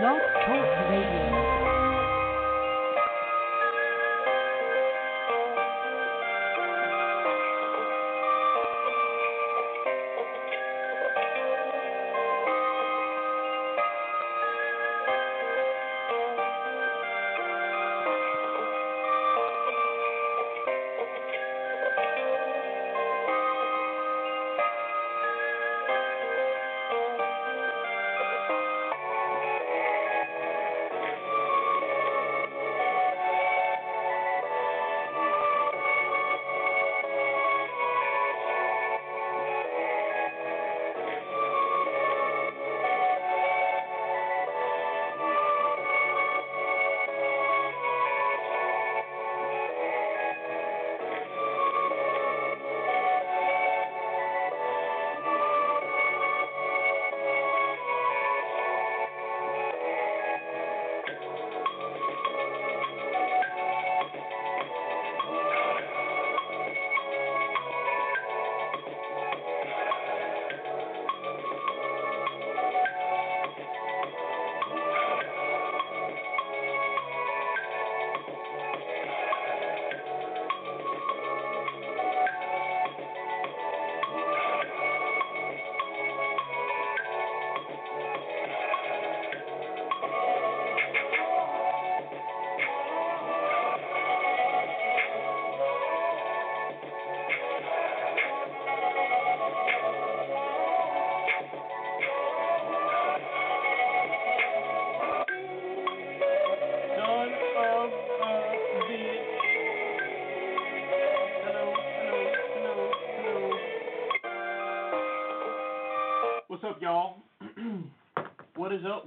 Blog Talk Radio.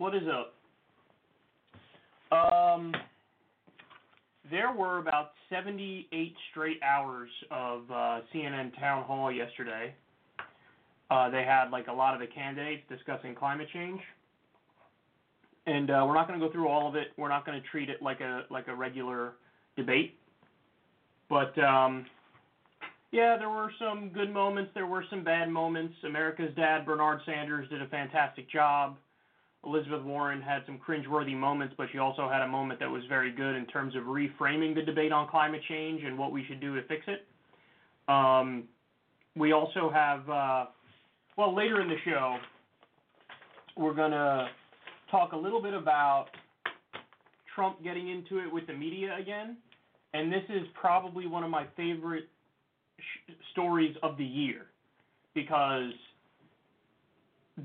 What is up? Um, there were about 78 straight hours of uh, CNN town hall yesterday. Uh, they had like a lot of the candidates discussing climate change and uh, we're not going to go through all of it. We're not going to treat it like a like a regular debate. But um, yeah, there were some good moments. There were some bad moments. America's dad, Bernard Sanders, did a fantastic job. Elizabeth Warren had some cringeworthy moments, but she also had a moment that was very good in terms of reframing the debate on climate change and what we should do to fix it. Um, we also have, uh, well, later in the show, we're going to talk a little bit about Trump getting into it with the media again. And this is probably one of my favorite sh- stories of the year because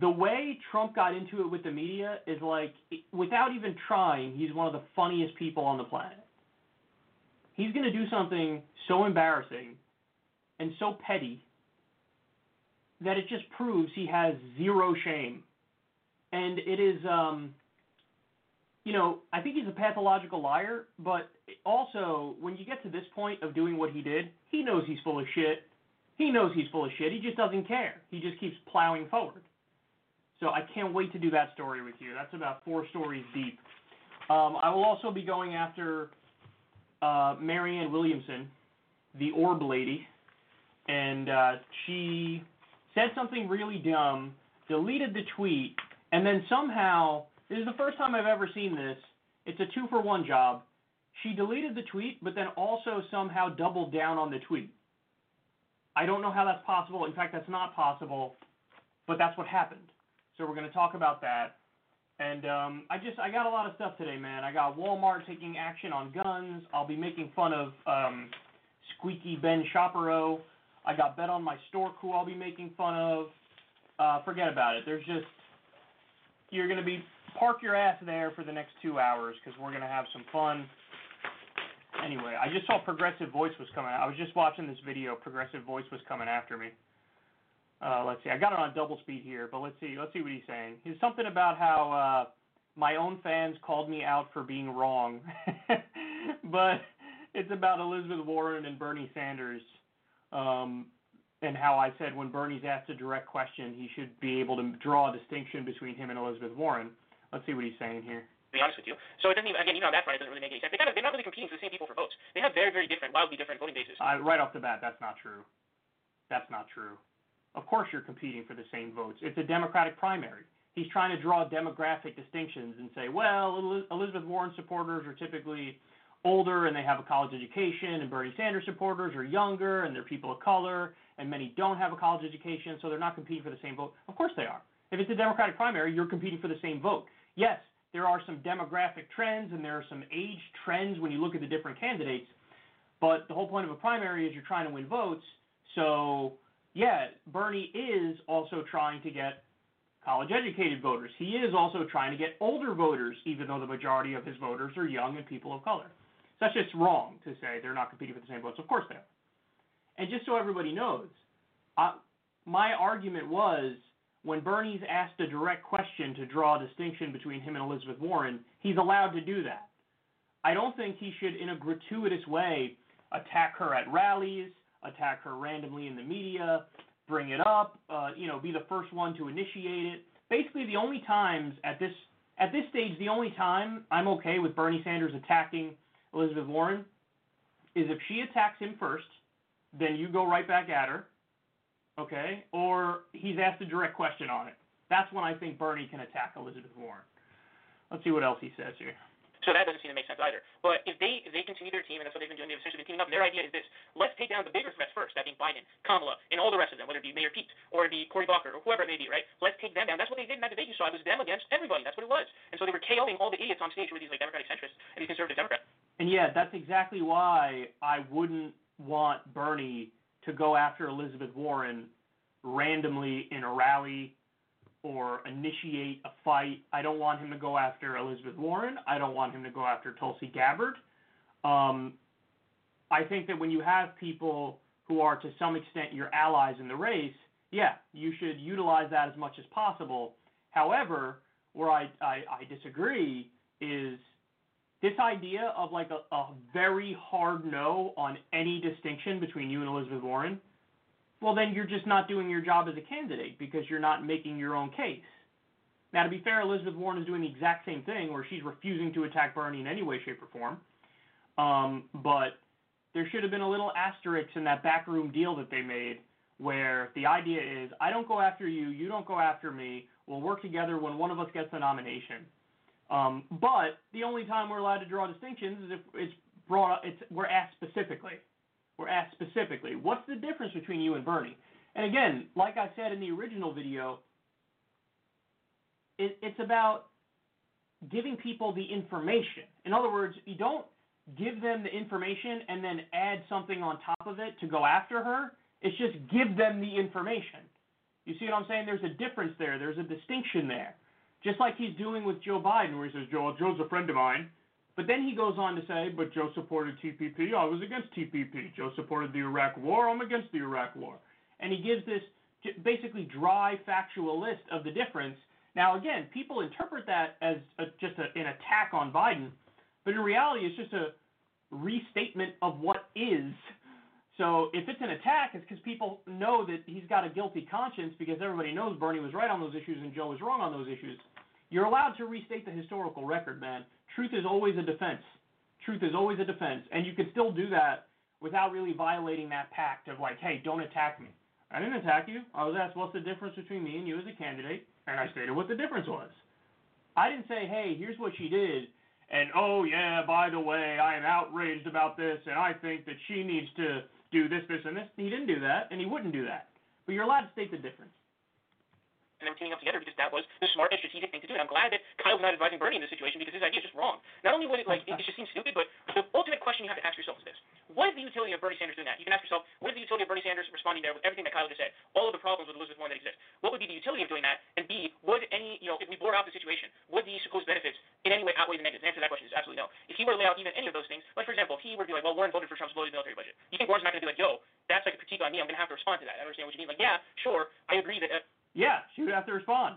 the way Trump got into it with the media is like, without even trying, he's one of the funniest people on the planet. He's going to do something so embarrassing and so petty that it just proves he has zero shame. And it is um you know i think he's a pathological liar but also when you get to this point of doing what he did he knows he's full of shit. He knows he's full of shit. He just doesn't care. He just keeps plowing forward so i can't wait to do that story with you that's about four stories deep um, i will also be going after uh, marianne williamson the orb lady and uh, she said something really dumb deleted the tweet and then somehow, this is the first time I've ever seen this. It's a two for one job. She deleted the tweet, but then also somehow doubled down on the tweet. I don't know how that's possible. In fact, that's not possible, but that's what happened. So we're going to talk about that. And um, I just I got a lot of stuff today, man. I got Walmart taking action on guns. I'll be making fun of um, Squeaky Ben Shapiro. I got Bet on My Store who I'll be making fun of. Uh, forget about it. There's just you're going to be park your ass there for the next two hours because we're going to have some fun. Anyway, I just saw Progressive Voice was coming. I was just watching this video. Progressive Voice was coming after me. Uh, let's see. I got it on double speed here, but let's see. Let's see what he's saying. He's something about how uh, my own fans called me out for being wrong, but it's about Elizabeth Warren and Bernie Sanders. Um, and how I said when Bernie's asked a direct question, he should be able to draw a distinction between him and Elizabeth Warren. Let's see what he's saying here. To be honest with you, so it doesn't even again, even on that front, it doesn't really make any sense. They kind of, they're not really competing for the same people for votes. They have very, very different, wildly different voting bases. Uh, right off the bat, that's not true. That's not true. Of course, you're competing for the same votes. It's a Democratic primary. he's trying to draw demographic distinctions and say, well, Elizabeth Warren supporters are typically older and they have a college education, and Bernie Sanders supporters are younger and they're people of color, and many don't have a college education, so they're not competing for the same vote. Of course they are. If it's a Democratic primary, you're competing for the same vote. Yes, there are some demographic trends and there are some age trends when you look at the different candidates, but the whole point of a primary is you're trying to win votes. So, yeah, Bernie is also trying to get college educated voters. He is also trying to get older voters, even though the majority of his voters are young and people of color. So that's just wrong to say they're not competing for the same votes. Of course they are. And just so everybody knows, uh, my argument was when Bernie's asked a direct question to draw a distinction between him and Elizabeth Warren, he's allowed to do that. I don't think he should, in a gratuitous way, attack her at rallies, attack her randomly in the media, bring it up, uh, you know, be the first one to initiate it. Basically, the only times at this at this stage, the only time I'm okay with Bernie Sanders attacking Elizabeth Warren is if she attacks him first, then you go right back at her, okay? Or he's asked a direct question on it. That's when I think Bernie can attack Elizabeth Warren. Let's see what else he says here. So that doesn't seem to make sense either. But if they if they continue their team, and that's what they've been doing, they've essentially been teaming up. Their idea is this: let's take down the bigger threats first, that being Biden, Kamala, and all the rest of them, whether it be Mayor Pete or it be Cory Booker or whoever it may be, right? Let's take them down. That's what they did in that debate you saw. It was them against everybody. That's what it was. And so they were KOing all the idiots on stage were these like Democratic centrists and these conservative Democrats. And yeah, that's exactly why I wouldn't want Bernie to go after Elizabeth Warren randomly in a rally or initiate a fight. I don't want him to go after Elizabeth Warren. I don't want him to go after Tulsi Gabbard. Um, I think that when you have people who are to some extent your allies in the race, yeah, you should utilize that as much as possible. However, where I, I, I disagree is this idea of like a, a very hard no on any distinction between you and Elizabeth Warren well, then you're just not doing your job as a candidate because you're not making your own case. Now, to be fair, Elizabeth Warren is doing the exact same thing where she's refusing to attack Bernie in any way, shape, or form. Um, but there should have been a little asterisk in that backroom deal that they made where the idea is I don't go after you, you don't go after me, we'll work together when one of us gets the nomination. Um, but the only time we're allowed to draw distinctions is if it's brought it's, we're asked specifically were asked specifically, what's the difference between you and Bernie? And again, like I said in the original video, it, it's about giving people the information. In other words, you don't give them the information and then add something on top of it to go after her. It's just give them the information. You see what I'm saying? There's a difference there. There's a distinction there. Just like he's doing with Joe Biden, where he says, Joe, Joe's a friend of mine. But then he goes on to say, but Joe supported TPP. Oh, I was against TPP. Joe supported the Iraq War. I'm against the Iraq War. And he gives this basically dry factual list of the difference. Now, again, people interpret that as a, just a, an attack on Biden, but in reality, it's just a restatement of what is. So if it's an attack, it's because people know that he's got a guilty conscience because everybody knows Bernie was right on those issues and Joe was wrong on those issues. You're allowed to restate the historical record, man truth is always a defense. Truth is always a defense, and you can still do that without really violating that pact of like, hey, don't attack me. I didn't attack you. I was asked what's the difference between me and you as a candidate, and I stated what the difference was. I didn't say, hey, here's what she did, and oh yeah, by the way, I am outraged about this, and I think that she needs to do this, this, and this. He didn't do that, and he wouldn't do that. But you're allowed to state the difference and them teaming up together because that was the smart and strategic thing to do. And I'm glad that Kyle's not advising Bernie in this situation because his idea is just wrong. Not only would it like it, just seems stupid, but the ultimate question you have to ask yourself is this: What is the utility of Bernie Sanders doing that? You can ask yourself, what is the utility of Bernie Sanders responding there with everything that Kyle just said, all of the problems with Elizabeth Warren that exist? What would be the utility of doing that? And B, would any, you know, if we bore out the situation, would the supposed benefits in any way outweigh the negatives? The answer to that question is absolutely no. If he were to lay out even any of those things, like for example, if he were to be like, well, Warren voted for Trump's bloated military budget, you think Warren's not going to be like, yo, that's like a critique on me. I'm going to have to respond to that. I understand what you mean. Like, yeah, sure, I agree that. Uh, yeah, she would have to respond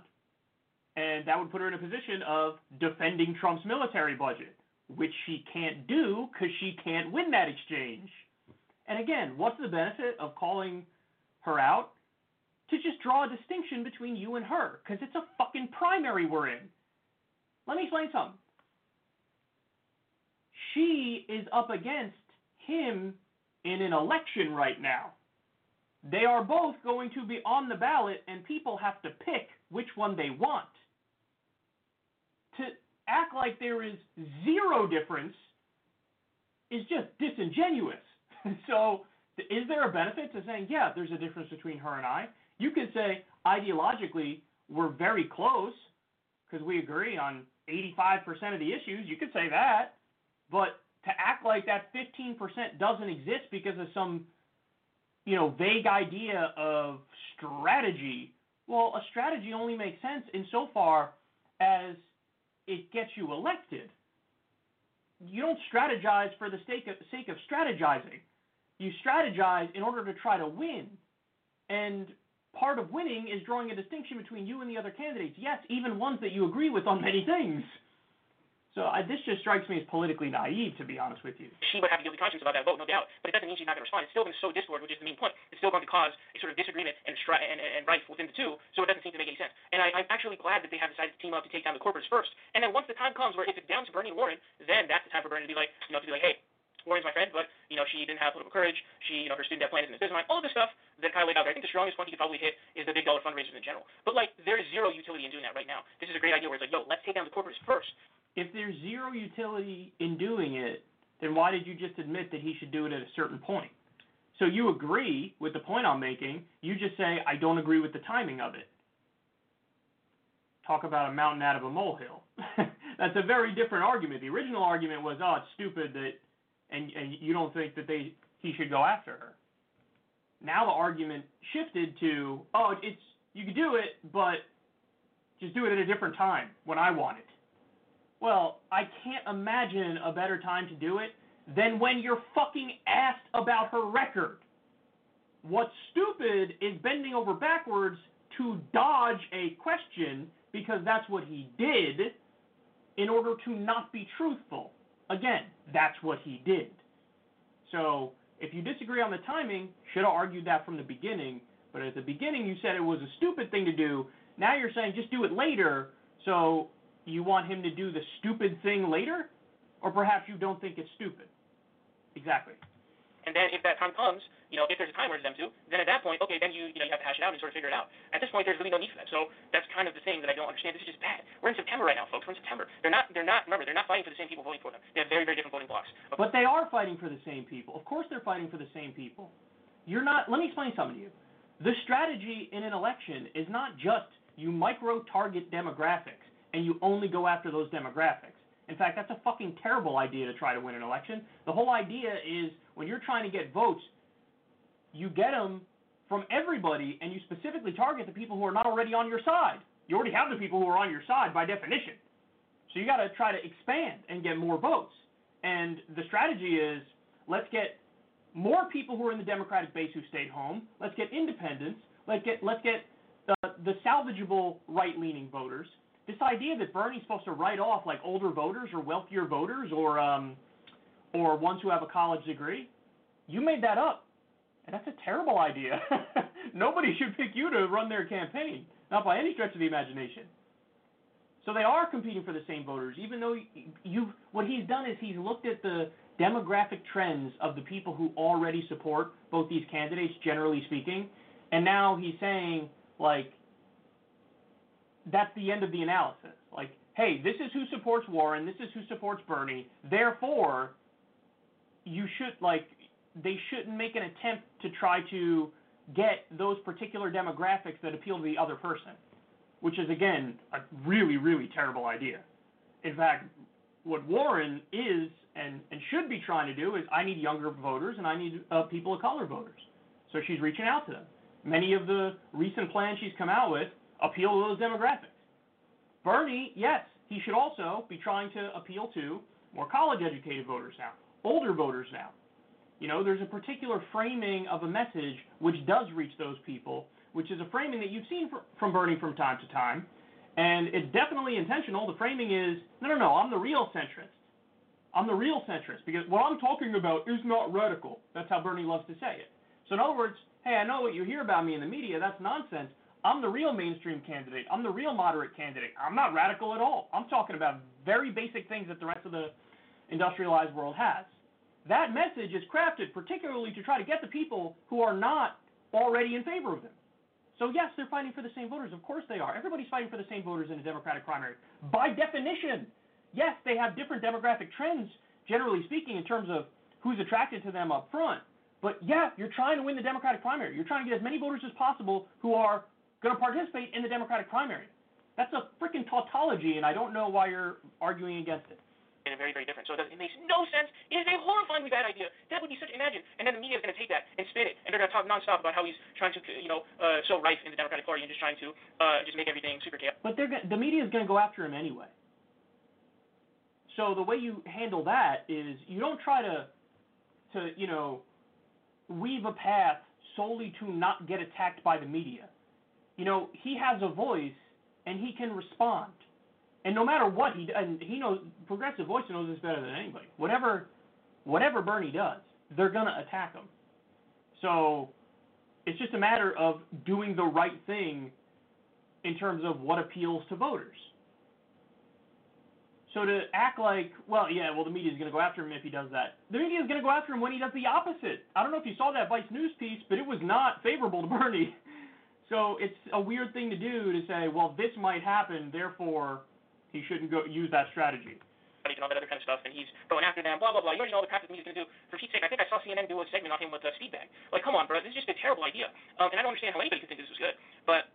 and that would put her in a position of defending Trump's military budget, which she can't do because she can't win that exchange. And again, what's the benefit of calling her out? To just draw a distinction between you and her, because it's a fucking primary we're in. Let me explain something. She is up against him in an election right now. They are both going to be on the ballot, and people have to pick which one they want. To act like there is zero difference is just disingenuous. so, is there a benefit to saying, yeah, there's a difference between her and I? You could say, ideologically, we're very close because we agree on 85% of the issues. You could say that. But to act like that 15% doesn't exist because of some, you know, vague idea of strategy, well, a strategy only makes sense insofar as it gets you elected. You don't strategize for the sake of, sake of strategizing. You strategize in order to try to win. And part of winning is drawing a distinction between you and the other candidates. Yes, even ones that you agree with on many things. So I, this just strikes me as politically naive, to be honest with you. She would have a guilty conscience about that vote, no doubt. But it doesn't mean she's not going to respond. It's still going to sow discord, which is the main point. It's still going to cause a sort of disagreement and, stri- and, and rife within the two. So it doesn't seem to make any sense. And I, I'm actually glad that they have decided to team up to take down the corporates first. And then once the time comes where if it's down to Bernie and Warren, then that's the time for Bernie to be like, you know, to be like, hey, Warren's my friend, but you know she didn't have political courage. She, you know, her student debt plan isn't as all of this stuff that of laid out there. I think the strongest one he could probably hit is the big dollar fundraisers in general. But like, there's zero utility in doing that right now. This is a great idea where it's like, yo, let's take down the corporates first if there's zero utility in doing it, then why did you just admit that he should do it at a certain point? So you agree with the point I'm making, you just say, I don't agree with the timing of it. Talk about a mountain out of a molehill. That's a very different argument. The original argument was, oh, it's stupid that, and, and you don't think that they he should go after her. Now the argument shifted to, oh, it's you could do it, but just do it at a different time when I want it. Well, I can't imagine a better time to do it than when you're fucking asked about her record. What's stupid is bending over backwards to dodge a question because that's what he did in order to not be truthful. Again, that's what he did. So, if you disagree on the timing, should have argued that from the beginning. But at the beginning, you said it was a stupid thing to do. Now you're saying just do it later. So you want him to do the stupid thing later? Or perhaps you don't think it's stupid? Exactly. And then if that time comes, you know, if there's a time where it's them to, then at that point, okay, then you you know you have to hash it out and sort of figure it out. At this point, there's really no need for that. So that's kind of the thing that I don't understand. This is just bad. We're in September right now, folks. We're in September. They're not they're not remember they're not fighting for the same people voting for them. They have very very different voting blocks. Okay. But they are fighting for the same people. Of course, they're fighting for the same people. You're not. Let me explain something to you. The strategy in an election is not just you micro target demographics and you only go after those demographics. In fact, that's a fucking terrible idea to try to win an election. The whole idea is when you're trying to get votes, you get them from everybody and you specifically target the people who are not already on your side. You already have the people who are on your side by definition. So you got to try to expand and get more votes. And the strategy is let's get more people who are in the Democratic base who stayed home. Let's get independents. Let's get let's get the, the salvageable right-leaning voters this idea that Bernie's supposed to write off like older voters or wealthier voters or um, or ones who have a college degree, you made that up, and that's a terrible idea. Nobody should pick you to run their campaign, not by any stretch of the imagination. So they are competing for the same voters, even though you what he's done is he's looked at the demographic trends of the people who already support both these candidates, generally speaking, and now he's saying like that's the end of the analysis. Like, hey, this is who supports Warren, this is who supports Bernie. Therefore, you should like they shouldn't make an attempt to try to get those particular demographics that appeal to the other person, which is again a really really terrible idea. In fact, what Warren is and and should be trying to do is I need younger voters and I need uh, people of color voters. So she's reaching out to them. Many of the recent plans she's come out with appeal to those demographics. Bernie, yes, he should also be trying to appeal to more college educated voters now, older voters now. You know, there's a particular framing of a message which does reach those people, which is a framing that you've seen from Bernie from time to time. And it's definitely intentional. The framing is no, no, no, I'm the real centrist. I'm the real centrist because what I'm talking about is not radical. That's how Bernie loves to say it. So, in other words, hey, I know what you hear about me in the media. That's nonsense. I'm the real mainstream candidate. I'm the real moderate candidate. I'm not radical at all. I'm talking about very basic things that the rest of the industrialized world has. That message is crafted particularly to try to get the people who are not already in favor of them. So, yes, they're fighting for the same voters. Of course they are. Everybody's fighting for the same voters in a Democratic primary. By definition, yes, they have different demographic trends, generally speaking, in terms of who's attracted to them up front. But yeah, you're trying to win the Democratic primary. You're trying to get as many voters as possible who are going to participate in the Democratic primary. That's a freaking tautology, and I don't know why you're arguing against it. And very, very different. So it, it makes no sense. It is a horrifyingly bad idea. That would be such. Imagine, and then the media is going to take that and spin it, and they're going to talk nonstop about how he's trying to, you know, uh, so rife in the Democratic Party and just trying to uh, just make everything super chaotic. But they're the media is going to go after him anyway. So the way you handle that is you don't try to, to you know, weave a path solely to not get attacked by the media. You know, he has a voice and he can respond. And no matter what he and he knows progressive voice knows this better than anybody. Whatever whatever Bernie does, they're gonna attack him. So it's just a matter of doing the right thing in terms of what appeals to voters. So to act like, well, yeah, well, the media is going to go after him if he does that. The media is going to go after him when he does the opposite. I don't know if you saw that Vice News piece, but it was not favorable to Bernie. So it's a weird thing to do to say, well, this might happen, therefore he shouldn't go use that strategy. and all that other kind of stuff, and he's going after them, blah, blah, blah. You already know the crap that media's going to do. For Pete's sake, I think I saw CNN do a segment on him with uh, Speedbag. Like, come on, bro, this is just a terrible idea. Um, and I don't understand how anybody could think this was good. But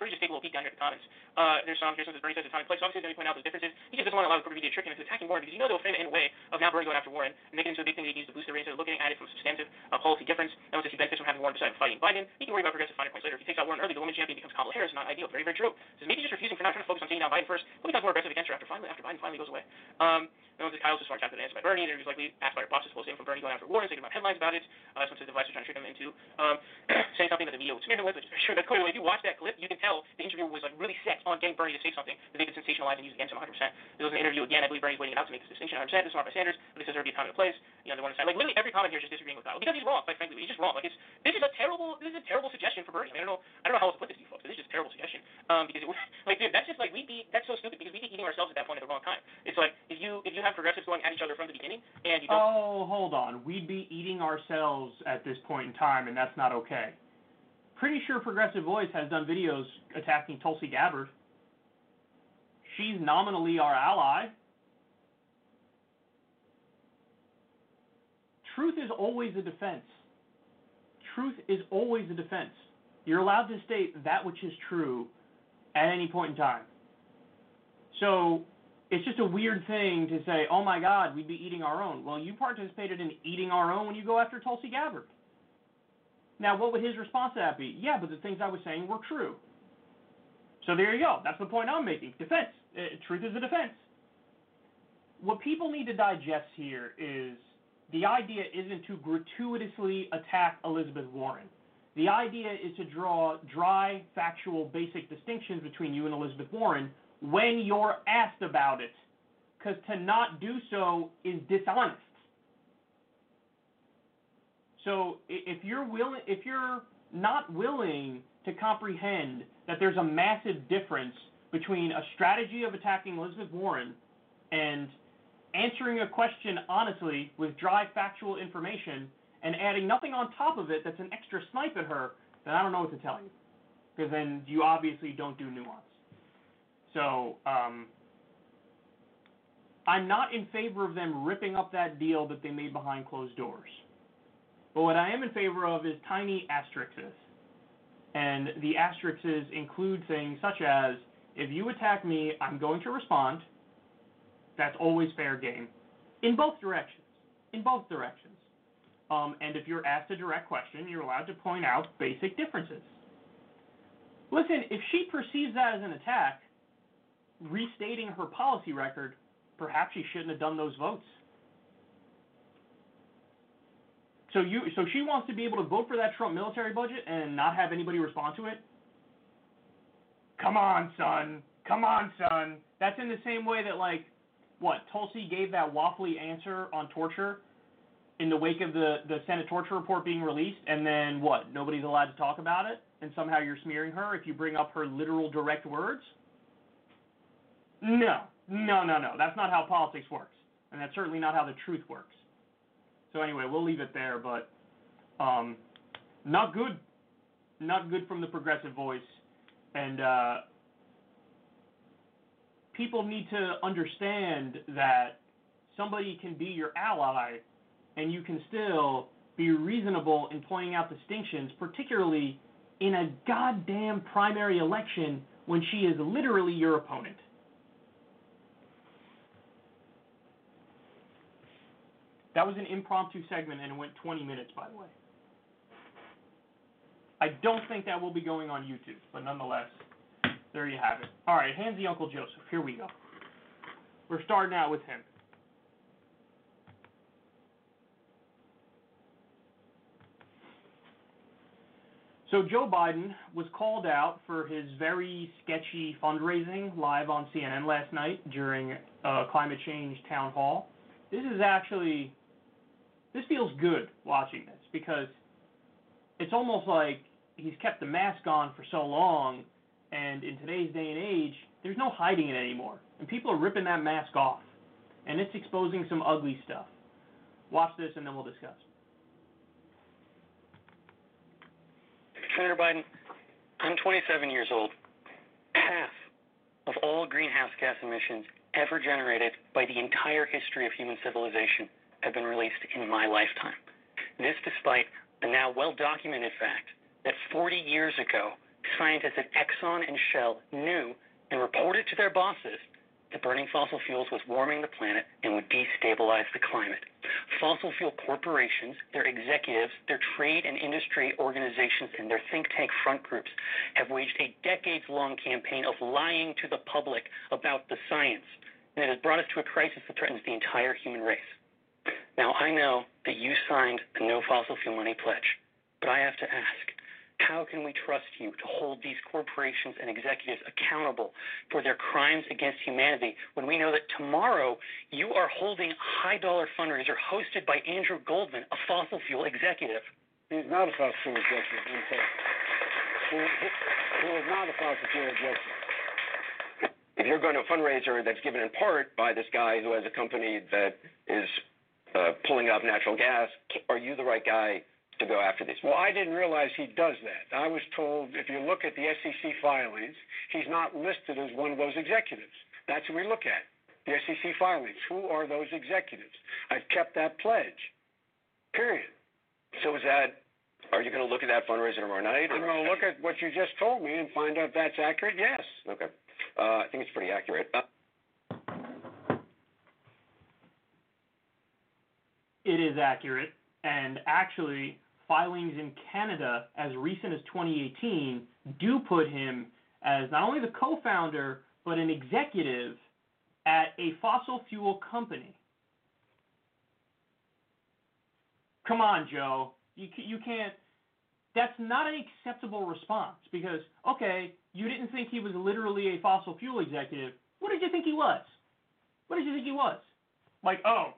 Let's just take a little down here at the comments. Uh, there's some, here's some Bernie says it's time and place. Obviously, then we point out the differences. He just doesn't want to allow the media to trick him into attacking Warren because you know they'll frame it in a way of now Bernie going after Warren and making it into a big thing that he needs to boost the ratings. looking at it from a substantive uh, policy difference. And once he benefits from having Warren beside fighting Biden, he can worry about progressive finer points later. If he takes out Warren early, the women's champion becomes Kamala Harris. Not ideal. Very, very true. Says maybe just refusing for now, trying to focus on taking down Biden first. He'll become more aggressive against her after finally after Biden finally goes away. Um, no, this Kyle's just far after the answer by Bernie. There was likely asked by her bosses, posting from Bernie going after Warren, thinking about headlines about it. Uh, some says the vice trying to trick him into um, saying something that the media would smear him with, which is very true. That's clearly, if you watch that clip, you can tell the interviewer was like really set on getting Bernie to say something that they could sensationalize and use against him 100%. There was an interview again. I believe Bernie's waiting out to make this distinction 100%. This is smart by Sanders, this time and a place. You know, they want to say like literally every comment here is just disagreeing with Kyle because he's wrong. Quite frankly, he's just wrong. Like it's this is a terrible this is a terrible suggestion for Bernie. I, mean, I don't know I don't know how else to put this to you folks. This is just a terrible suggestion. Um, because it, like dude, that's just like we'd be that's so stupid because we'd be eating ourselves at that point at the wrong time. It's like if you if you have progressives going at each other from the beginning and you don't. Oh, hold on. We'd be eating ourselves at this point in time, and that's not okay. Pretty sure Progressive Voice has done videos attacking Tulsi Gabbard. She's nominally our ally. Truth is always a defense. Truth is always a defense. You're allowed to state that which is true at any point in time. So it's just a weird thing to say, oh my God, we'd be eating our own. Well, you participated in eating our own when you go after Tulsi Gabbard. Now, what would his response to that be? Yeah, but the things I was saying were true. So there you go. That's the point I'm making. Defense. Uh, truth is a defense. What people need to digest here is the idea isn't to gratuitously attack Elizabeth Warren. The idea is to draw dry, factual, basic distinctions between you and Elizabeth Warren when you're asked about it. Because to not do so is dishonest. So if you're willing, if you're not willing to comprehend that there's a massive difference between a strategy of attacking Elizabeth Warren and answering a question honestly with dry factual information and adding nothing on top of it that's an extra snipe at her, then I don't know what to tell you. Because then you obviously don't do nuance. So, um, I'm not in favor of them ripping up that deal that they made behind closed doors. But what I am in favor of is tiny asterisks. And the asterisks include things such as if you attack me, I'm going to respond. That's always fair game. In both directions. In both directions. Um, and if you're asked a direct question, you're allowed to point out basic differences. Listen, if she perceives that as an attack, restating her policy record, perhaps she shouldn't have done those votes. So you, so she wants to be able to vote for that Trump military budget and not have anybody respond to it. Come on, son. Come on, son. That's in the same way that like, what Tulsi gave that waffly answer on torture in the wake of the the Senate torture report being released, and then what? Nobody's allowed to talk about it, and somehow you're smearing her if you bring up her literal direct words. No, no, no, no. That's not how politics works, and that's certainly not how the truth works. So anyway, we'll leave it there, but um, not good, not good from the progressive voice, and uh, people need to understand that somebody can be your ally and you can still be reasonable in pointing out distinctions, particularly in a goddamn primary election when she is literally your opponent. That was an impromptu segment and it went 20 minutes, by the way. I don't think that will be going on YouTube, but nonetheless, there you have it. All right, Handsy Uncle Joseph. Here we go. We're starting out with him. So Joe Biden was called out for his very sketchy fundraising live on CNN last night during a climate change town hall. This is actually this feels good watching this because it's almost like he's kept the mask on for so long and in today's day and age there's no hiding it anymore and people are ripping that mask off and it's exposing some ugly stuff. Watch this and then we'll discuss. Senator Biden, I'm 27 years old. Half of all greenhouse gas emissions ever generated by the entire history of human civilization have been released in my lifetime. This despite the now well documented fact that 40 years ago, scientists at Exxon and Shell knew and reported to their bosses that burning fossil fuels was warming the planet and would destabilize the climate. Fossil fuel corporations, their executives, their trade and industry organizations, and their think tank front groups have waged a decades long campaign of lying to the public about the science, and it has brought us to a crisis that threatens the entire human race. Now, I know that you signed the No Fossil Fuel Money Pledge, but I have to ask how can we trust you to hold these corporations and executives accountable for their crimes against humanity when we know that tomorrow you are holding a high dollar fundraiser hosted by Andrew Goldman, a fossil fuel executive? He's not a fossil fuel executive. I'm sorry. He, he, he is not a fossil fuel executive. If you're going to a fundraiser that's given in part by this guy who has a company that is uh, pulling up natural gas, are you the right guy to go after these? Well, I didn't realize he does that. I was told if you look at the SEC filings, he's not listed as one of those executives. That's what we look at. The SEC filings. Who are those executives? I've kept that pledge. Period. So is that? Are you going to look at that fundraiser tomorrow night? I'm going to look at what you just told me and find out if that's accurate. Yes. Okay. Uh, I think it's pretty accurate. Uh, It is accurate, and actually, filings in Canada as recent as 2018 do put him as not only the co-founder but an executive at a fossil fuel company. Come on, Joe. You you can't. That's not an acceptable response because okay, you didn't think he was literally a fossil fuel executive. What did you think he was? What did you think he was? Like, oh,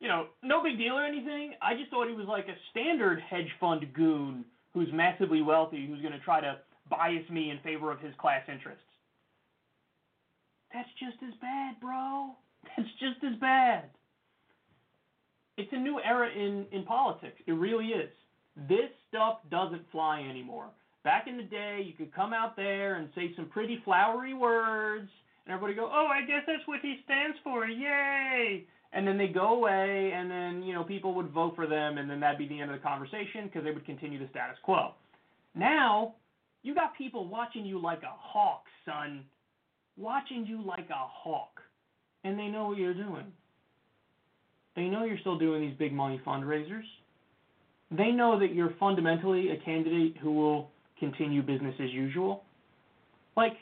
you know, no big deal or anything. I just thought he was like a standard hedge fund goon who's massively wealthy, who's going to try to bias me in favor of his class interests. That's just as bad, bro. That's just as bad. It's a new era in, in politics. It really is. This stuff doesn't fly anymore. Back in the day, you could come out there and say some pretty flowery words, and everybody go, "Oh, I guess that's what he stands for. Yay!" And then they go away, and then you know people would vote for them, and then that'd be the end of the conversation because they would continue the status quo. Now, you got people watching you like a hawk, son, watching you like a hawk, and they know what you're doing. They know you're still doing these big money fundraisers. They know that you're fundamentally a candidate who will continue business as usual. Like,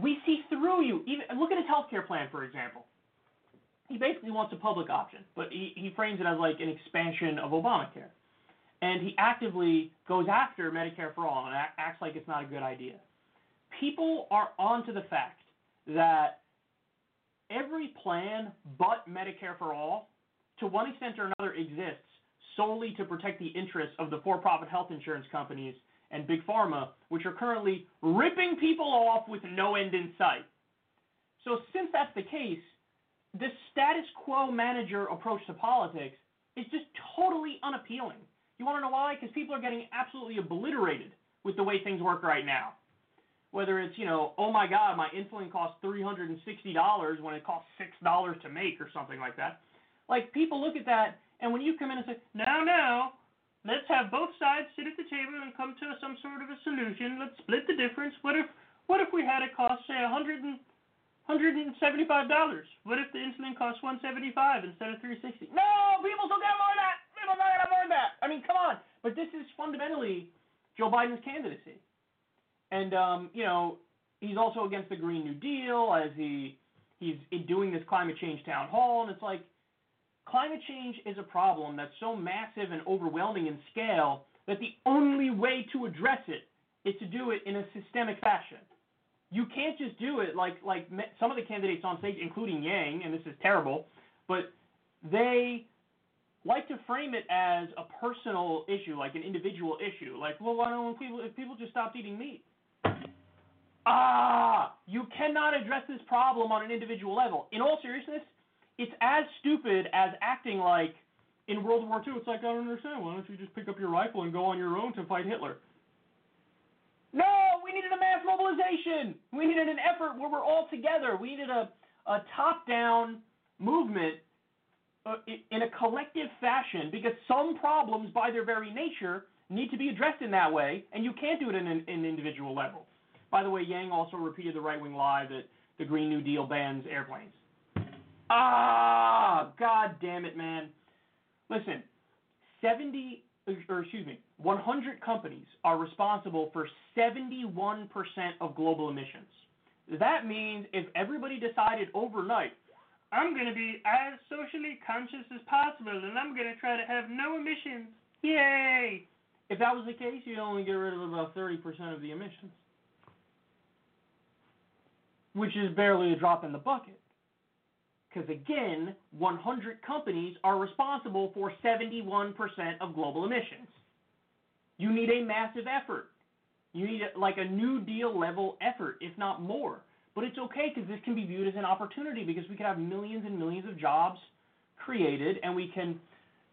we see through you. Even look at his healthcare plan, for example he basically wants a public option, but he, he frames it as like an expansion of Obamacare. And he actively goes after Medicare for all and acts like it's not a good idea. People are onto the fact that every plan but Medicare for all, to one extent or another, exists solely to protect the interests of the for profit health insurance companies and Big Pharma, which are currently ripping people off with no end in sight. So, since that's the case, this status quo manager approach to politics is just totally unappealing. You want to know why? Because people are getting absolutely obliterated with the way things work right now. whether it's you know, oh my God, my insulin costs three hundred and sixty dollars when it costs six dollars to make or something like that. Like people look at that, and when you come in and say, no, no, let's have both sides sit at the table and come to some sort of a solution. Let's split the difference. What if what if we had it cost say a hundred and hundred and seventy-five dollars? What if the insulin costs one seventy-five instead of three sixty? No, people still more than that. People not gonna than that. I mean, come on. But this is fundamentally Joe Biden's candidacy. And um, you know, he's also against the Green New Deal as he he's doing this climate change town hall, and it's like climate change is a problem that's so massive and overwhelming in scale that the only way to address it is to do it in a systemic fashion. You can't just do it like like some of the candidates on stage, including Yang, and this is terrible, but they like to frame it as a personal issue, like an individual issue. Like, well, why don't people if people just stopped eating meat? Ah, you cannot address this problem on an individual level. In all seriousness, it's as stupid as acting like in World War II. It's like, I don't understand. Why don't you just pick up your rifle and go on your own to fight Hitler? No, we needed a mass mobilization. We needed an effort where we're all together. We needed a, a top down movement uh, in a collective fashion because some problems, by their very nature, need to be addressed in that way, and you can't do it in an, in individual level. By the way, Yang also repeated the right wing lie that the Green New Deal bans airplanes. Ah, god damn it, man. Listen, 70, or excuse me, 100 companies are responsible for 71% of global emissions. That means if everybody decided overnight, I'm going to be as socially conscious as possible and I'm going to try to have no emissions. Yay! If that was the case, you'd only get rid of about 30% of the emissions which is barely a drop in the bucket. Because again, 100 companies are responsible for 71% of global emissions. You need a massive effort. You need a, like a New Deal level effort, if not more. But it's okay because this can be viewed as an opportunity because we can have millions and millions of jobs created and we can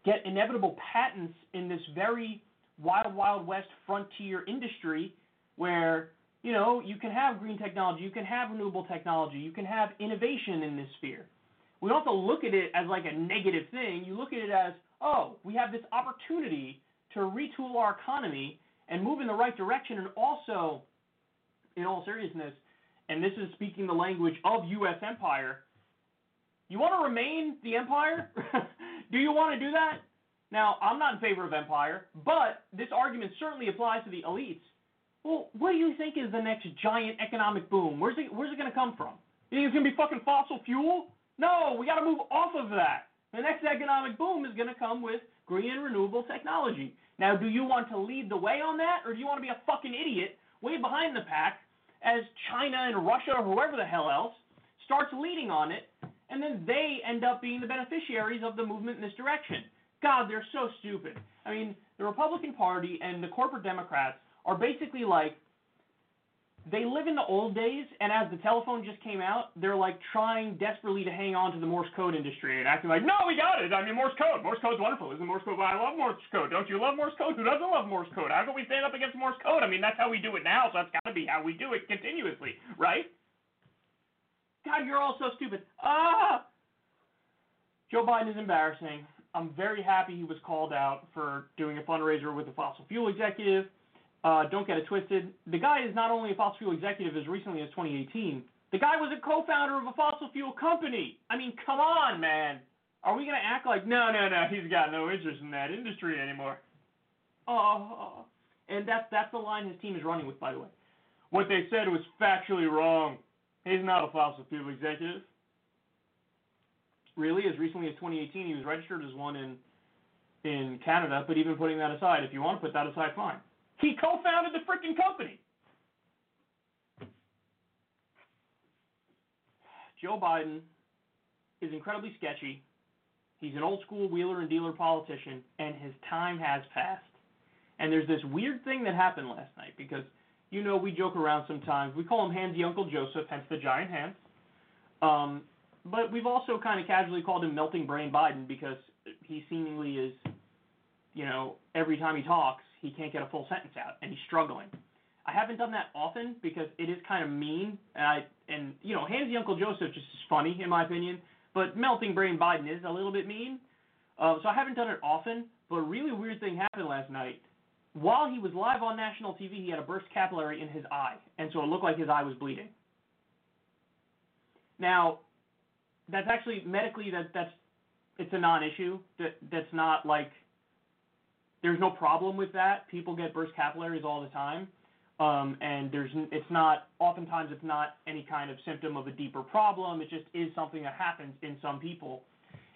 get inevitable patents in this very wild, wild west frontier industry where you know, you can have green technology, you can have renewable technology, you can have innovation in this sphere. We don't have to look at it as like a negative thing. You look at it as, oh, we have this opportunity to retool our economy and move in the right direction, and also, in all seriousness, and this is speaking the language of U.S. empire, you want to remain the empire? do you want to do that? Now, I'm not in favor of empire, but this argument certainly applies to the elites well, what do you think is the next giant economic boom? Where's it Where's it going to come from? You think it's going to be fucking fossil fuel? No, we got to move off of that. The next economic boom is going to come with green and renewable technology. Now, do you want to lead the way on that, or do you want to be a fucking idiot way behind the pack as China and Russia or whoever the hell else starts leading on it, and then they end up being the beneficiaries of the movement in this direction? God, they're so stupid. I mean, the Republican Party and the corporate Democrats are basically like they live in the old days, and as the telephone just came out, they're like trying desperately to hang on to the Morse code industry and acting like, no, we got it. I mean, Morse code. Morse code's wonderful. Isn't Morse code? I love Morse code. Don't you love Morse code? Who doesn't love Morse code? How can we stand up against Morse code? I mean, that's how we do it now, so that's got to be how we do it continuously, right? God, you're all so stupid. Ah! Joe Biden is embarrassing. I'm very happy he was called out for doing a fundraiser with the fossil fuel executive. Uh, don't get it twisted. The guy is not only a fossil fuel executive as recently as 2018. The guy was a co-founder of a fossil fuel company. I mean, come on, man. Are we gonna act like no, no, no? He's got no interest in that industry anymore. Oh, and that's that's the line his team is running with, by the way. What they said was factually wrong. He's not a fossil fuel executive. Really, as recently as 2018, he was registered as one in in Canada. But even putting that aside, if you want to put that aside, fine. He co-founded the freaking company. Joe Biden is incredibly sketchy. He's an old school wheeler and dealer politician, and his time has passed. And there's this weird thing that happened last night because, you know, we joke around sometimes. We call him Handsy Uncle Joseph, hence the giant hands. Um, but we've also kind of casually called him Melting Brain Biden because he seemingly is, you know, every time he talks, he can't get a full sentence out, and he's struggling. I haven't done that often because it is kind of mean, and I and you know, handsy Uncle Joseph just is funny in my opinion, but melting brain Biden is a little bit mean. Uh, so I haven't done it often, but a really weird thing happened last night. While he was live on national TV, he had a burst capillary in his eye, and so it looked like his eye was bleeding. Now, that's actually medically that that's it's a non-issue. That that's not like there's no problem with that. People get burst capillaries all the time, um, and there's it's not oftentimes it's not any kind of symptom of a deeper problem. It just is something that happens in some people,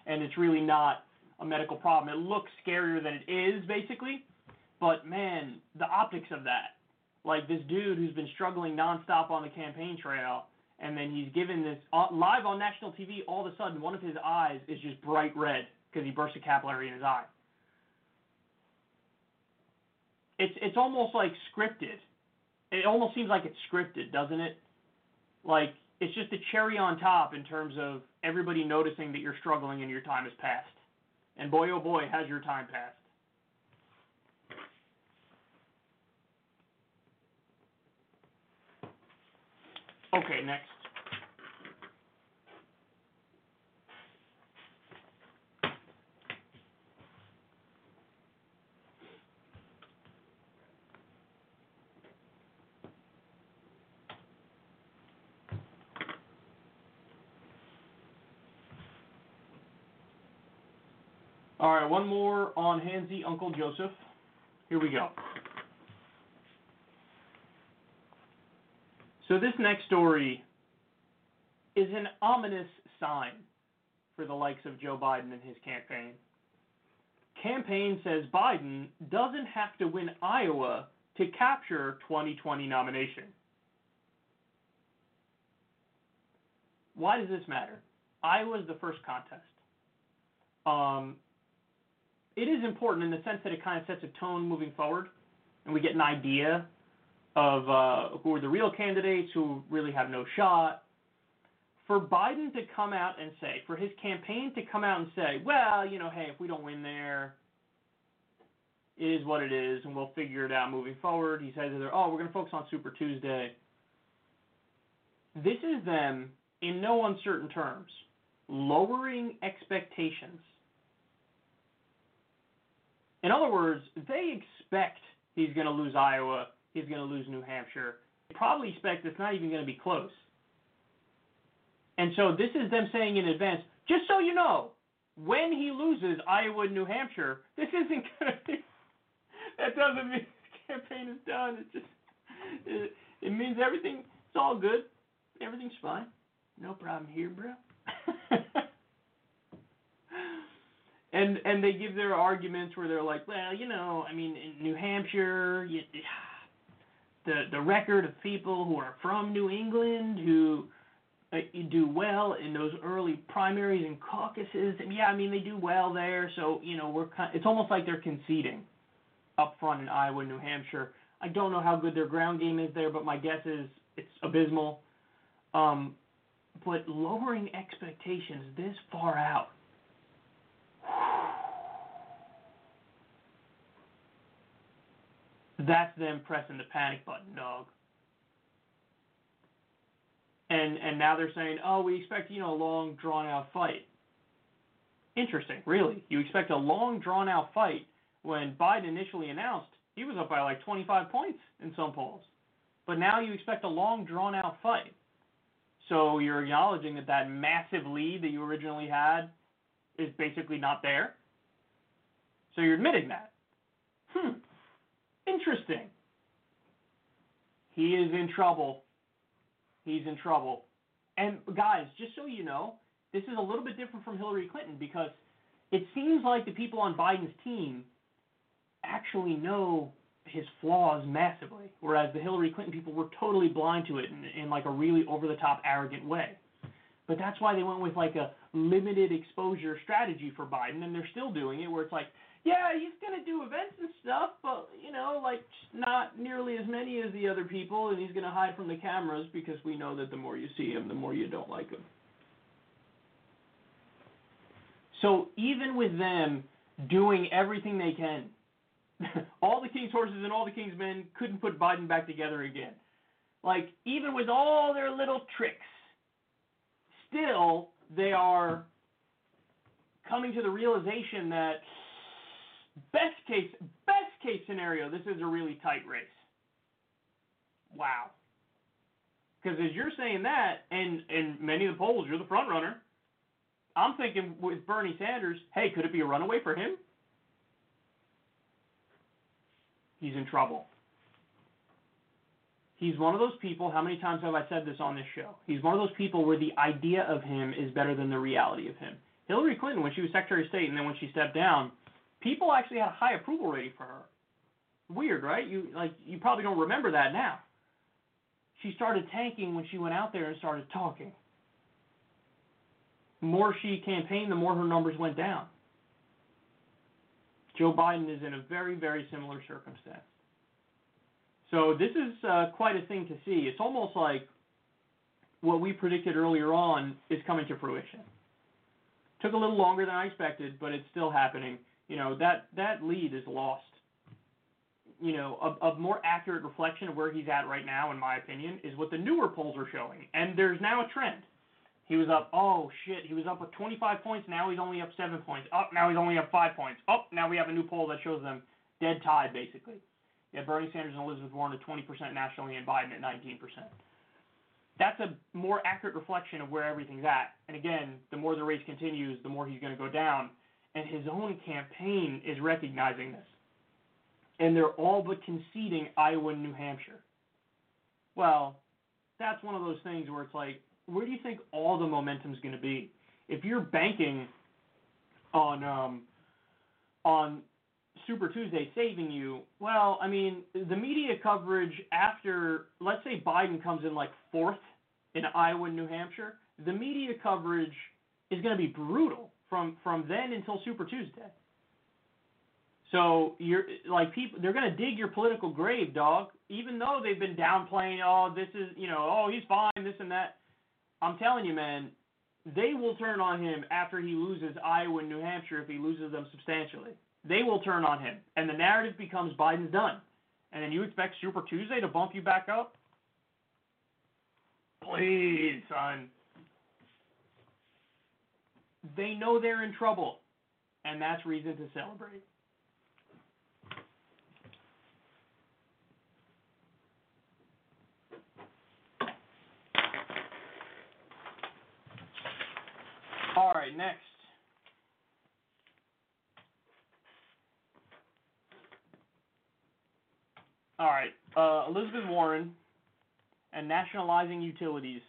and it's really not a medical problem. It looks scarier than it is basically, but man, the optics of that, like this dude who's been struggling nonstop on the campaign trail and then he's given this uh, live on national TV. All of a sudden, one of his eyes is just bright red because he burst a capillary in his eye. It's it's almost like scripted. It almost seems like it's scripted, doesn't it? Like it's just a cherry on top in terms of everybody noticing that you're struggling and your time has passed. And boy, oh boy, has your time passed. Okay, next. All right, one more on handsy Uncle Joseph. Here we go. So this next story is an ominous sign for the likes of Joe Biden and his campaign. Campaign says Biden doesn't have to win Iowa to capture 2020 nomination. Why does this matter? Iowa is the first contest. Um, it is important in the sense that it kind of sets a tone moving forward, and we get an idea of uh, who are the real candidates, who really have no shot. For Biden to come out and say, for his campaign to come out and say, well, you know, hey, if we don't win there, it is what it is, and we'll figure it out moving forward. He says, oh, we're going to focus on Super Tuesday. This is them, in no uncertain terms, lowering expectations. In other words, they expect he's going to lose Iowa he's going to lose New Hampshire. They probably expect it's not even going to be close. And so this is them saying in advance, just so you know, when he loses Iowa and New Hampshire, this isn't going to be. That doesn't mean the campaign is done. It just it, it means everything. It's all good. Everything's fine. No problem here, bro. and and they give their arguments where they're like, well, you know, I mean, in New Hampshire, you, the the record of people who are from New England who uh, do well in those early primaries and caucuses. And yeah, I mean they do well there, so you know we're kind. It's almost like they're conceding up front in Iowa, and New Hampshire. I don't know how good their ground game is there, but my guess is it's abysmal. Um, but lowering expectations this far out that's them pressing the panic button, dog. And and now they're saying, oh, we expect you know a long drawn out fight. Interesting, really. You expect a long drawn out fight when Biden initially announced he was up by like 25 points in some polls, but now you expect a long drawn out fight. So you're acknowledging that that massive lead that you originally had is basically not there. So you're admitting that. Hmm. Interesting. He is in trouble. He's in trouble. And guys, just so you know, this is a little bit different from Hillary Clinton because it seems like the people on Biden's team actually know his flaws massively, whereas the Hillary Clinton people were totally blind to it in, in like a really over the top arrogant way. But that's why they went with like a limited exposure strategy for Biden, and they're still doing it, where it's like, yeah, he's gonna do events and stuff, but you know, like not nearly as many as the other people, and he's gonna hide from the cameras because we know that the more you see him, the more you don't like him. So even with them doing everything they can all the king's horses and all the king's men couldn't put Biden back together again. Like even with all their little tricks, still they are coming to the realization that best case best case scenario, this is a really tight race. Wow. Because as you're saying that, and in many of the polls, you're the front runner. I'm thinking with Bernie Sanders, hey, could it be a runaway for him? He's in trouble. He's one of those people. How many times have I said this on this show? He's one of those people where the idea of him is better than the reality of him. Hillary Clinton, when she was Secretary of State, and then when she stepped down, people actually had a high approval rating for her. Weird, right? You like you probably don't remember that now. She started tanking when she went out there and started talking. The more she campaigned, the more her numbers went down. Joe Biden is in a very, very similar circumstance. So this is uh, quite a thing to see. It's almost like what we predicted earlier on is coming to fruition. Took a little longer than I expected, but it's still happening. You know that that lead is lost. You know, a, a more accurate reflection of where he's at right now, in my opinion, is what the newer polls are showing. And there's now a trend. He was up, oh shit, he was up with 25 points, now he's only up 7 points. Up, now he's only up 5 points. Up, now we have a new poll that shows them dead tied, basically. Yeah, Bernie Sanders and Elizabeth Warren at 20% nationally and Biden at 19%. That's a more accurate reflection of where everything's at. And again, the more the race continues, the more he's going to go down. And his own campaign is recognizing this. And they're all but conceding Iowa and New Hampshire. Well, that's one of those things where it's like, where do you think all the momentum's going to be? If you're banking on um, on Super Tuesday saving you, well, I mean, the media coverage after, let's say Biden comes in like fourth in Iowa and New Hampshire, the media coverage is going to be brutal from from then until Super Tuesday. So you're like people, they're to dig your political grave, dog. Even though they've been downplaying, oh, this is, you know, oh, he's fine, this and that I'm telling you, man, they will turn on him after he loses Iowa and New Hampshire if he loses them substantially. They will turn on him, and the narrative becomes Biden's done. And then you expect Super Tuesday to bump you back up? Please, son. They know they're in trouble, and that's reason to celebrate. All right, next. All right, uh, Elizabeth Warren and nationalizing utilities.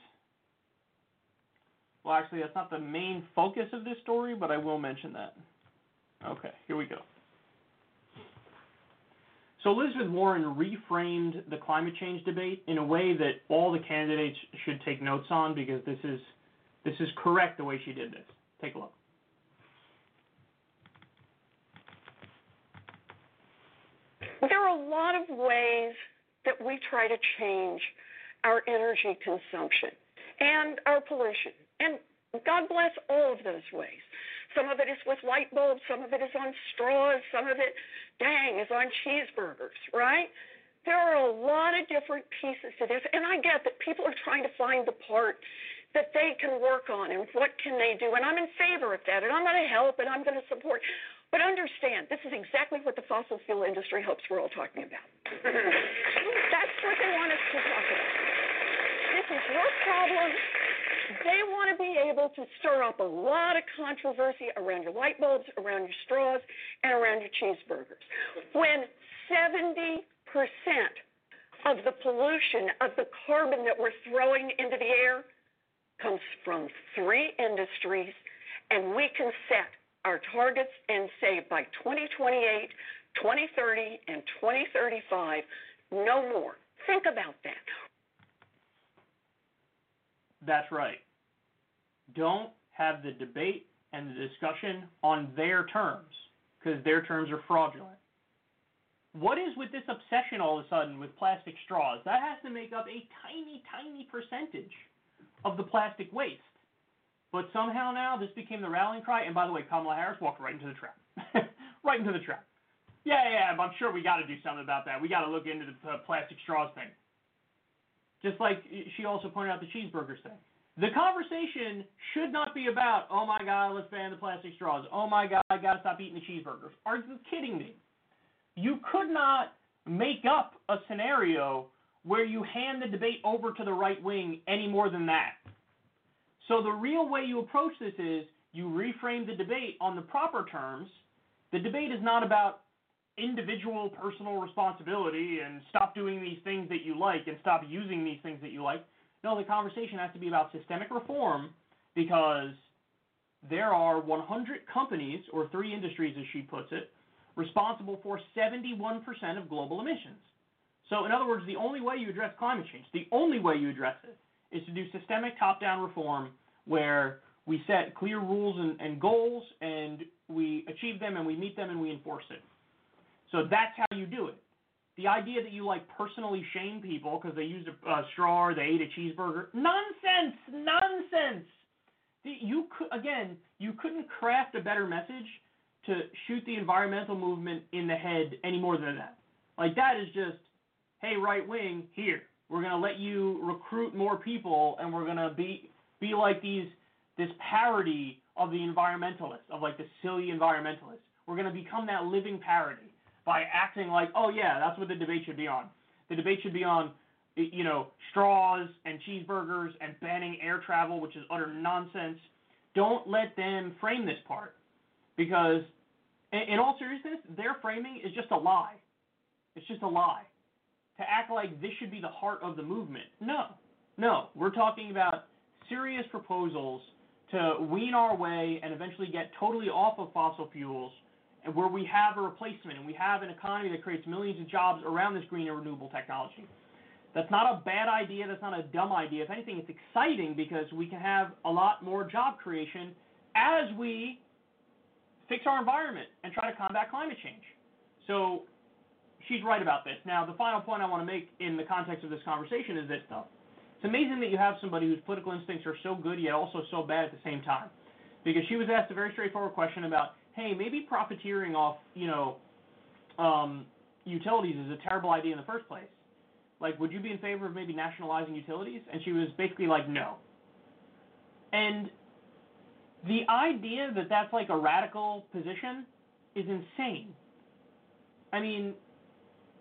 Well, actually, that's not the main focus of this story, but I will mention that. Okay, here we go. So Elizabeth Warren reframed the climate change debate in a way that all the candidates should take notes on because this is this is correct the way she did this. Take a look. There are a lot of ways that we try to change our energy consumption and our pollution. And God bless all of those ways. Some of it is with light bulbs, some of it is on straws, some of it, dang, is on cheeseburgers, right? There are a lot of different pieces to this, and I get that people are trying to find the part that they can work on and what can they do. And I'm in favor of that, and I'm going to help and I'm going to support. But understand, this is exactly what the fossil fuel industry hopes we're all talking about. That's what they want us to talk about. This is your problem. They want to be able to stir up a lot of controversy around your light bulbs, around your straws, and around your cheeseburgers. When 70% of the pollution, of the carbon that we're throwing into the air, comes from three industries, and we can set our targets and say by 2028, 2030, and 2035, no more. Think about that. That's right. Don't have the debate and the discussion on their terms because their terms are fraudulent. What is with this obsession all of a sudden with plastic straws? That has to make up a tiny, tiny percentage of the plastic waste. But somehow now this became the rallying cry. And by the way, Kamala Harris walked right into the trap. right into the trap. Yeah, yeah, I'm sure we got to do something about that. We got to look into the plastic straws thing. Just like she also pointed out the cheeseburgers thing. The conversation should not be about, oh my God, let's ban the plastic straws. Oh my God, I got to stop eating the cheeseburgers. Are you kidding me? You could not make up a scenario where you hand the debate over to the right wing any more than that. So the real way you approach this is you reframe the debate on the proper terms. The debate is not about individual personal responsibility and stop doing these things that you like and stop using these things that you like. No, the conversation has to be about systemic reform because there are 100 companies, or three industries as she puts it, responsible for 71% of global emissions. So, in other words, the only way you address climate change, the only way you address it, is to do systemic top down reform where we set clear rules and, and goals and we achieve them and we meet them and we enforce it. So that's how you do it. The idea that you like personally shame people because they used a, a straw or they ate a cheeseburger, nonsense, nonsense. You could again, you couldn't craft a better message to shoot the environmental movement in the head any more than that. Like that is just, hey, right wing, here we're gonna let you recruit more people, and we're gonna be be like these this parody of the environmentalists, of like the silly environmentalists. We're gonna become that living parody by acting like, oh yeah, that's what the debate should be on. The debate should be on, you know, straws and cheeseburgers and banning air travel, which is utter nonsense. Don't let them frame this part, because in all seriousness, their framing is just a lie. It's just a lie. To act like this should be the heart of the movement, no, no. We're talking about serious proposals to wean our way and eventually get totally off of fossil fuels and where we have a replacement and we have an economy that creates millions of jobs around this green and renewable technology. That's not a bad idea. That's not a dumb idea. If anything, it's exciting because we can have a lot more job creation as we fix our environment and try to combat climate change. So she's right about this. Now, the final point I want to make in the context of this conversation is this, though. It's amazing that you have somebody whose political instincts are so good yet also so bad at the same time. Because she was asked a very straightforward question about hey, maybe profiteering off, you know, um, utilities is a terrible idea in the first place. Like, would you be in favor of maybe nationalizing utilities? And she was basically like, no. And the idea that that's like a radical position is insane. I mean,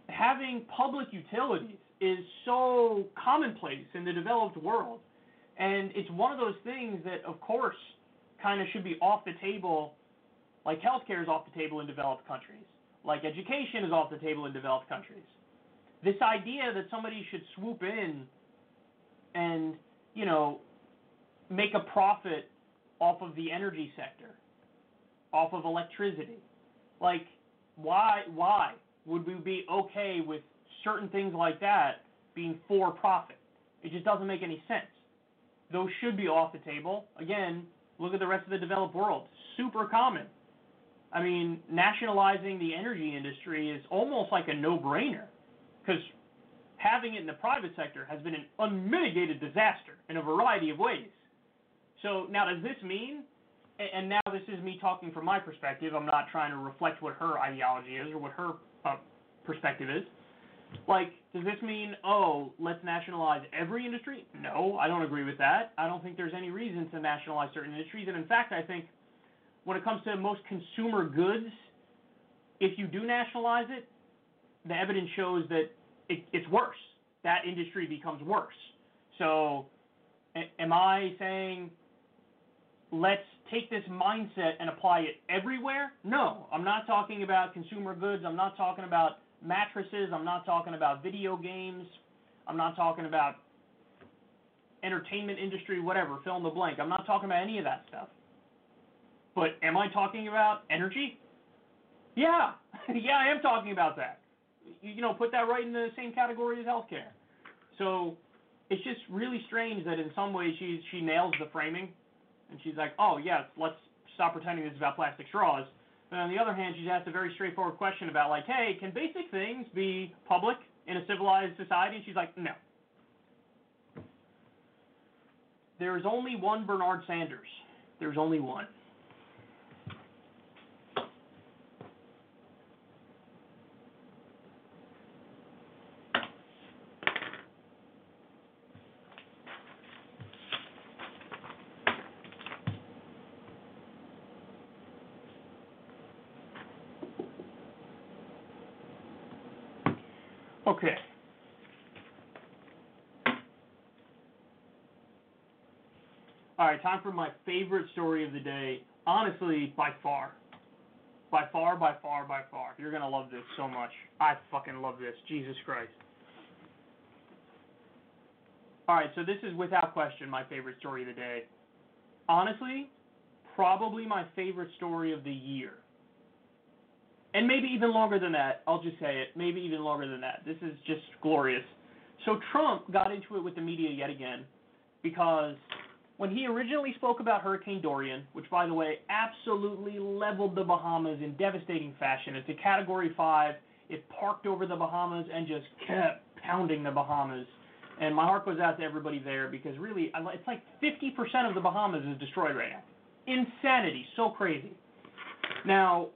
having public utilities is so commonplace in the developed world. And it's one of those things that, of course, kind of should be off the table like healthcare is off the table in developed countries. Like education is off the table in developed countries. This idea that somebody should swoop in and, you know, make a profit off of the energy sector, off of electricity. Like, why why would we be okay with certain things like that being for profit? It just doesn't make any sense. Those should be off the table. Again, look at the rest of the developed world. Super common. I mean, nationalizing the energy industry is almost like a no-brainer because having it in the private sector has been an unmitigated disaster in a variety of ways. So now, does this mean? And now this is me talking from my perspective. I'm not trying to reflect what her ideology is or what her uh, perspective is. Like, does this mean, oh, let's nationalize every industry? No, I don't agree with that. I don't think there's any reason to nationalize certain industries. And in fact, I think when it comes to most consumer goods, if you do nationalize it, the evidence shows that it, it's worse. That industry becomes worse. So, am I saying let's take this mindset and apply it everywhere? No, I'm not talking about consumer goods. I'm not talking about mattresses. I'm not talking about video games. I'm not talking about entertainment industry, whatever, fill in the blank. I'm not talking about any of that stuff. But am I talking about energy? Yeah, yeah, I am talking about that. You know, put that right in the same category as healthcare. So it's just really strange that in some ways she she nails the framing, and she's like, oh yes, let's stop pretending this is about plastic straws. But on the other hand, she's asked a very straightforward question about like, hey, can basic things be public in a civilized society? And she's like, no. There is only one Bernard Sanders. There's only one. Okay. All right, time for my favorite story of the day. Honestly, by far. By far, by far, by far. You're going to love this so much. I fucking love this. Jesus Christ. All right, so this is without question my favorite story of the day. Honestly, probably my favorite story of the year. And maybe even longer than that. I'll just say it. Maybe even longer than that. This is just glorious. So Trump got into it with the media yet again because when he originally spoke about Hurricane Dorian, which by the way absolutely leveled the Bahamas in devastating fashion, it's a category 5. It parked over the Bahamas and just kept pounding the Bahamas. And my heart goes out to everybody there because really, it's like 50% of the Bahamas is destroyed right now. Insanity, so crazy. Now,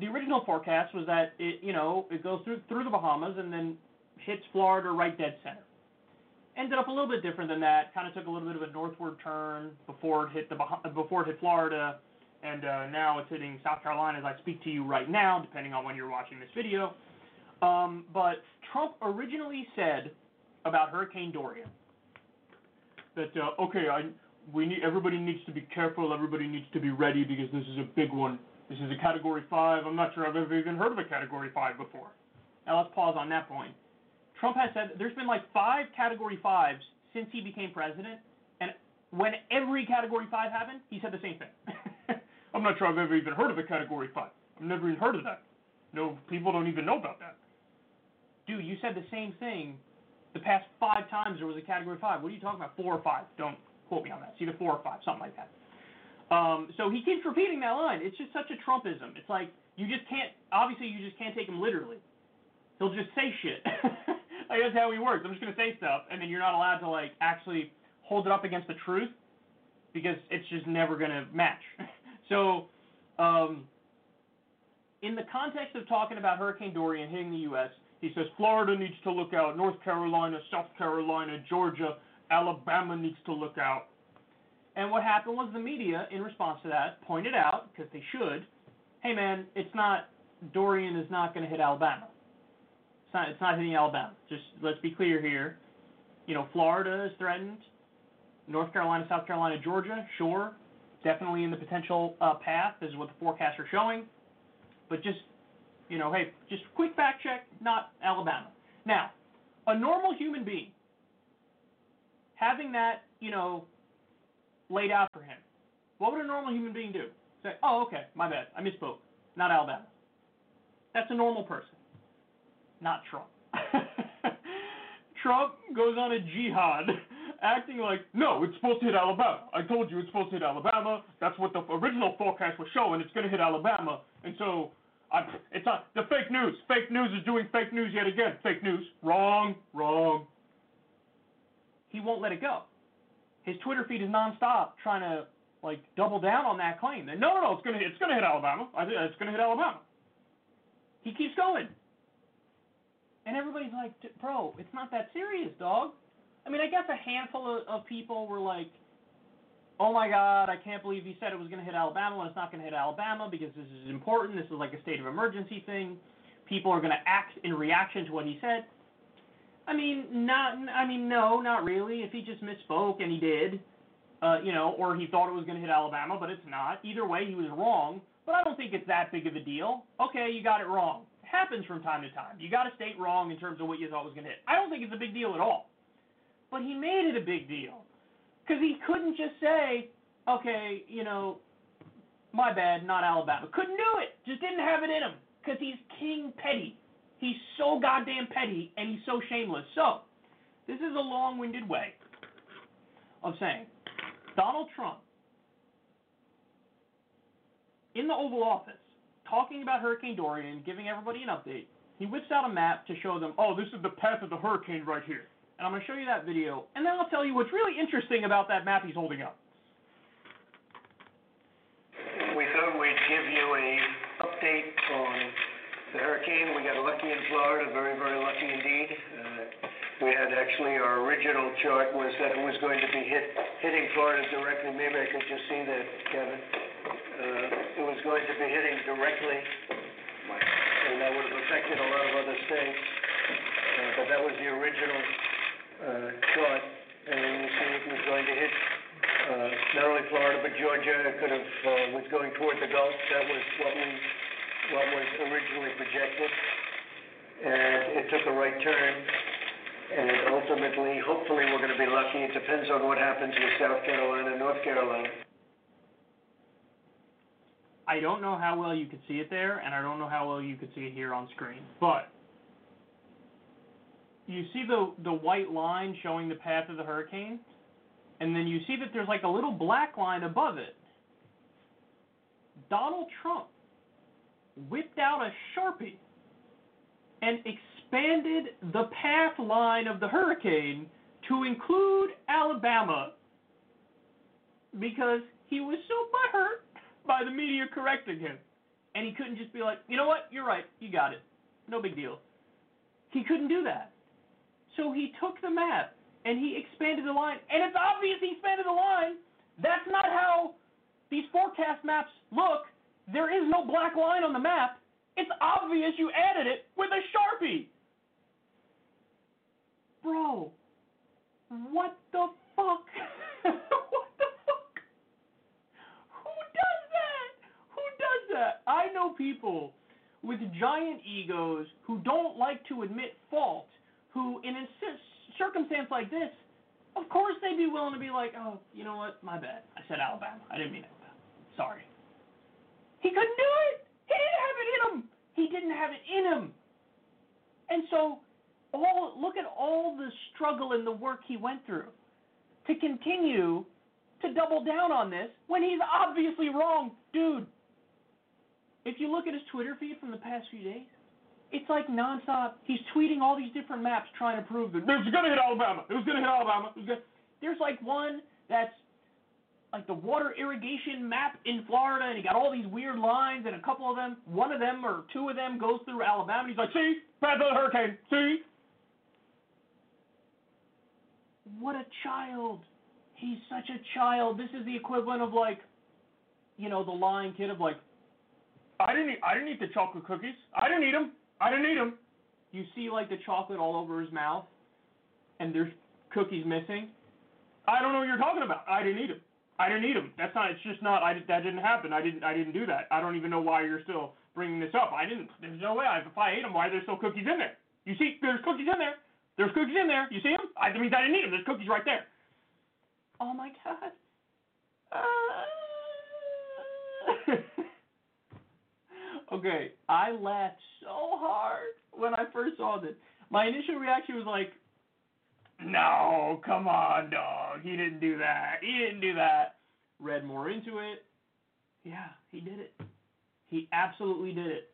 the original forecast was that it, you know, it goes through through the Bahamas and then hits Florida right dead center. Ended up a little bit different than that. Kind of took a little bit of a northward turn before it hit the bah- before it hit Florida, and uh, now it's hitting South Carolina as I speak to you right now, depending on when you're watching this video. Um, but Trump originally said about Hurricane Dorian that uh, okay, I we need everybody needs to be careful, everybody needs to be ready because this is a big one. This is a Category Five. I'm not sure I've ever even heard of a Category Five before. Now let's pause on that point. Trump has said there's been like five Category Fives since he became president, and when every Category Five happened, he said the same thing. I'm not sure I've ever even heard of a Category Five. I've never even heard of that. No, people don't even know about that. Dude, you said the same thing the past five times there was a Category Five. What are you talking about? Four or five? Don't quote me on that. It's either four or five, something like that. Um, so he keeps repeating that line. It's just such a Trumpism. It's like you just can't. Obviously, you just can't take him literally. He'll just say shit. like that's how he works. I'm just gonna say stuff, and then you're not allowed to like actually hold it up against the truth because it's just never gonna match. so, um, in the context of talking about Hurricane Dorian hitting the U.S., he says Florida needs to look out, North Carolina, South Carolina, Georgia, Alabama needs to look out. And what happened was the media, in response to that, pointed out, because they should, hey man, it's not, Dorian is not going to hit Alabama. It's not, it's not hitting Alabama. Just let's be clear here. You know, Florida is threatened. North Carolina, South Carolina, Georgia, sure, definitely in the potential uh, path. This is what the forecasts are showing. But just, you know, hey, just quick fact check, not Alabama. Now, a normal human being having that, you know, laid out for him, what would a normal human being do? Say, oh, okay, my bad, I misspoke. Not Alabama. That's a normal person, not Trump. Trump goes on a jihad acting like, no, it's supposed to hit Alabama. I told you it's supposed to hit Alabama. That's what the original forecast was showing. It's going to hit Alabama. And so, I, it's not the fake news. Fake news is doing fake news yet again. Fake news. Wrong, wrong. He won't let it go. His Twitter feed is nonstop trying to like double down on that claim. That no, no, no, it's gonna it's gonna hit Alabama. I think it's gonna hit Alabama. He keeps going. And everybody's like, bro, it's not that serious, dog. I mean, I guess a handful of, of people were like, oh my God, I can't believe he said it was to hit Alabama and it's not to hit Alabama because this is important. This is like a state of emergency thing. People are to act in reaction to what he said. I mean, not. I mean, no, not really. If he just misspoke and he did, uh, you know, or he thought it was going to hit Alabama, but it's not. Either way, he was wrong. But I don't think it's that big of a deal. Okay, you got it wrong. It happens from time to time. You got to state wrong in terms of what you thought was going to hit. I don't think it's a big deal at all. But he made it a big deal because he couldn't just say, okay, you know, my bad, not Alabama. Couldn't do it. Just didn't have it in him because he's king petty. He's so goddamn petty and he's so shameless. So, this is a long winded way of saying Donald Trump in the Oval Office talking about Hurricane Dorian, giving everybody an update. He whips out a map to show them, oh, this is the path of the hurricane right here. And I'm going to show you that video, and then I'll tell you what's really interesting about that map he's holding up. We thought we'd give you a update on the hurricane. We got lucky in Florida, very, very lucky indeed. Uh, we had actually, our original chart was that it was going to be hit, hitting Florida directly. Maybe I could just see that, Kevin. Uh, it was going to be hitting directly. And that would have affected a lot of other states. Uh, but that was the original uh, chart, and you see it was going to hit uh, not only Florida but Georgia. It could have uh, was going toward the Gulf. That was what we what was originally projected, and it took a right turn. And ultimately, hopefully, we're going to be lucky. It depends on what happens with South Carolina and North Carolina. I don't know how well you could see it there, and I don't know how well you could see it here on screen. But you see the the white line showing the path of the hurricane, and then you see that there's like a little black line above it. Donald Trump whipped out a sharpie and expanded the path line of the hurricane to include Alabama because he was so butthurt by the media correcting him. And he couldn't just be like, you know what, you're right, you got it. No big deal. He couldn't do that. So he took the map and he expanded the line. And it's obvious he expanded the line. That's not how these forecast maps look. There is no black line on the map. It's obvious you added it with a Sharpie. Bro, what the fuck? what the fuck? Who does that? Who does that? I know people with giant egos who don't like to admit fault, who, in a circumstance like this, of course they'd be willing to be like, oh, you know what? My bad. I said Alabama. I didn't mean Alabama. Sorry. He couldn't do it. He didn't have it in him. He didn't have it in him. And so, all look at all the struggle and the work he went through to continue to double down on this when he's obviously wrong, dude. If you look at his Twitter feed from the past few days, it's like nonstop. He's tweeting all these different maps trying to prove that it's gonna hit Alabama. It was gonna hit Alabama. Gonna... There's like one that's like the water irrigation map in Florida, and he got all these weird lines, and a couple of them, one of them or two of them goes through Alabama. And he's like, see, path of the hurricane, see. What a child. He's such a child. This is the equivalent of like, you know, the lying kid of like, I didn't eat, I didn't eat the chocolate cookies. I didn't eat them. I didn't eat them. You see like the chocolate all over his mouth, and there's cookies missing. I don't know what you're talking about. I didn't eat them. I didn't eat them. That's not. It's just not. I that didn't happen. I didn't. I didn't do that. I don't even know why you're still bringing this up. I didn't. There's no way. If I ate them, why are there still cookies in there? You see, there's cookies in there. There's cookies in there. You see them? I that means I didn't eat them. There's cookies right there. Oh my god. Uh... okay, I laughed so hard when I first saw this. My initial reaction was like, no, come on, dog. He didn't do that. He didn't do that. Read more into it. Yeah, he did it. He absolutely did it.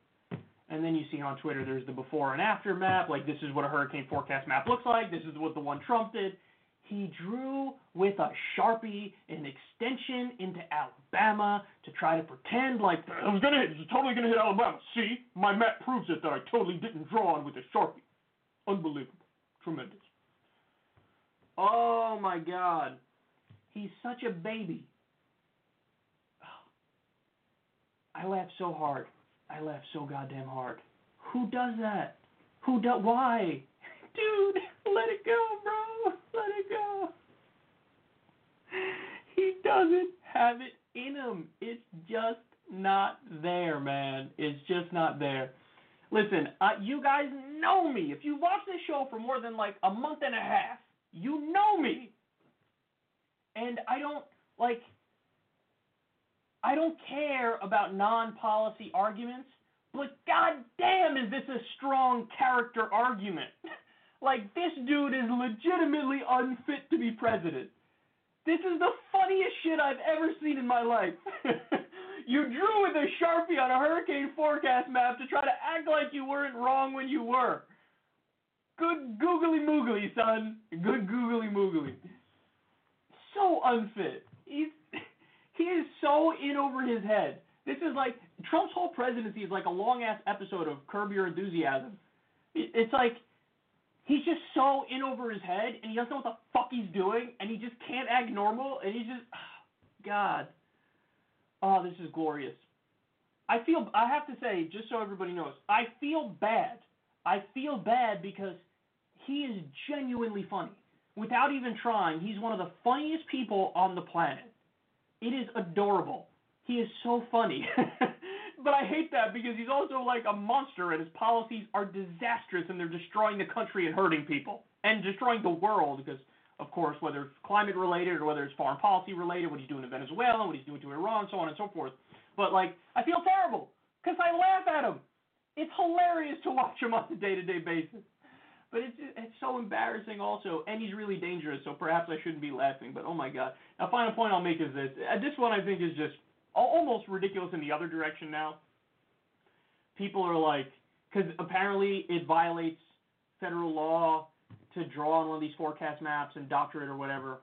And then you see on Twitter there's the before and after map. Like, this is what a hurricane forecast map looks like. This is what the one Trump did. He drew with a Sharpie an extension into Alabama to try to pretend like it was to hit, it's totally going to hit Alabama. See, my map proves it that I totally didn't draw on with a Sharpie. Unbelievable. Tremendous. Oh my God. He's such a baby. I laughed so hard. I laughed so goddamn hard. Who does that? Who does? Why? Dude, let it go, bro. Let it go. He doesn't have it in him. It's just not there, man. It's just not there. Listen, uh, you guys know me. If you watch this show for more than like a month and a half, you know me. And I don't like I don't care about non-policy arguments, but goddamn is this a strong character argument. like this dude is legitimately unfit to be president. This is the funniest shit I've ever seen in my life. you drew with a Sharpie on a hurricane forecast map to try to act like you weren't wrong when you were. Good googly moogly, son. Good googly moogly. So unfit. He's he is so in over his head. This is like Trump's whole presidency is like a long ass episode of Curb Your Enthusiasm. It's like he's just so in over his head and he doesn't know what the fuck he's doing and he just can't act normal and he's just God. Oh, this is glorious. I feel I have to say, just so everybody knows, I feel bad. I feel bad because he is genuinely funny. Without even trying, he's one of the funniest people on the planet. It is adorable. He is so funny. but I hate that because he's also like a monster and his policies are disastrous and they're destroying the country and hurting people and destroying the world because of course whether it's climate related or whether it's foreign policy related, what he's doing to Venezuela, what he's doing to Iran, so on and so forth. But like I feel terrible because I laugh at him. It's hilarious to watch him on a day-to-day basis. But it's it's so embarrassing also, and he's really dangerous. So perhaps I shouldn't be laughing. But oh my god! Now, final point I'll make is this: uh, this one I think is just almost ridiculous in the other direction now. People are like, because apparently it violates federal law to draw on one of these forecast maps and doctor it or whatever.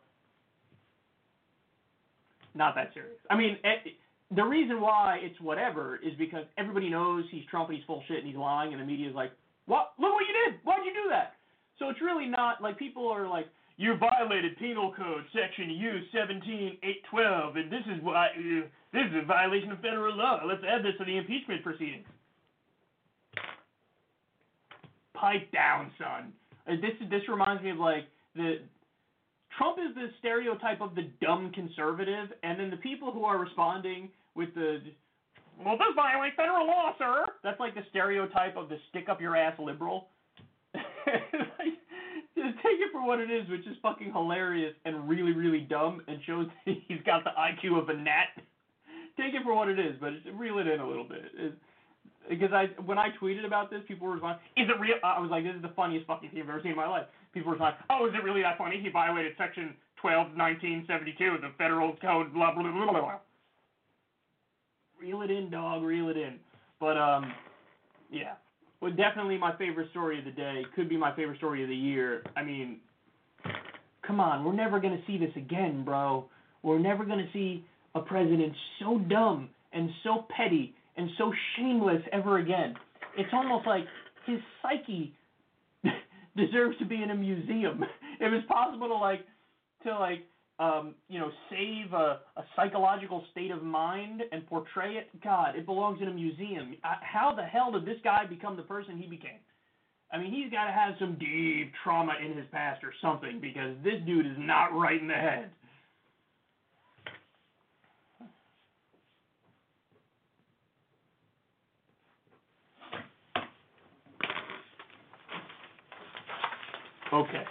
Not that serious. I mean, it, the reason why it's whatever is because everybody knows he's Trump and he's full shit and he's lying, and the media is like, "What? Look what you did! Why'd you do that?" So it's really not like people are like, "You violated Penal Code Section U seventeen eight twelve, and this is why uh, this is a violation of federal law. Let's add this to the impeachment proceedings." Pipe down, son. Uh, This this reminds me of like the Trump is the stereotype of the dumb conservative, and then the people who are responding with the well, this violates federal law, sir. That's like the stereotype of the stick up your ass liberal. like, just take it for what it is, which is fucking hilarious and really, really dumb, and shows he's got the IQ of a gnat. Take it for what it is, but reel it in a little bit. It's, because I when I tweeted about this, people were responding, "Is it real?" I was like, "This is the funniest fucking thing I've ever seen in my life." People were like, "Oh, is it really that funny? He violated Section 12, 1972 of the Federal Code." Blah blah blah blah. blah. Reel it in, dog. Reel it in. But um, yeah. Well, definitely my favorite story of the day. Could be my favorite story of the year. I mean, come on, we're never gonna see this again, bro. We're never gonna see a president so dumb and so petty and so shameless ever again. It's almost like his psyche deserves to be in a museum. If it's possible to like to like um, you know, save a, a psychological state of mind and portray it, God, it belongs in a museum. How the hell did this guy become the person he became? I mean, he's got to have some deep trauma in his past or something because this dude is not right in the head. Okay.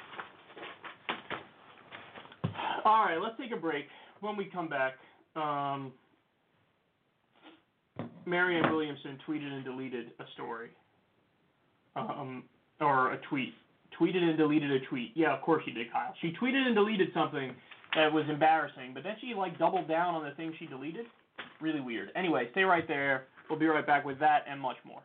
All right, let's take a break. When we come back, um, Marianne Williamson tweeted and deleted a story, um, or a tweet. Tweeted and deleted a tweet. Yeah, of course she did, Kyle. She tweeted and deleted something that was embarrassing, but then she like doubled down on the thing she deleted. Really weird. Anyway, stay right there. We'll be right back with that and much more.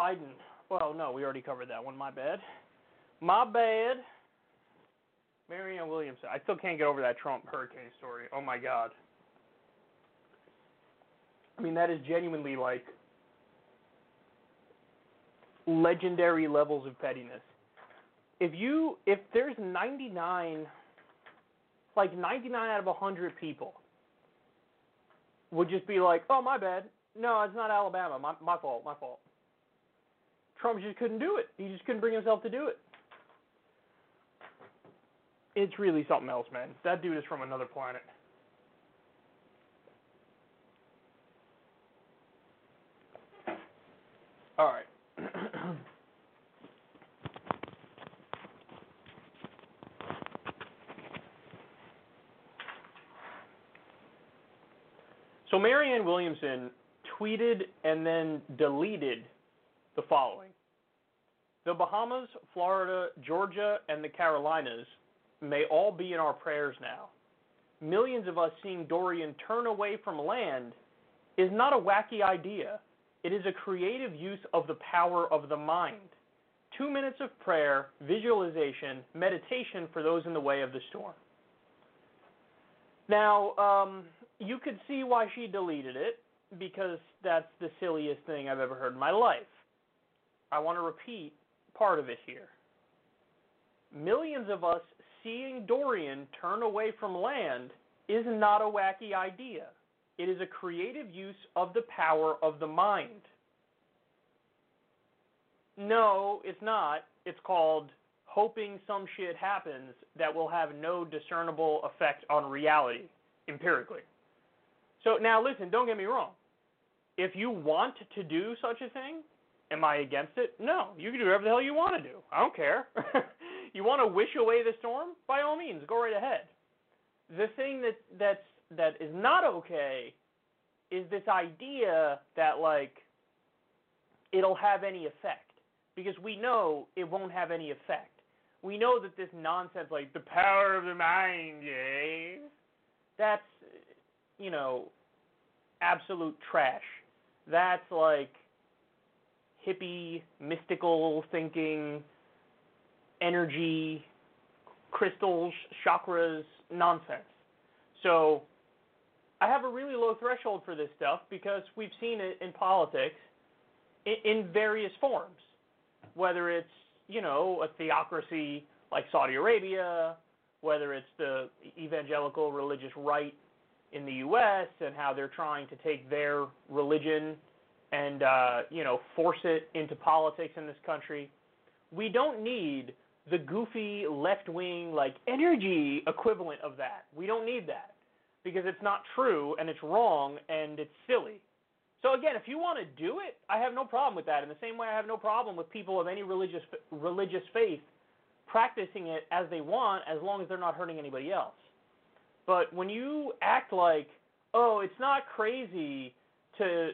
Biden. Well, no, we already covered that one. My bad. My bad. Marianne Williamson. I still can't get over that Trump hurricane story. Oh my God. I mean, that is genuinely like legendary levels of pettiness. If you, if there's 99, like 99 out of 100 people would just be like, oh, my bad. No, it's not Alabama. My, my fault. My fault. Trump just couldn't do it. He just couldn't bring himself to do it. It's really something else, man. That dude is from another planet. All right. so Marianne Williamson tweeted and then deleted the following. The Bahamas, Florida, Georgia, and the Carolinas may all be in our prayers now. Millions of us seeing Dorian turn away from land is not a wacky idea. It is a creative use of the power of the mind. Two minutes of prayer, visualization, meditation for those in the way of the storm. Now, um, you could see why she deleted it because that's the silliest thing I've ever heard in my life. I want to repeat part of it here. Millions of us seeing Dorian turn away from land is not a wacky idea. It is a creative use of the power of the mind. No, it's not. It's called hoping some shit happens that will have no discernible effect on reality empirically. So now listen, don't get me wrong. If you want to do such a thing, am I against it? No. You can do whatever the hell you want to do. I don't care. you want to wish away the storm? By all means, go right ahead. The thing that that's that is not okay is this idea that like it'll have any effect because we know it won't have any effect. We know that this nonsense like the power of the mind, yeah, that's you know absolute trash. That's like hippie, mystical thinking, energy, crystals, chakras, nonsense. So I have a really low threshold for this stuff because we've seen it in politics in, various forms, whether it's you know a theocracy like Saudi Arabia, whether it's the evangelical religious right in the U.S. and how they're trying to take their religion and uh, you know force it into politics in this country. We don't need the goofy left wing like energy equivalent of that. We don't need that because it's not true and it's wrong and it's silly. So again, if you want to do it, I have no problem with that. In the same way, I have no problem with people of any religious religious faith practicing it as they want, as long as they're not hurting anybody else. But when you act like, oh, it's not crazy to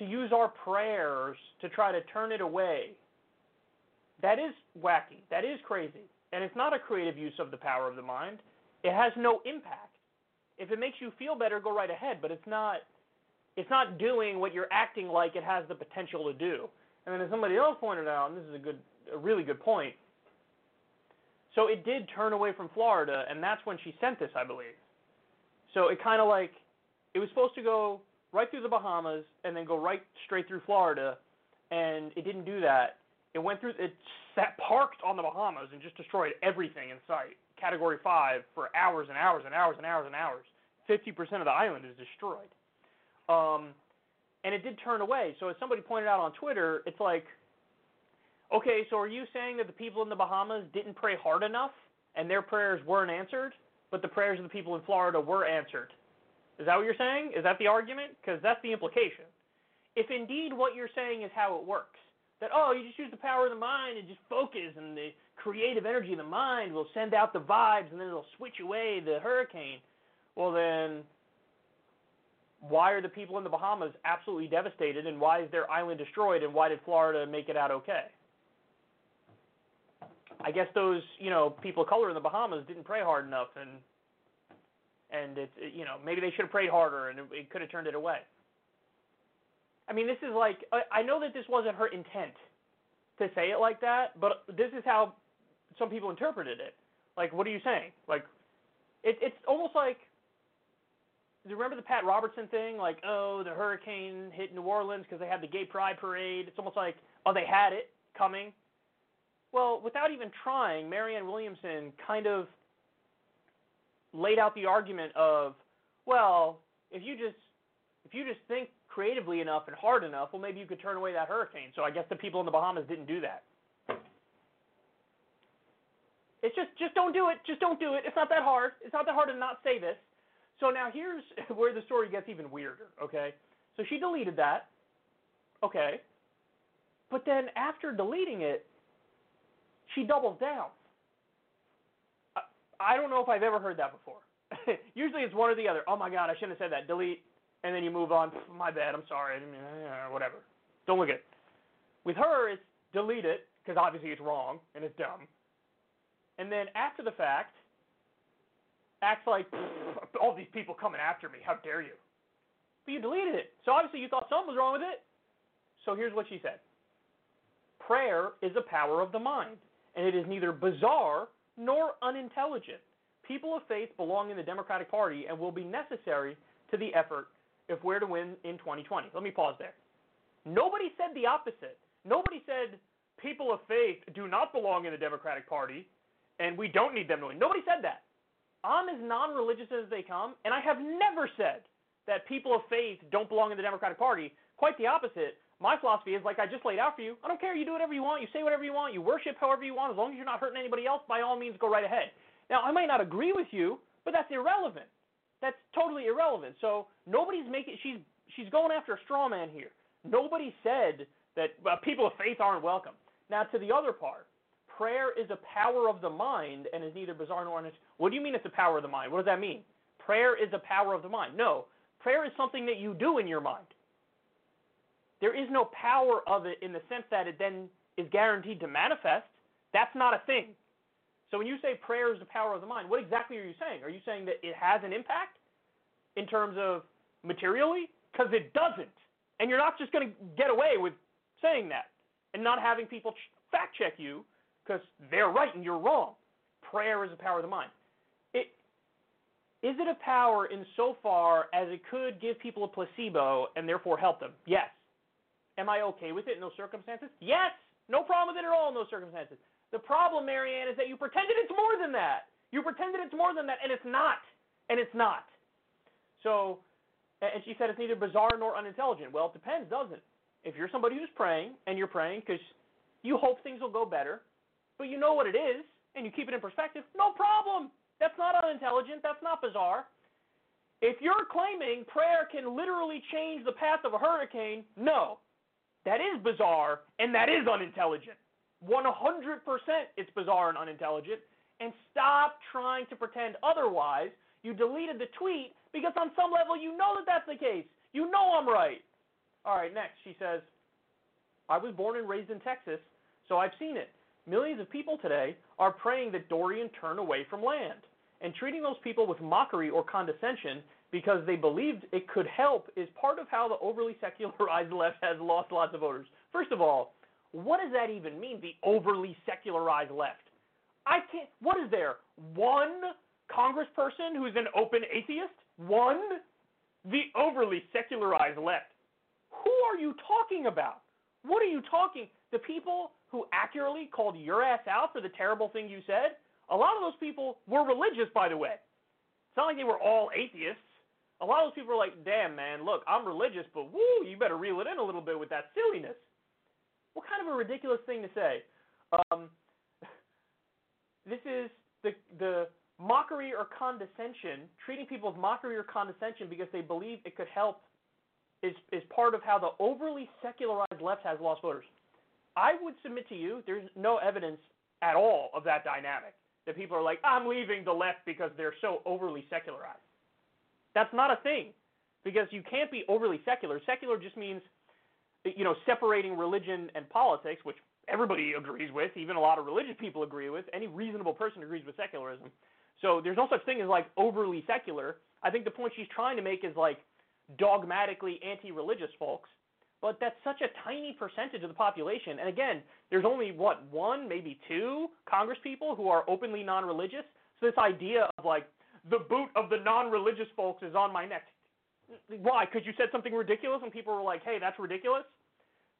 to use our prayers to try to turn it away, that is wacky. That is crazy. And it's not a creative use of the power of the mind. It has no impact. If it makes you feel better, go right ahead, but it's not it's not doing what you're acting like it has the potential to do. And then as somebody else pointed out, and this is a good a really good point. So it did turn away from Florida and that's when she sent this, I believe. So it kind of like it was supposed to go right through the Bahamas and then go right straight through Florida and it didn't do that. It went through it sat parked on the Bahamas and just destroyed everything in sight category five for hours and hours and hours and hours and hours. 50% of the island is destroyed. Um, and it did turn away. So as somebody pointed out on Twitter, it's like, okay, so are you saying that the people in the Bahamas didn't pray hard enough and their prayers weren't answered, but the prayers of the people in Florida were answered? Is that what you're saying? Is that the argument? Because that's the implication. If indeed what you're saying is how it works, that oh, you just use the power of the mind and just focus, and the creative energy of the mind will send out the vibes, and then it'll switch away the hurricane. Well, then why are the people in the Bahamas absolutely devastated, and why is their island destroyed, and why did Florida make it out okay? I guess those you know people of color in the Bahamas didn't pray hard enough, and and it's it, you know maybe they should have prayed harder, and it, it could have turned it away. I mean, this is like I, I know that this wasn't her intent to say it like that, but this is how some people interpreted it. Like, what are you saying? Like, it, it's almost like do you remember the Pat Robertson thing? Like, oh, the hurricane hit New Orleans because they had the gay pride parade. It's almost like, oh, they had it coming. Well, without even trying, Marianne Williamson kind of laid out the argument of, well, if you just if you just think creatively enough and hard enough, well, maybe you could turn away that hurricane. So I guess the people in the Bahamas didn't do that. It's just just don't do it. Just don't do it. It's not that hard. It's not that hard to not say this. So now here's where the story gets even weirder, okay? So she deleted that. Okay. But then after deleting it, she doubles down. I, don't know if I've ever heard that before. Usually it's one or the other. Oh my God, I shouldn't have said that. Delete, and then you move on. My bad. I'm sorry. Whatever. Don't look at it. With her, it's delete it because obviously it's wrong and it's dumb. And then after the fact, acts like all these people coming after me. How dare you? But you deleted it. So obviously you thought something was wrong with it. So here's what she said. Prayer is a power of the mind, and it is neither bizarre nor unintelligent. People of faith belong in the Democratic Party and will be necessary to the effort if we're to win in 2020. Let me pause there. Nobody said the opposite. Nobody said people of faith do not belong in the Democratic Party and we don't need them to win. Nobody said that. I'm as non religious as they come, and I have never said that people of faith don't belong in the Democratic Party. Quite the opposite. My philosophy is like I just laid out for you. I don't care. You do whatever you want. You say whatever you want. You worship however you want. As long as you're not hurting anybody else, by all means, go right ahead. Now, I might not agree with you, but that's irrelevant. That's totally irrelevant. So nobody's making. She's she's going after a straw man here. Nobody said that uh, people of faith aren't welcome. Now, to the other part, prayer is a power of the mind and is neither bizarre nor unintelligent. What do you mean it's a power of the mind? What does that mean? Prayer is a power of the mind. No, prayer is something that you do in your mind. There is no power of it in the sense that it then is guaranteed to manifest. That's not a thing. So when you say prayer is the power of the mind, what exactly are you saying? Are you saying that it has an impact in terms of materially? Because it doesn't. And you're not just going to get away with saying that and not having people fact check you because they're right and you're wrong. Prayer is a power of the mind. It, is it a power in so far as it could give people a placebo and therefore help them? Yes. Am I okay with it in those circumstances? Yes. No problem with it at all in those circumstances. The problem, Marianne, is that you pretended it's more than that. You pretended it's more than that, and it's not. And it's not. So, and she said it's neither bizarre nor unintelligent. Well, it depends, doesn't it? If you're somebody who's praying, and you're praying because you hope things will go better, but you know what it is, and you keep it in perspective, no problem. That's not unintelligent. That's not bizarre. If you're claiming prayer can literally change the path of a hurricane, no. That is bizarre, and that is unintelligent. 100% it's bizarre and unintelligent. And stop trying to pretend otherwise. You deleted the tweet because on some level you know that that's the case. You know I'm right. All right, next, she says, I was born and raised in Texas, so I've seen it. Millions of people today are praying that Dorian turn away from land. And treating those people with mockery or condescension because they believed it could help is part of how the overly secularized left has lost lots of voters. First of all, what does that even mean, the overly secularized left? I can't, what is there? One congressperson who's an open atheist? One? The overly secularized left. Who are you talking about? What are you talking? The people who accurately called your ass out for the terrible thing you said, a lot of those people were religious, by the way. It's not like they were all atheists. A lot of those people are like, damn, man, look, I'm religious, but woo, you better reel it in a little bit with that silliness. What kind of a ridiculous thing to say? Um, this is the, the mockery or condescension, treating people with mockery or condescension because they believe it could help, is, is part of how the overly secularized left has lost voters. I would submit to you there's no evidence at all of that dynamic. That people are like, I'm leaving the left because they're so overly secularized. That's not a thing. because you can't be overly secular. Secular just means, you know, separating religion and politics, which everybody agrees with, even a lot of religious people agree with. Any reasonable person agrees with secularism. So there's no such thing as like overly secular. I think the point she's trying to make is like dogmatically anti-religious folks, but that's such a tiny percentage of the population. And again, there's only what one, maybe two Congress people who are openly non-religious. So this idea of like the boot of the non-religious folks is on my neck. Why? Because you said something ridiculous and people were like, "Hey, that's ridiculous."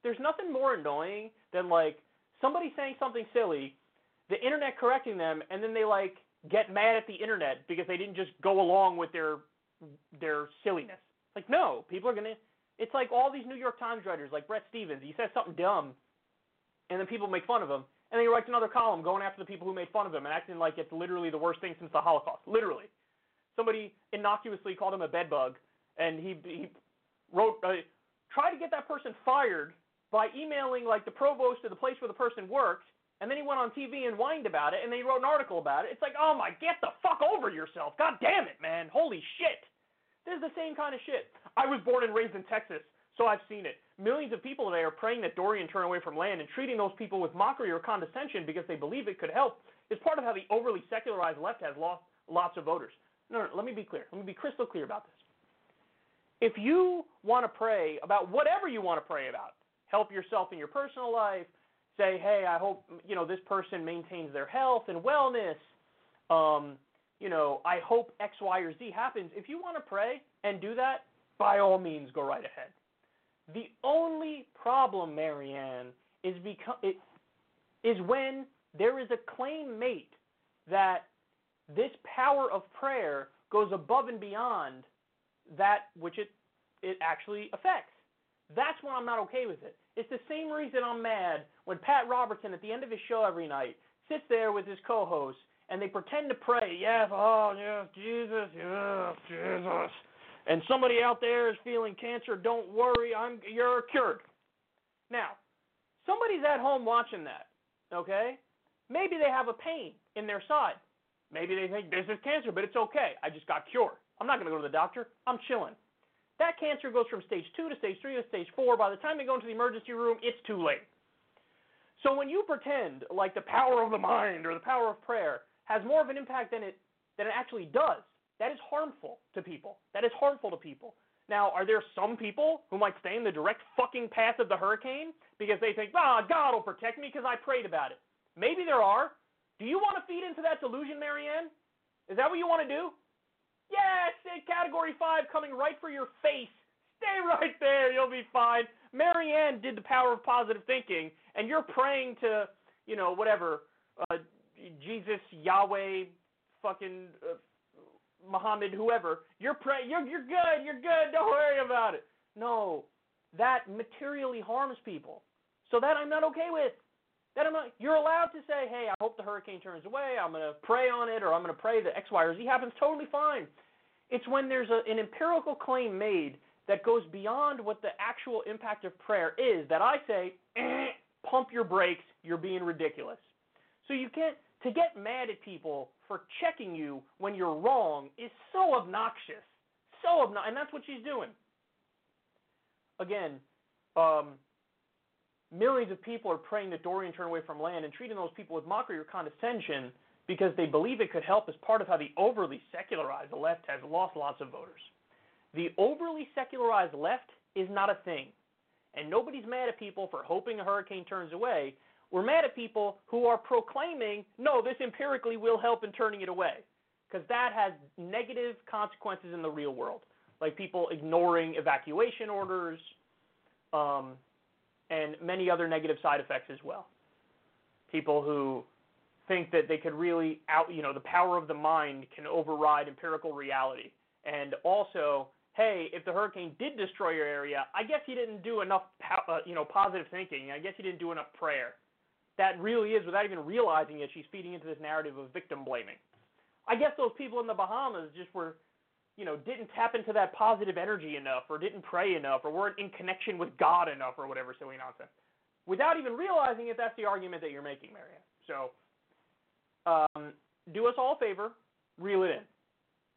There's nothing more annoying than like somebody saying something silly, the internet correcting them, and then they like get mad at the internet because they didn't just go along with their their silliness. Like, no, people are gonna. It's like all these New York Times writers, like Bret Stephens. He says something dumb, and then people make fun of him, and then he writes another column going after the people who made fun of him and acting like it's literally the worst thing since the Holocaust. Literally, somebody innocuously called him a bedbug, and he he wrote uh, try to get that person fired by emailing like the provost to the place where the person works, and then he went on TV and whined about it, and then he wrote an article about it. It's like, oh my, get the fuck over yourself. God damn it, man. Holy shit. This is the same kind of shit. I was born and raised in Texas, so I've seen it. Millions of people today are praying that Dorian turn away from land and treating those people with mockery or condescension because they believe it could help is part of how the overly secularized left has lost lots of voters. No, no, let me be clear. Let me be crystal clear about this. If you want to pray about whatever you want to pray about, help yourself in your personal life, say, hey, I hope you know this person maintains their health and wellness. Um, you know, I hope X, Y, or Z happens. If you want to pray and do that, by all means, go right ahead. The only problem, Marianne, is because it is when there is a claim made that this power of prayer goes above and beyond that which it it actually affects. That's when I'm not okay with it. It's the same reason I'm mad when Pat Robertson at the end of his show every night sits there with his co-host and they pretend to pray, yes, oh yes, Jesus, yes, Jesus. And somebody out there is feeling cancer, don't worry, I'm you're cured. Now, somebody's at home watching that, okay? Maybe they have a pain in their side. Maybe they think this is cancer, but it's okay. I just got cured. I'm not going to go to the doctor. I'm chilling. That cancer goes from stage two to stage three to stage four. By the time they go into the emergency room, it's too late. So when you pretend like the power of the mind or the power of prayer has more of an impact than it than it actually does, that is harmful to people. That is harmful to people. Now, are there some people who might stay in the direct fucking path of the hurricane because they think, ah, God will protect me because I prayed about it? Maybe there are. Do you want to feed into that delusion, Marianne? Is that what you want to do? Yes, category five coming right for your face. Stay right there, you'll be fine. Marianne did the power of positive thinking, and you're praying to, you know, whatever, uh, Jesus, Yahweh, fucking uh, Muhammad, whoever. You're praying. You're you're good. You're good. Don't worry about it. No, that materially harms people. So that I'm not okay with. That I'm not. You're allowed to say, hey, I hope the hurricane turns away. I'm gonna pray on it, or I'm gonna pray that X, Y, or Z happens. Totally fine. It's when there's a, an empirical claim made that goes beyond what the actual impact of prayer is that I say, eh, pump your brakes, you're being ridiculous. So you can't, to get mad at people for checking you when you're wrong is so obnoxious. So obnoxious. And that's what she's doing. Again, um, millions of people are praying that Dorian turn away from land and treating those people with mockery or condescension because they believe it could help as part of how the overly secularized left has lost lots of voters. The overly secularized left is not a thing. And nobody's mad at people for hoping a hurricane turns away. We're mad at people who are proclaiming, no, this empirically will help in turning it away. Because that has negative consequences in the real world. Like people ignoring evacuation orders um, and many other negative side effects as well. People who think that they could really out, you know, the power of the mind can override empirical reality. And also, hey, if the hurricane did destroy your area, I guess you didn't do enough, uh, you know, positive thinking. I guess you didn't do enough prayer. That really is, without even realizing it, she's feeding into this narrative of victim blaming. I guess those people in the Bahamas just were, you know, didn't tap into that positive energy enough, or didn't pray enough, or weren't in connection with God enough, or whatever silly nonsense. Without even realizing it, that's the argument that you're making, Marianne. So um, do us all a favor, reel it in.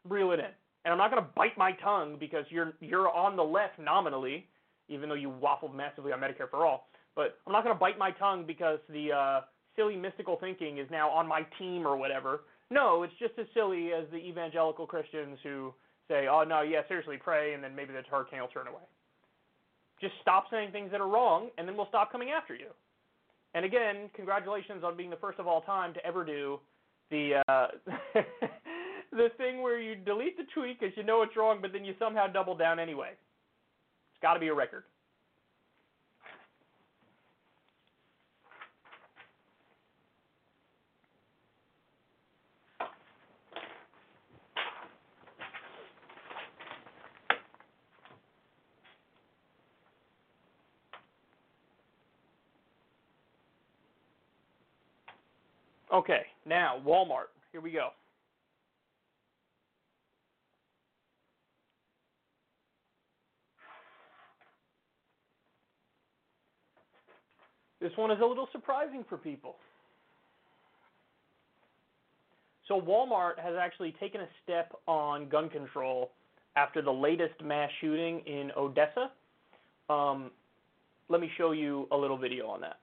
Reel it in. and I'm not going to bite my tongue because you're you're on the left nominally, even though you waffled massively on Medicare for all. But I'm not going to bite my tongue because the uh, silly mystical thinking is now on my team or whatever. No, it's just as silly as the evangelical Christians who say, "Oh no, yeah, seriously, pray," and then maybe the hurricane will turn away. Just stop saying things that are wrong, and then we'll stop coming after you. And again, congratulations on being the first of all time to ever do the uh, the thing where you delete the tweet because you know it's wrong, but then you somehow double down anyway. It's got to be a record. Okay, now Walmart. Here we go. This one is a little surprising for people. So, Walmart has actually taken a step on gun control after the latest mass shooting in Odessa. Um, let me show you a little video on that.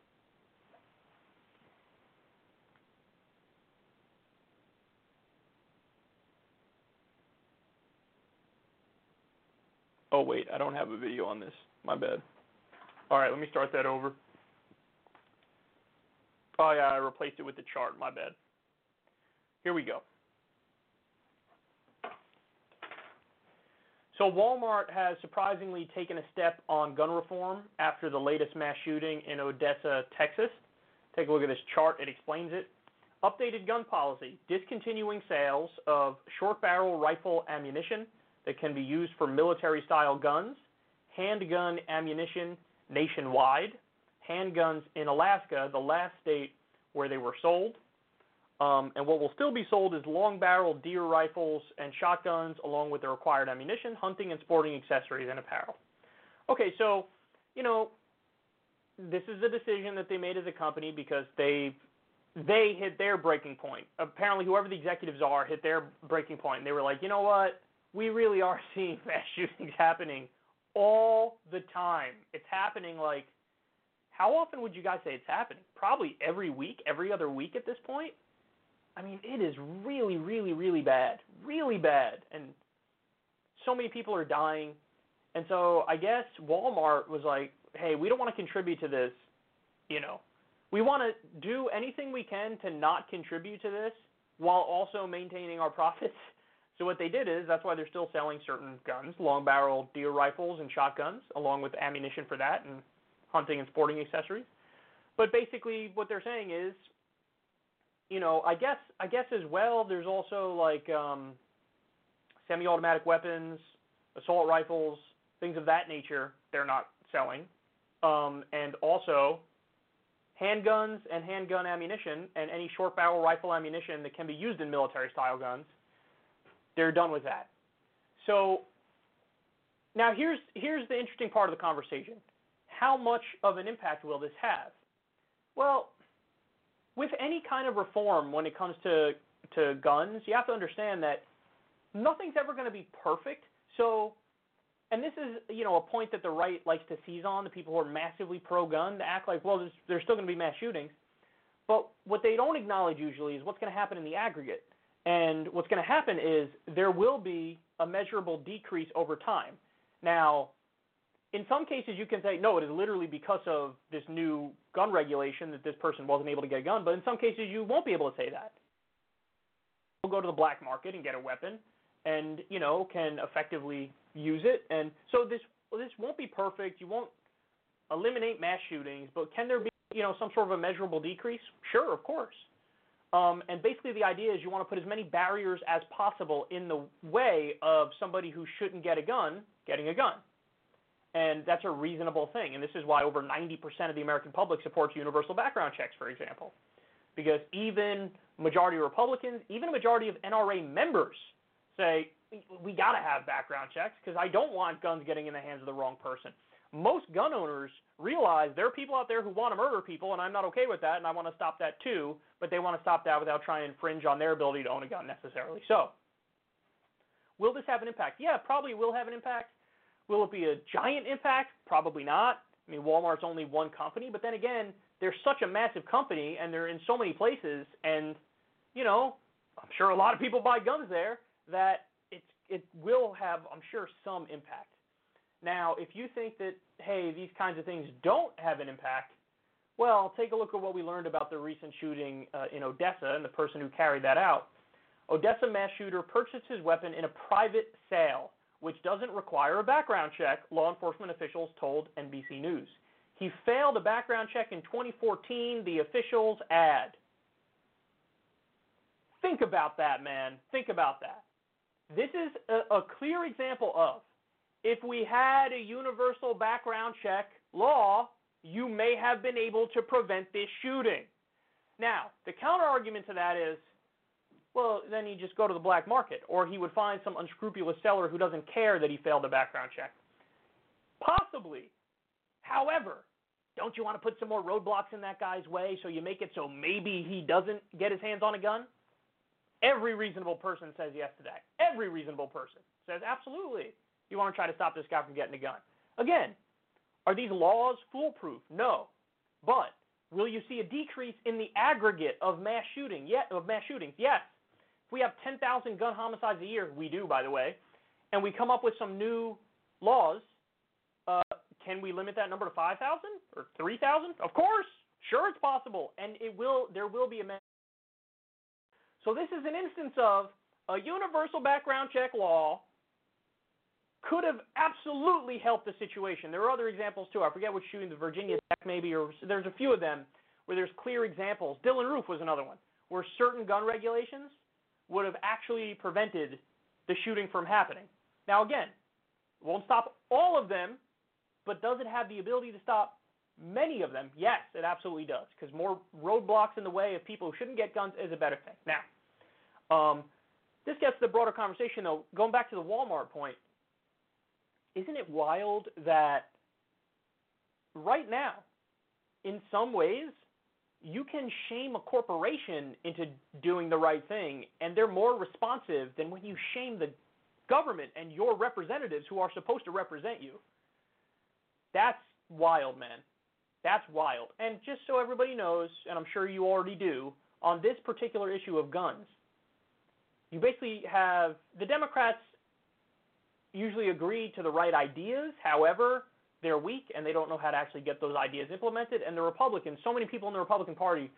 Oh, wait, I don't have a video on this. My bad. All right, let me start that over. Oh, yeah, I replaced it with the chart. My bad. Here we go. So, Walmart has surprisingly taken a step on gun reform after the latest mass shooting in Odessa, Texas. Take a look at this chart, it explains it. Updated gun policy discontinuing sales of short barrel rifle ammunition that can be used for military style guns, handgun ammunition nationwide, handguns in Alaska, the last state where they were sold. Um, and what will still be sold is long barrel deer rifles and shotguns, along with the required ammunition, hunting and sporting accessories, and apparel. Okay, so, you know, this is a decision that they made as a company because they they hit their breaking point. Apparently, whoever the executives are hit their breaking point, and they were like, you know what? We really are seeing mass shootings happening all the time. It's happening like how often would you guys say it's happening? Probably every week, every other week at this point. I mean, it is really, really, really bad. Really bad. And so many people are dying. And so I guess Walmart was like, hey, we don't want to contribute to this. You know, we want to do anything we can to not contribute to this while also maintaining our profits. So what they did is that's why they're still selling certain guns, long barrel deer rifles and shotguns, along with ammunition for that and hunting and sporting accessories. But basically, what they're saying is, you know, I guess I guess as well. There's also like um, semi-automatic weapons, assault rifles, things of that nature. They're not selling, um, and also handguns and handgun ammunition and any short barrel rifle ammunition that can be used in military style guns. They're done with that. So now here's here's the interesting part of the conversation how much of an impact will this have? Well, with any kind of reform when it comes to to guns, you have to understand that nothing's ever going to be perfect. So, and this is you know a point that the right likes to seize on. The people who are massively pro-gun to act like, well, there's, there's still going to be mass shootings. But what they don't acknowledge usually is what's going to happen in the aggregate. And what's going to happen is there will be a measurable decrease over time. Now, in some cases you can say no it is literally because of this new gun regulation that this person wasn't able to get a gun but in some cases you won't be able to say that. You'll go to the black market and get a weapon and you know can effectively use it. And so this this won't be perfect. You won't eliminate mass shootings but can there be you know some sort of a measurable decrease? Sure of course um, and basically the idea is you want to put as many barriers as possible in the way of somebody who shouldn't get a gun getting a gun and that's a reasonable thing. And this is why over 90% of the American public supports universal background checks, for example. Because even majority Republicans, even a majority of NRA members say, we got to have background checks because I don't want guns getting in the hands of the wrong person. Most gun owners realize there are people out there who want to murder people, and I'm not okay with that, and I want to stop that too, but they want to stop that without trying to infringe on their ability to own a gun necessarily. So, Will this have an impact? Yeah, probably will have an impact. Will it be a giant impact? Probably not. I mean, Walmart's only one company, but then again, they're such a massive company and they're in so many places, and you know, I'm sure a lot of people buy guns there that it it will have, I'm sure, some impact. Now, if you think that hey, these kinds of things don't have an impact, well, take a look at what we learned about the recent shooting uh, in Odessa and the person who carried that out. Odessa mass shooter purchased his weapon in a private sale, which doesn't require a background check, law enforcement officials told NBC News. He failed a background check in 2014, the officials add. Think about that, man. Think about that. This is a, a clear example of if we had a universal background check law, you may have been able to prevent this shooting. Now, the counter argument to that is well, then he'd just go to the black market, or he would find some unscrupulous seller who doesn't care that he failed a background check. Possibly. However, don't you want to put some more roadblocks in that guy's way so you make it so maybe he doesn't get his hands on a gun? Every reasonable person says yes to that. Every reasonable person says absolutely. You want to try to stop this guy from getting a gun. Again, are these laws foolproof? No. But will you see a decrease in the aggregate of mass shooting? Yeah, of mass shootings? Yes. If we have 10,000 gun homicides a year, we do, by the way, and we come up with some new laws, uh, can we limit that number to 5,000 or 3,000? Of course. Sure, it's possible, and it will. There will be a. So this is an instance of a universal background check law could have absolutely helped the situation. There are other examples too. I forget which shooting, the Virginia Tech maybe, or there's a few of them where there's clear examples. Dylann Roof was another one where certain gun regulations would have actually prevented the shooting from happening. Now again, won't stop all of them, but does it have the ability to stop many of them? Yes, it absolutely does, because more roadblocks in the way of people who shouldn't get guns is a better thing. Now, um, this gets to the broader conversation though. Going back to the Walmart point, isn't it wild that right now, in some ways, you can shame a corporation into doing the right thing, and they're more responsive than when you shame the government and your representatives who are supposed to represent you. That's wild, man. That's wild. And just so everybody knows, and I'm sure you already do, on this particular issue of guns, you basically have the Democrats usually agree to the right ideas. However, they're weak and they don't know how to actually get those ideas implemented. And the Republicans, so many people in the Republican Party,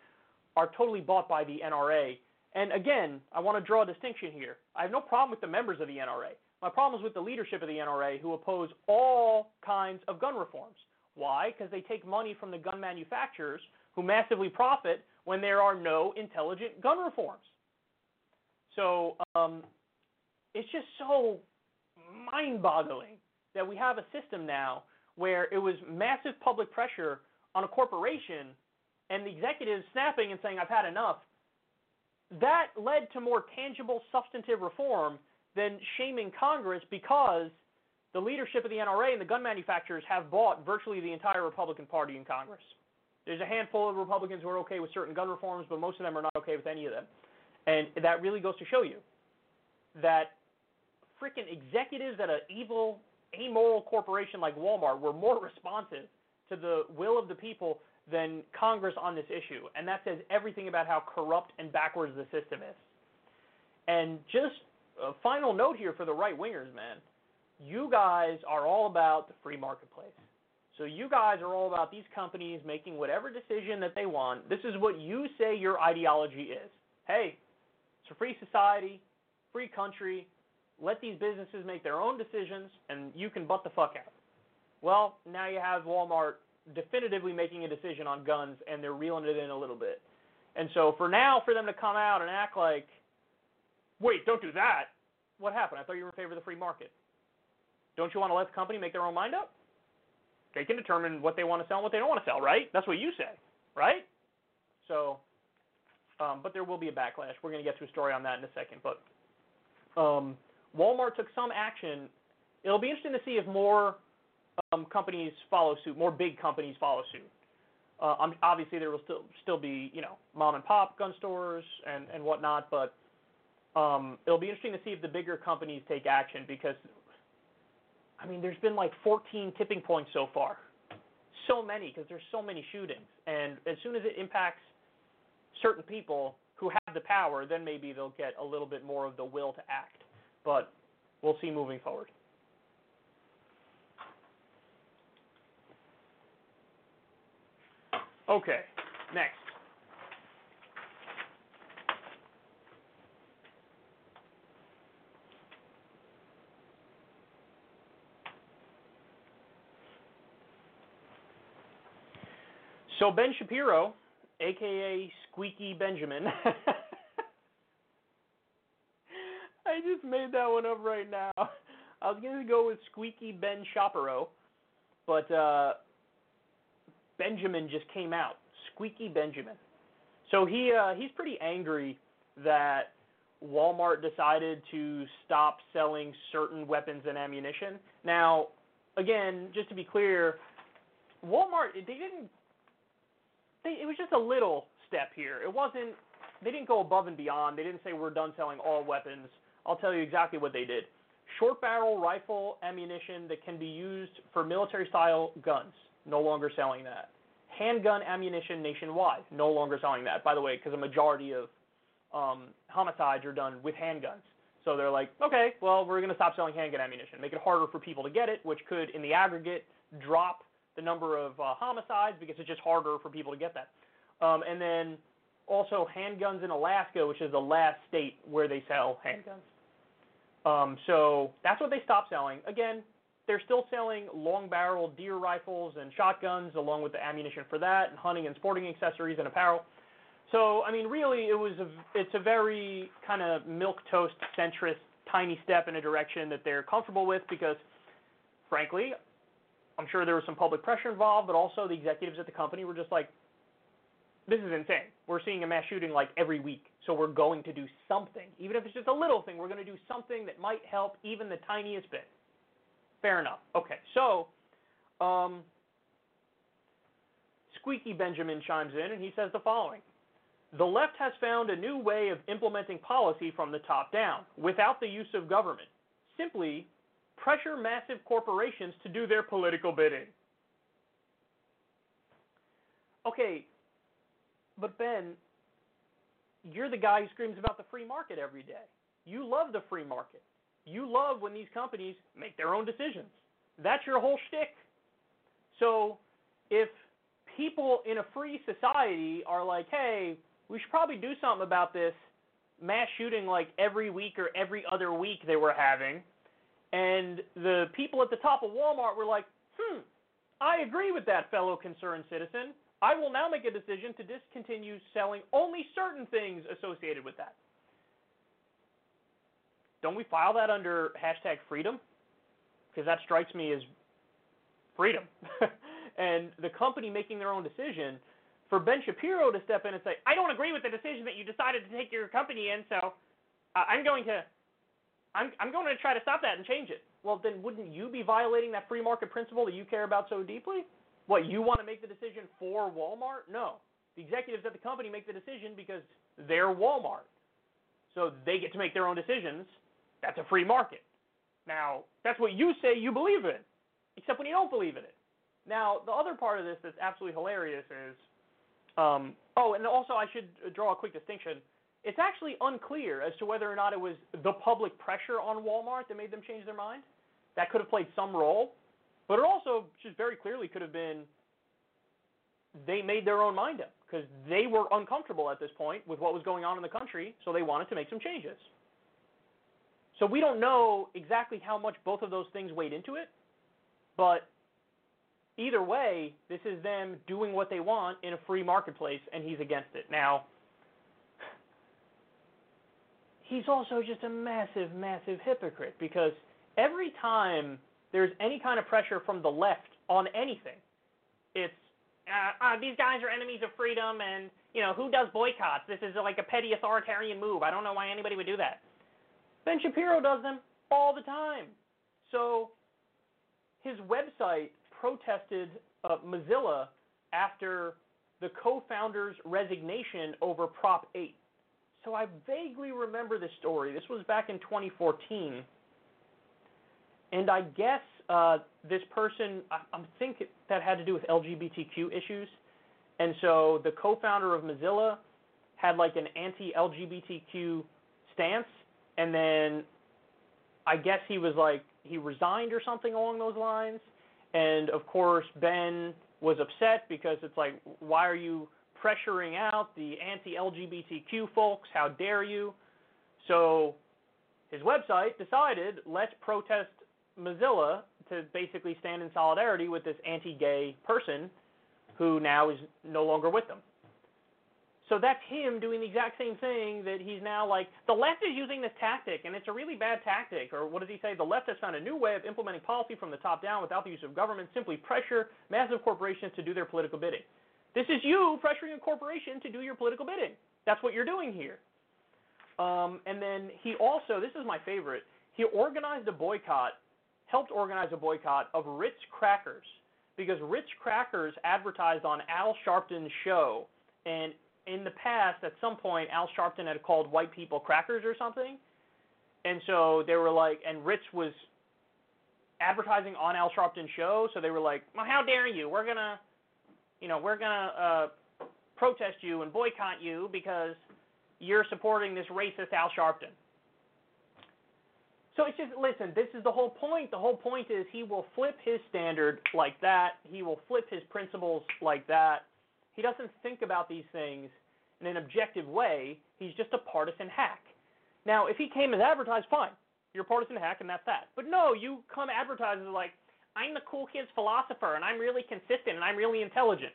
are totally bought by the NRA. And again, I want to draw a distinction here. I have no problem with the members of the NRA. My problem is with the leadership of the NRA who oppose all kinds of gun reforms. Why? Because they take money from the gun manufacturers who massively profit when there are no intelligent gun reforms. So um, it's just so mind boggling that we have a system now where it was massive public pressure on a corporation and the executives snapping and saying, I've had enough. That led to more tangible, substantive reform than shaming Congress because the leadership of the NRA and the gun manufacturers have bought virtually the entire Republican Party in Congress. There's a handful of Republicans who are okay with certain gun reforms, but most of them are not okay with any of them. And that really goes to show you that freaking executives at an evil, amoral corporation like Walmart were more responsive to the will of the people than Congress on this issue. And that says everything about how corrupt and backwards the system is. And just a final note here for the right wingers, man. You guys are all about the free marketplace. So you guys are all about these companies making whatever decision that they want. This is what you say your ideology is. Hey, it's a free society, free country. Let these businesses make their own decisions, and you can butt the fuck out. Well, now you have Walmart definitively making a decision on guns, and they're reeling it in a little bit. And so for now, for them to come out and act like, wait, don't do that. What happened? I thought you were in favor of the free market. Don't you want to let the company make their own mind up? They can determine what they want to sell and what they don't want to sell, right? That's what you say, right? So, um, but there will be a backlash. We're going to get to a story on that in a second. But um, Walmart took some action. It'll be interesting to see if more um, companies follow suit, more big companies follow suit. Uh, um, obviously, there will still still be you know mom and pop gun stores and and whatnot, but Um, it'll be interesting to see if the bigger companies take action because, I mean, there's been like 14 tipping points so far. So many because there's so many shootings, and as soon as it impacts certain people who have the power, then maybe they'll get a little bit more of the will to act. But we'll see moving forward. Okay, next. So Ben Shapiro, aka Squeaky Benjamin. I made that one up right now. I was gonna go with Squeaky Ben Shapiro, but uh, Benjamin just came out. Squeaky Benjamin. So he uh, he's pretty angry that Walmart decided to stop selling certain weapons and ammunition. Now, again, just to be clear, Walmart they didn't they, it was just a little step here. It wasn't they didn't go above and beyond. They didn't say we're done selling all weapons. I'll tell you exactly what they did. Short barrel rifle ammunition that can be used for military style guns, no longer selling that. Handgun ammunition nationwide, no longer selling that. By the way, because a majority of um, homicides are done with handguns. So they're like, okay, well, we're going to stop selling handgun ammunition, make it harder for people to get it, which could, in the aggregate, drop the number of uh, homicides because it's just harder for people to get that. Um, and then also handguns in Alaska, which is the last state where they sell handguns. Um, so that's what they stopped selling. Again, they're still selling long barrel deer rifles and shotguns along with the ammunition for that and hunting and sporting accessories and apparel. So I mean really it was a it's a very kind of milk toast centrist tiny step in a direction that they're comfortable with because frankly I'm sure there was some public pressure involved but also the executives at the company were just like this is insane. We're seeing a mass shooting like every week. So we're going to do something. Even if it's just a little thing, we're going to do something that might help even the tiniest bit. Fair enough. Okay, so um, Squeaky Benjamin chimes in and he says the following The left has found a new way of implementing policy from the top down without the use of government. Simply pressure massive corporations to do their political bidding. Okay, but Ben, you're the guy who screams about the free market every day. You love the free market. You love when these companies make their own decisions. That's your whole shtick. So if people in a free society are like, hey, we should probably do something about this mass shooting like every week or every other week they were having, and the people at the top of Walmart were like, hmm, I agree with that fellow concerned citizen. I will now make a decision to discontinue selling only certain things associated with that. Don't we file that under hashtag freedom? Because that strikes me as freedom. and the company making their own decision, for Ben Shapiro to step in and say, I don't agree with the decision that you decided to take your company in, so I'm going to I'm, I'm going to try to stop that and change it. Well, then wouldn't you be violating that free market principle that you care about so deeply? What, you want to make the decision for Walmart? No. The executives at the company make the decision because they're Walmart. So they get to make their own decisions. That's a free market. Now, that's what you say you believe in, except when you don't believe in it. Now, the other part of this that's absolutely hilarious is um, oh, and also I should draw a quick distinction. It's actually unclear as to whether or not it was the public pressure on Walmart that made them change their mind. That could have played some role. But it also just very clearly could have been they made their own mind up because they were uncomfortable at this point with what was going on in the country, so they wanted to make some changes. So we don't know exactly how much both of those things weighed into it, but either way, this is them doing what they want in a free marketplace, and he's against it. Now, he's also just a massive, massive hypocrite because every time there's any kind of pressure from the left on anything, it's uh, uh, these guys are enemies of freedom, and you know who does boycotts? This is like a petty authoritarian move. I don't know why anybody would do that. Ben Shapiro does them all the time. So his website protested uh, Mozilla after the co-founder's resignation over Prop 8, so I vaguely remember this story. This was back in 2014, and I guess uh, this person, I, I think that had to do with LGBTQ issues, and so the co-founder of Mozilla had like an anti-LGBTQ stance, and then I guess he was like he resigned or something along those lines, and of course Ben was upset because it's like why are you pressuring out the anti-LGBTQ folks? How dare you? So his website decided let's protest Mozilla to basically stand in solidarity with this anti-gay person who now is no longer with them. So that's him doing the exact same thing that he's now like, the left is using this tactic and it's a really bad tactic. Or what does he say? The left has found a new way of implementing policy from the top down without the use of government, simply pressure massive corporations to do their political bidding. This is you pressuring a corporation to do your political bidding. That's what you're doing here. Um, and then he also, this is my favorite, he organized a boycott, helped organize a boycott of Ritz crackers because Ritz crackers advertised on Al Sharpton's show. And in the past, at some point, Al Sharpton had called white people crackers or something. And so they were like, and Ritz was advertising on Al Sharpton's show, so they were like, well, how dare you? We're going to you know, we're going to uh, protest you and boycott you because you're supporting this racist Al Sharpton. So it's just, listen, this is the whole point. The whole point is he will flip his standard like that. He will flip his principles like that. He doesn't think about these things in an objective way. He's just a partisan hack. Now, if he came as advertised, fine. You're a partisan hack, and that's that. But no, you come advertised as like, I'm the cool kid's philosopher and I'm really consistent and I'm really intelligent.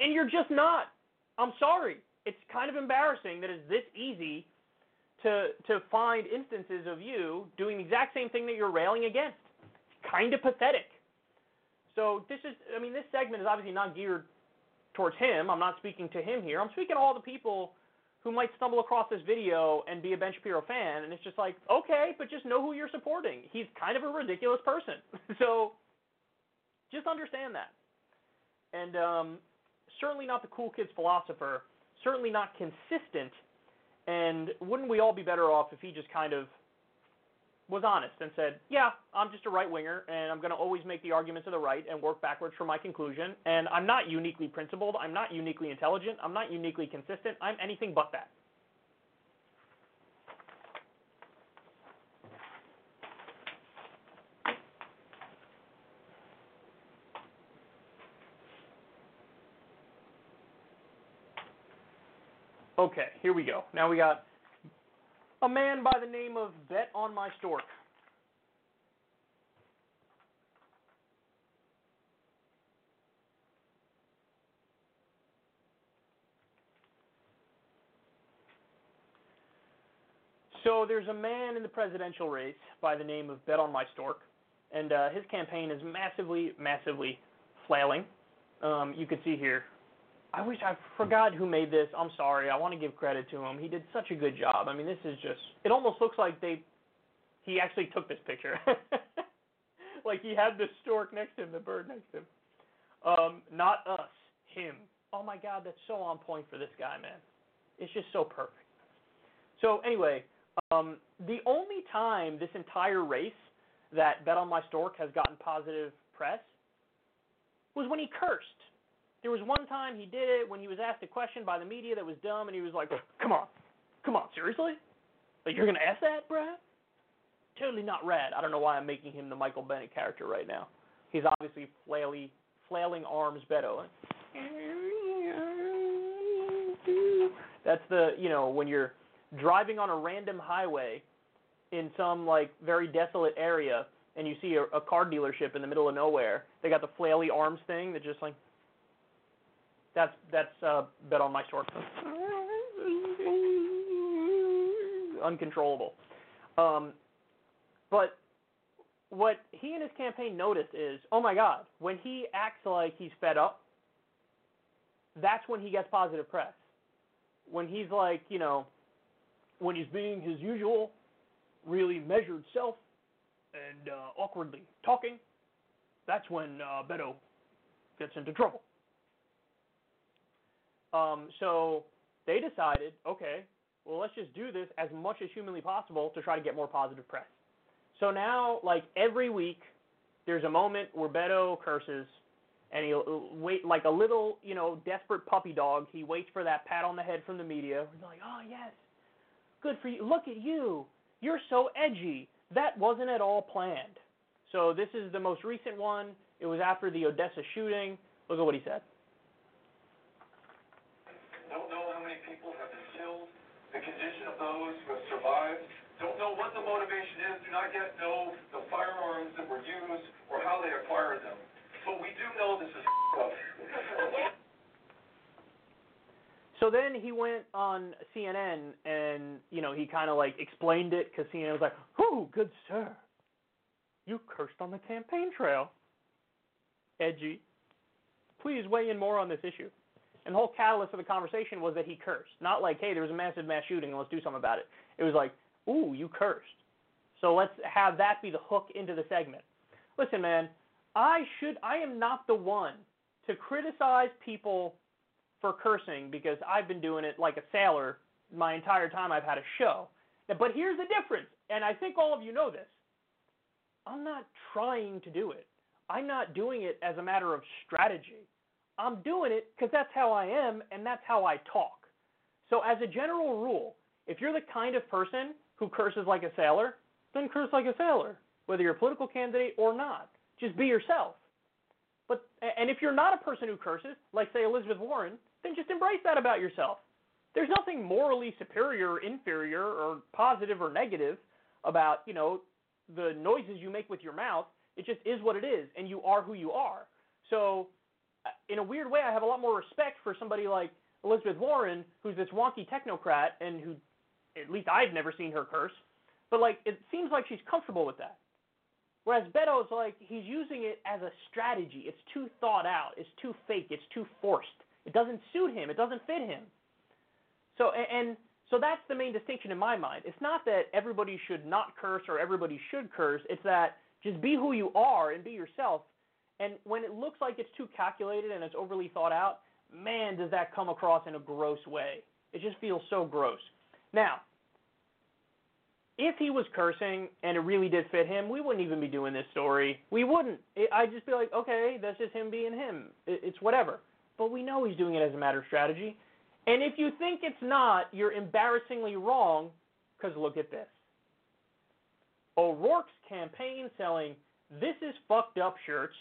And you're just not. I'm sorry. It's kind of embarrassing that it's this easy to to find instances of you doing the exact same thing that you're railing against. It's kind of pathetic. So this is I mean this segment is obviously not geared towards him. I'm not speaking to him here. I'm speaking to all the people who might stumble across this video and be a Ben Shapiro fan and it's just like, okay, but just know who you're supporting. He's kind of a ridiculous person. so just understand that. And um, certainly not the cool kid's philosopher, certainly not consistent. And wouldn't we all be better off if he just kind of was honest and said, Yeah, I'm just a right winger, and I'm going to always make the arguments of the right and work backwards from my conclusion. And I'm not uniquely principled. I'm not uniquely intelligent. I'm not uniquely consistent. I'm anything but that. Okay, here we go. Now we got a man by the name of Bet on My Stork. So there's a man in the presidential race by the name of Bet on My Stork, and uh, his campaign is massively, massively flailing. Um, you can see here I wish I forgot who made this. I'm sorry. I want to give credit to him. He did such a good job. I mean, this is just. It almost looks like they. He actually took this picture. like he had the stork next to him, the bird next to him. Um, not us, him. Oh my God, that's so on point for this guy, man. It's just so perfect. So anyway, um, the only time this entire race that Bet on My Stork has gotten positive press was when he cursed there was one time he did it when he was asked a question by the media that was dumb, and he was like, "Come on, come on, seriously? Like you're gonna ask that, Brad? Totally not rad." I don't know why I'm making him the Michael Bennet character right now. He's obviously flaily, flailing arms Beto. That's the you know when you're driving on a random highway in some like very desolate area and you see a, a car dealership in the middle of nowhere. They got the flaily arms thing that just like that's that's uh, bet on my stork. Uncontrollable. Um, but what he and his campaign noticed is, oh my God, when he acts like he's fed up, that's when he gets positive press. When he's like, you know, when he's being his usual, really measured self and uh, awkwardly talking, that's when uh, Beto gets into trouble. Um, so they decided, okay, well, let's just do this as much as humanly possible to try to get more positive press. So now, like every week, there's a moment where Beto curses, and he'll wait like a little, you know, desperate puppy dog. He waits for that pat on the head from the media. He's like, oh yes, good for you. Look at you. You're so edgy. That wasn't at all planned. So this is the most recent one. It was after the Odessa shooting. Look at what he said. Don't know how many people have been killed, the condition of those who have survived. Don't know what the motivation is. Do not yet know the firearms that were used or how they acquired them. But we do know this is up. So then he went on CNN and you know he kind of like explained it because CNN was like, "Whoo, good sir, you cursed on the campaign trail." Edgy. Please weigh in more on this issue. And the whole catalyst of the conversation was that he cursed, not like, "Hey, there was a massive mass shooting and let's do something about it." It was like, "Ooh, you cursed." So let's have that be the hook into the segment. Listen, man, I should I am not the one to criticize people for cursing because I've been doing it like a sailor my entire time I've had a show. But here's the difference, and I think all of you know this. I'm not trying to do it. I'm not doing it as a matter of strategy. I'm doing it because that's how I am and that's how I talk. So, as a general rule, if you're the kind of person who curses like a sailor, then curse like a sailor, whether you're a political candidate or not. Just be yourself. But and if you're not a person who curses, like say Elizabeth Warren, then just embrace that about yourself. There's nothing morally superior or inferior or positive or negative about, you know, the noises you make with your mouth. It just is what it is, and you are who you are. So, in a weird way, I have a lot more respect for somebody like Elizabeth Warren, who's this wonky technocrat, and who, at least I've never seen her curse. But like, it seems like she's comfortable with that. Whereas Beto's like, he's using it as a strategy. It's too thought out. It's too fake. It's too forced. It doesn't suit him. It doesn't fit him. So and so that's the main distinction in my mind. It's not that everybody should not curse or everybody should curse. It's that just be who you are and be yourself. And when it looks like it's too calculated and it's overly thought out, man, does that come across in a gross way. It just feels so gross. Now, if he was cursing and it really did fit him, we wouldn't even be doing this story. We wouldn't. I'd just be like, okay, that's just him being him. It's whatever but we know he's doing it as a matter of strategy. And if you think it's not, you're embarrassingly wrong, because look at this. O'Rourke's campaign selling This is Fucked Up shirts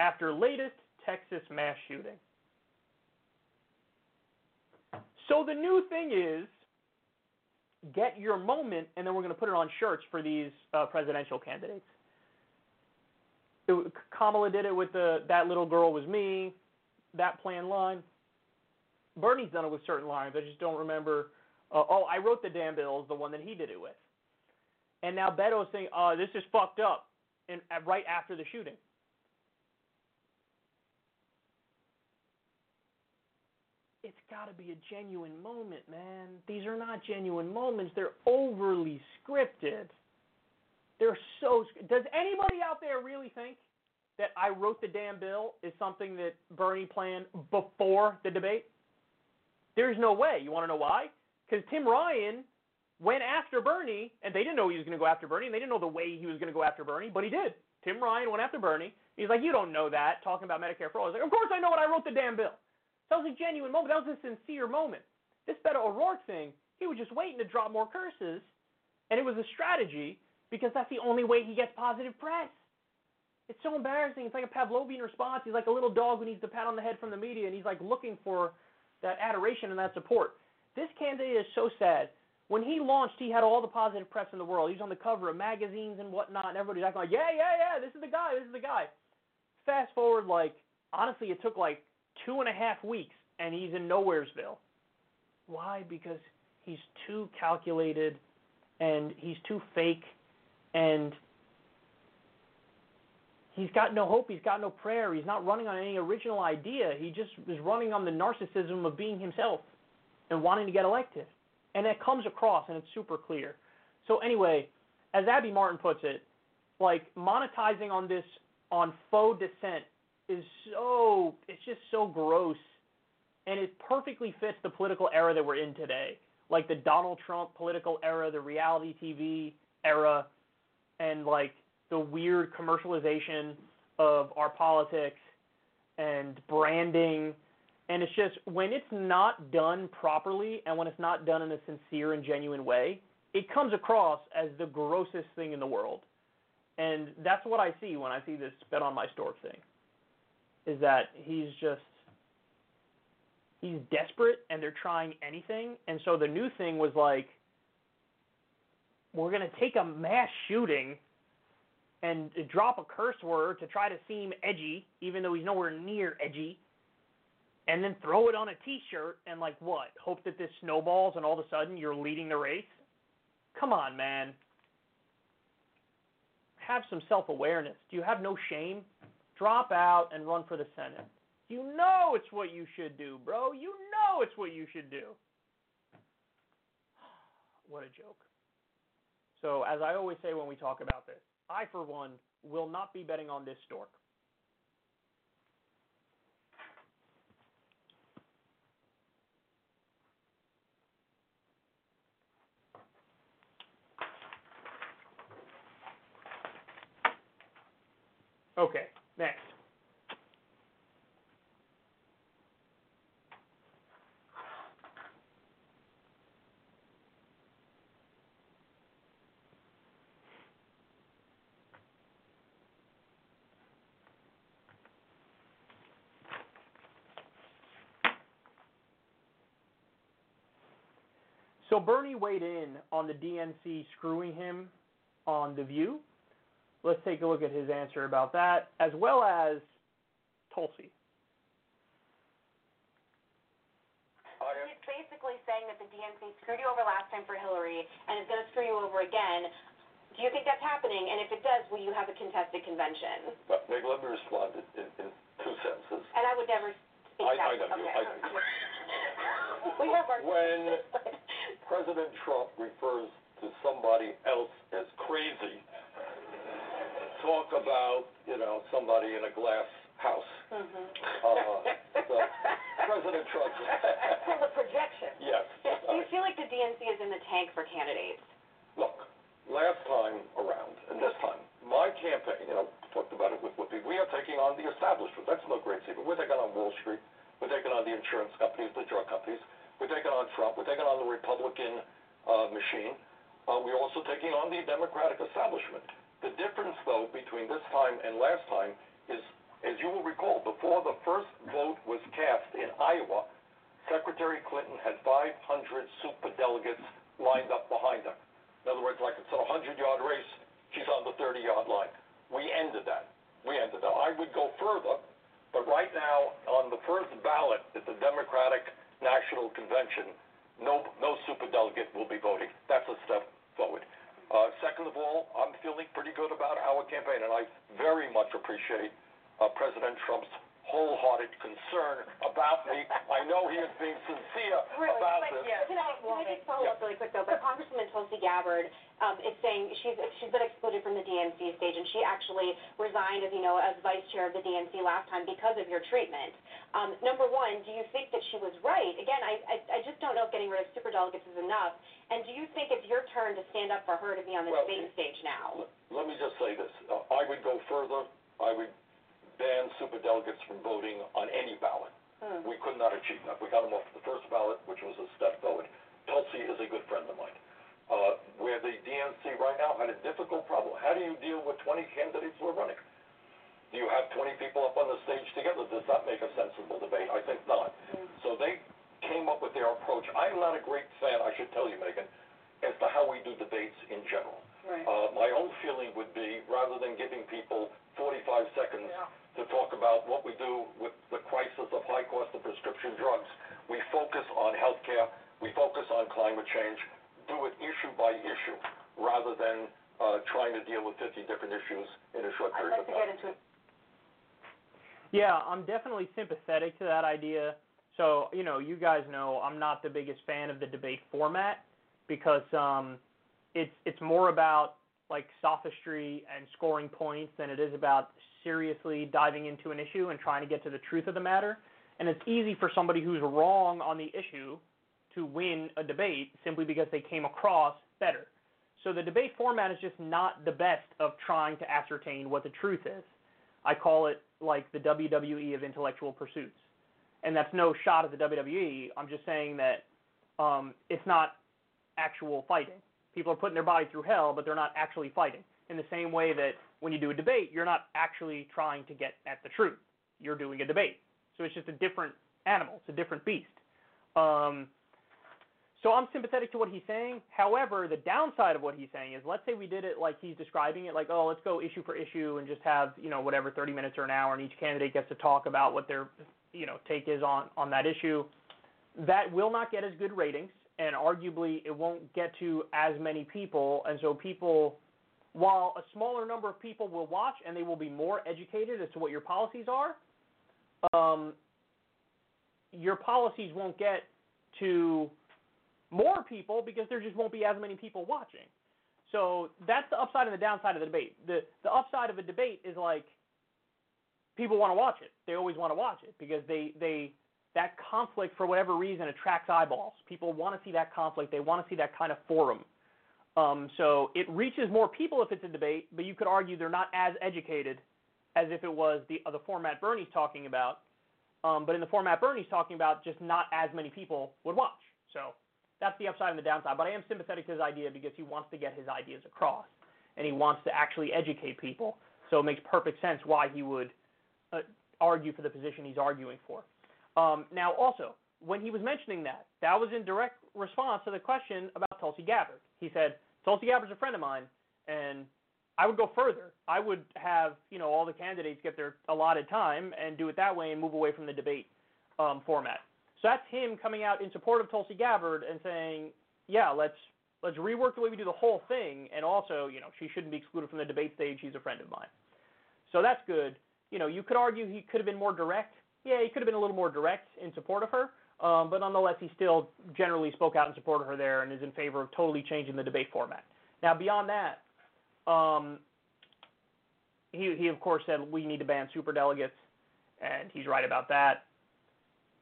after latest Texas mass shooting. So the new thing is get your moment, and then we're going to put it on shirts for these uh, presidential candidates. It, Kamala did it with the that little girl was me that plan line. Bernie's done it with certain lines. I just don't remember. Uh, oh, I wrote the damn bill the one that he did it with. And now Beto's saying, "Oh, this is fucked up," and uh, right after the shooting. Got to be a genuine moment, man. These are not genuine moments. They're overly scripted. They're so. Does anybody out there really think that I wrote the damn bill is something that Bernie planned before the debate? There's no way. You want to know why? Because Tim Ryan went after Bernie, and they didn't know he was going to go after Bernie, and they didn't know the way he was going to go after Bernie, but he did. Tim Ryan went after Bernie. He's like, you don't know that, talking about Medicare for all. Was like, of course I know it. I wrote the damn bill. That was a genuine moment. That was a sincere moment. This Beto O'Rourke thing, he was just waiting to drop more curses, and it was a strategy because that's the only way he gets positive press. It's so embarrassing. It's like a Pavlovian response. He's like a little dog who needs the pat on the head from the media, and he's like looking for that adoration and that support. This candidate is so sad. When he launched, he had all the positive press in the world. He was on the cover of magazines and whatnot, and everybody's acting like, yeah, yeah, yeah, this is the guy, this is the guy. Fast forward, like, honestly, it took like two and a half weeks, and he's in Nowheresville. Why? Because he's too calculated, and he's too fake, and he's got no hope, he's got no prayer, he's not running on any original idea. He just is running on the narcissism of being himself and wanting to get elected. And that comes across and it's super clear. So anyway, as Abby Martin puts it, like monetizing on this on faux dissent is so it's just so gross and it perfectly fits the political era that we're in today like the Donald Trump political era, the reality TV era, and like the weird commercialization of our politics and branding. And it's just when it's not done properly and when it's not done in a sincere and genuine way, it comes across as the grossest thing in the world. And that's what I see when I see this bet on my stork thing. Is that he's just he's desperate and they're trying anything. And so the new thing was like we're going to take a mass shooting and drop a curse word to try to seem edgy, even though he's nowhere near edgy, and then throw it on a T-shirt and like what? Hope that this snowballs and all of a sudden you're leading the race. Come on, man. Have some self-awareness. Do you have no shame? Drop out and run for the Senate. You know it's what you should do, bro. You know it's what you should do. What a joke. So, as I always say when we talk about this, I, for one, will not be betting on this stork. Okay, next. So Bernie weighed in on the DNC screwing him on The View. Let's take a look at his answer about that, as well as Tulsi. He's basically saying that the DNC screwed you over last time for Hillary and is going to screw you over again. Do you think that's happening? And if it does, will you have a contested convention? But maybe let me respond in, in, in two sentences. And I would never speak I- that. I know you. I know you. we have our When President Trump refers to somebody else as crazy, talk about, you know, somebody in a glass house. Mhm. Uh, so President Trump. From the projection. yes. Do you feel like the DNC is in the tank for candidates? Look, last time around, and this time, my campaign, you know, talked about it with Whoopi, we are taking on the establishment. That's no great secret. We're taking on Wall Street. We're taking on the insurance companies, the drug companies. We're taking on Trump. We're taking on the Republican uh, machine. Uh, we're also taking on the Democratic establishment. The difference, though, between this time and last time is, as you will recall, before the first vote was cast in Iowa, Secretary Clinton had 500 super delegates lined up behind her. In other words, like it's a 100-yard race, she's on the 30-yard line. We ended that. We ended that. I would go further, but right now, on the first ballot at the Democratic National Convention, no, no super delegate will be voting. That's a step forward. Uh, second of all, I'm feeling pretty good about our campaign, and I very much appreciate uh, President Trump's wholehearted concern about me. I know he is being sincere Really, about but this. can I, can I just follow up really quick though? But Congresswoman Tulsi Gabbard um, is saying she's she's been excluded from the DNC stage, and she actually resigned, as you know, as vice chair of the DNC last time because of your treatment. Um, number one, do you think that she was right? Again, I, I I just don't know if getting rid of superdelegates is enough. And do you think it's your turn to stand up for her to be on the Well, debate stage now? Let me just say this. Uh, I would go further. I would ban superdelegates from voting on any ballot. Hmm. We could not achieve that. We got them off the first ballot, which was a step forward. Tulsi is a good friend of mine. Uh, where the DNC right now had a difficult problem. How do you deal with 20 candidates who are running? Do you have 20 people up on the stage together? Does that make a sensible debate? I think not. So they came up with their approach. I'm not a great fan, I should tell you, Meghan, as to how we do debates in general. Right. Uh, my own feeling would be, rather than giving people 45 seconds to talk about what we do with the crisis of high cost of prescription drugs, we focus on healthcare, we focus on climate change, do it issue by issue, rather than uh, trying to deal with 50 different issues in a short I'd period like of to time. get into it. Yeah, I'm definitely sympathetic to that idea. So, you know, you guys know I'm not the biggest fan of the debate format because um it's it's more about like sophistry and scoring points than it is about seriously diving into an issue and trying to get to the truth of the matter. And it's easy for somebody who's wrong on the issue to win a debate simply because they came across better. So the debate format is just not the best of trying to ascertain what the truth is. I call it like the WWE of intellectual pursuits. And that's no shot at the WWE. I'm just saying that um, it's not actual fighting. People are putting their body through hell, but they're not actually fighting. In the same way that when you do a debate, you're not actually trying to get at the truth. You're doing a debate. So it's just a different animal. It's a different beast. Um, so I'm sympathetic to what he's saying. However, the downside of what he's saying is, let's say we did it like he's describing it, like, oh, let's go issue for issue and just have, you know, whatever 30 minutes or an hour, and each candidate gets to talk about what their, you know, take is on on that issue. That will not get as good ratings, and arguably it won't get to as many people, and so people, while a smaller number of people will watch and they will be more educated as to what your policies are, um, your policies won't get to more people because there just won't be as many people watching. So that's the upside and the downside of the debate. The the upside of a debate is like people want to watch it. They always want to watch it because they they that conflict for whatever reason attracts eyeballs. People want to see that conflict. They want to see that kind of forum. Um, so it reaches more people if it's a debate, but you could argue they're not as educated as if it was the uh, the format Bernie's talking about. Um, but in the format Bernie's talking about, just not as many people would watch. So that's the upside and the downside. But I am sympathetic to his idea because he wants to get his ideas across, and he wants to actually educate people. So it makes perfect sense why he would uh, argue for the position he's arguing for. Um, now, also, when he was mentioning that, that was in direct response to the question about Tulsi Gabbard. He said, Tulsi Gabbard's a friend of mine, and I would go further. I would have, you know, all the candidates get their allotted time and do it that way and move away from the debate um, format. So that's him coming out in support of Tulsi Gabbard and saying, yeah, let's let's rework the way we do the whole thing, and also, you know, she shouldn't be excluded from the debate stage. She's a friend of mine. So that's good. You know, you could argue he could have been more direct. Yeah, he could have been a little more direct in support of her, um, but nonetheless, he still generally spoke out in support of her there and is in favor of totally changing the debate format. Now, beyond that, um, he he of course said we need to ban super delegates, and he's right about that.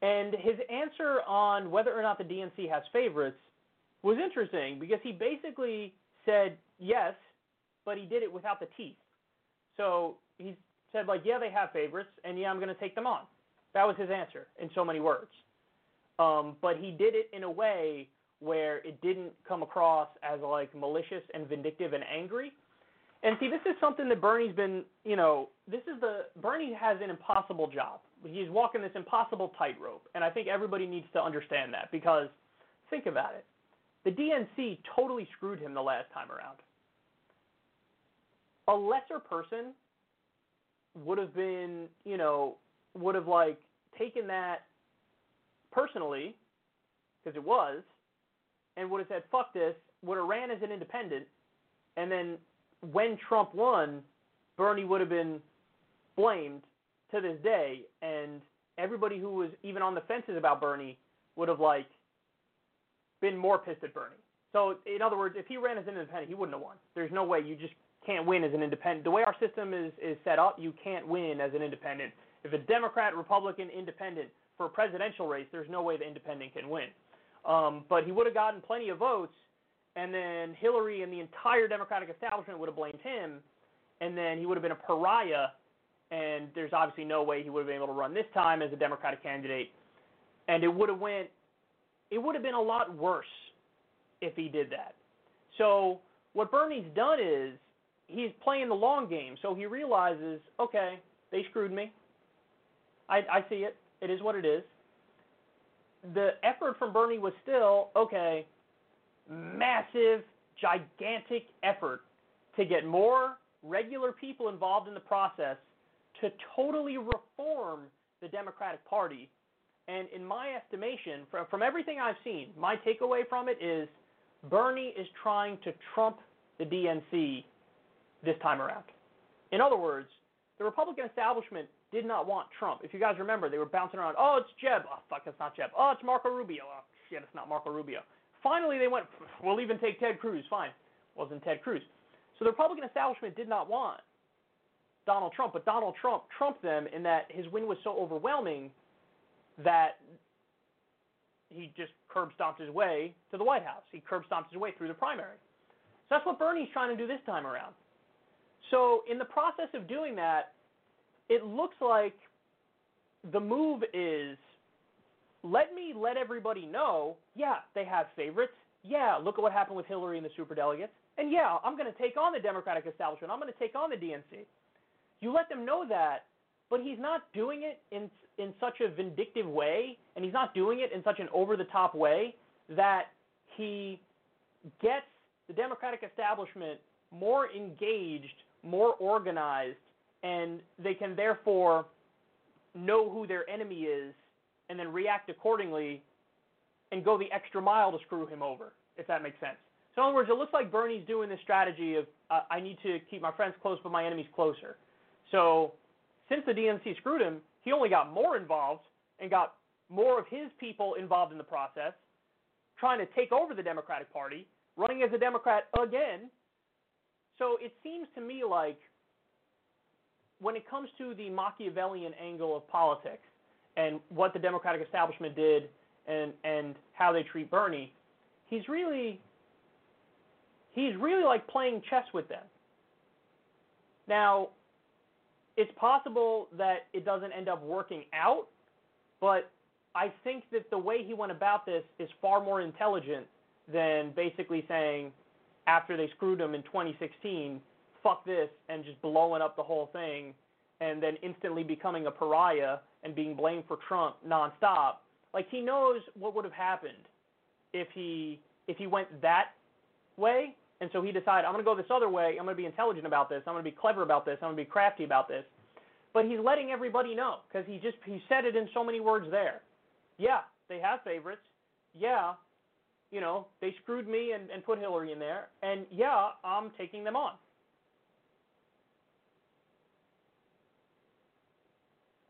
And his answer on whether or not the DNC has favorites was interesting because he basically said yes, but he did it without the teeth. So he said like, yeah, they have favorites, and yeah, I'm going to take them on. That was his answer in so many words. Um, but he did it in a way where it didn't come across as like malicious and vindictive and angry. And see, this is something that Bernie's been, you know, this is the Bernie has an impossible job he's walking this impossible tightrope, and I think everybody needs to understand that because think about it. The DNC totally screwed him the last time around. A lesser person would have been, you know, would have like taken that personally because it was and would have said fuck this, would have ran as an independent and then when Trump won, Bernie would have been blamed to this day, and everybody who was even on the fences about Bernie would have like been more pissed at Bernie. So in other words, if he ran as an independent, he wouldn't have won. There's no way you just can't win as an independent. The way our system is is set up, you can't win as an independent. If a Democrat, Republican, Independent for a presidential race, there's no way the Independent can win. Um, but he would have gotten plenty of votes, and then Hillary and the entire Democratic establishment would have blamed him, and then he would have been a pariah and there's obviously no way he would have been able to run this time as a Democratic candidate. And it would have went, it would have been a lot worse if he did that. So what Bernie's done is he's playing the long game. So he realizes, okay, they screwed me. I, I see it. It is what it is. The effort from Bernie was still, okay, massive, gigantic effort to get more regular people involved in the process to totally reform the Democratic Party. And in my estimation, from, from everything I've seen, my takeaway from it is Bernie is trying to trump the DNC this time around. In other words, the Republican establishment did not want Trump. If you guys remember, they were bouncing around. Oh, it's Jeb. Oh, fuck, it's not Jeb. Oh, it's Marco Rubio. Oh, shit, it's not Marco Rubio. Finally, they went, we'll even take Ted Cruz. Fine. Wasn't Ted Cruz. So the Republican establishment did not want Donald Trump, but Donald Trump trumped them in that his win was so overwhelming that he just curb stomped his way to the White House. He curb stomped his way through the primary. So that's what Bernie's trying to do this time around. So in the process of doing that, it looks like the move is let me let everybody know, yeah, they have favorites. Yeah, look at what happened with Hillary and the superdelegates. And yeah, I'm going to take on the Democratic establishment. I'm going to take on the DNC. You let them know that, but he's not doing it in in such a vindictive way, and he's not doing it in such an over the top way that he gets the Democratic establishment more engaged, more organized, and they can therefore know who their enemy is and then react accordingly and go the extra mile to screw him over, if that makes sense. So, in other words, it looks like Bernie's doing this strategy of uh, I need to keep my friends close, but my enemies closer. So, since the DNC screwed him, he only got more involved and got more of his people involved in the process, trying to take over the Democratic Party, running as a Democrat again. So it seems to me like when it comes to the Machiavellian angle of politics and what the Democratic establishment did and and how they treat Bernie, he's really he's really like playing chess with them. Now, it's possible that it doesn't end up working out, but I think that the way he went about this is far more intelligent than basically saying after they screwed him in 2016, fuck this, and just blowing up the whole thing, and then instantly becoming a pariah and being blamed for Trump nonstop. Like he knows what would have happened if he if he went that way, and so he decided I'm going to go this other way. I'm going to be intelligent about this. I'm going to be clever about this. I'm going to be crafty about this. But he's letting everybody know because he just he said it in so many words there. Yeah, they have favorites. Yeah, you know, they screwed me and, and put Hillary in there. And yeah, I'm taking them on.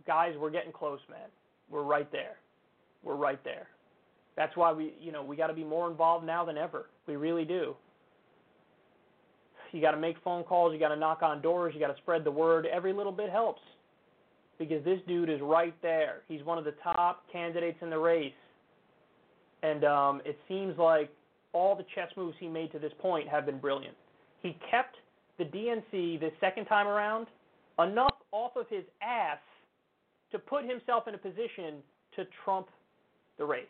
Guys, we're getting close, man. We're right there. We're right there. That's why we, you know, we got to be more involved now than ever. We really do. You got to make phone calls. You got to knock on doors. You got to spread the word. Every little bit helps because this dude is right there. He's one of the top candidates in the race and um, it seems like all the chess moves he made to this point have been brilliant. He kept the DNC this second time around enough off of his ass to put himself in a position to trump the race.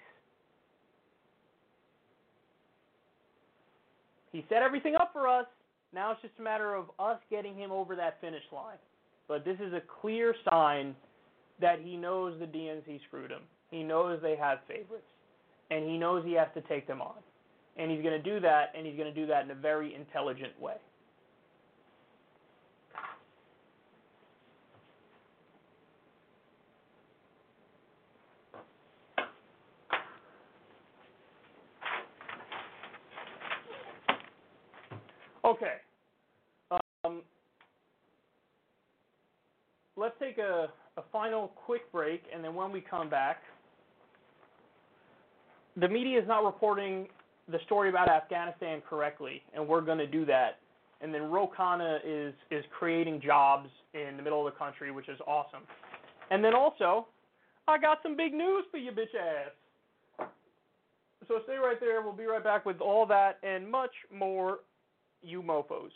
He set everything up for us. Now it's just a matter of us getting him over that finish line. But this is a clear sign that he knows the DNC screwed him. He knows they have favorites and he knows he has to take them on. And he's going to do that, and he's going to do that in a very intelligent way. Okay. Um, let's take a, a final quick break, and then when we come back, the media is not reporting the story about Afghanistan correctly, and we're going to do that. And then Ro Khanna is is creating jobs in the middle of the country, which is awesome. And then also, I got some big news for you, bitch ass. So stay right there. We'll be right back with all that and much more, you mofos.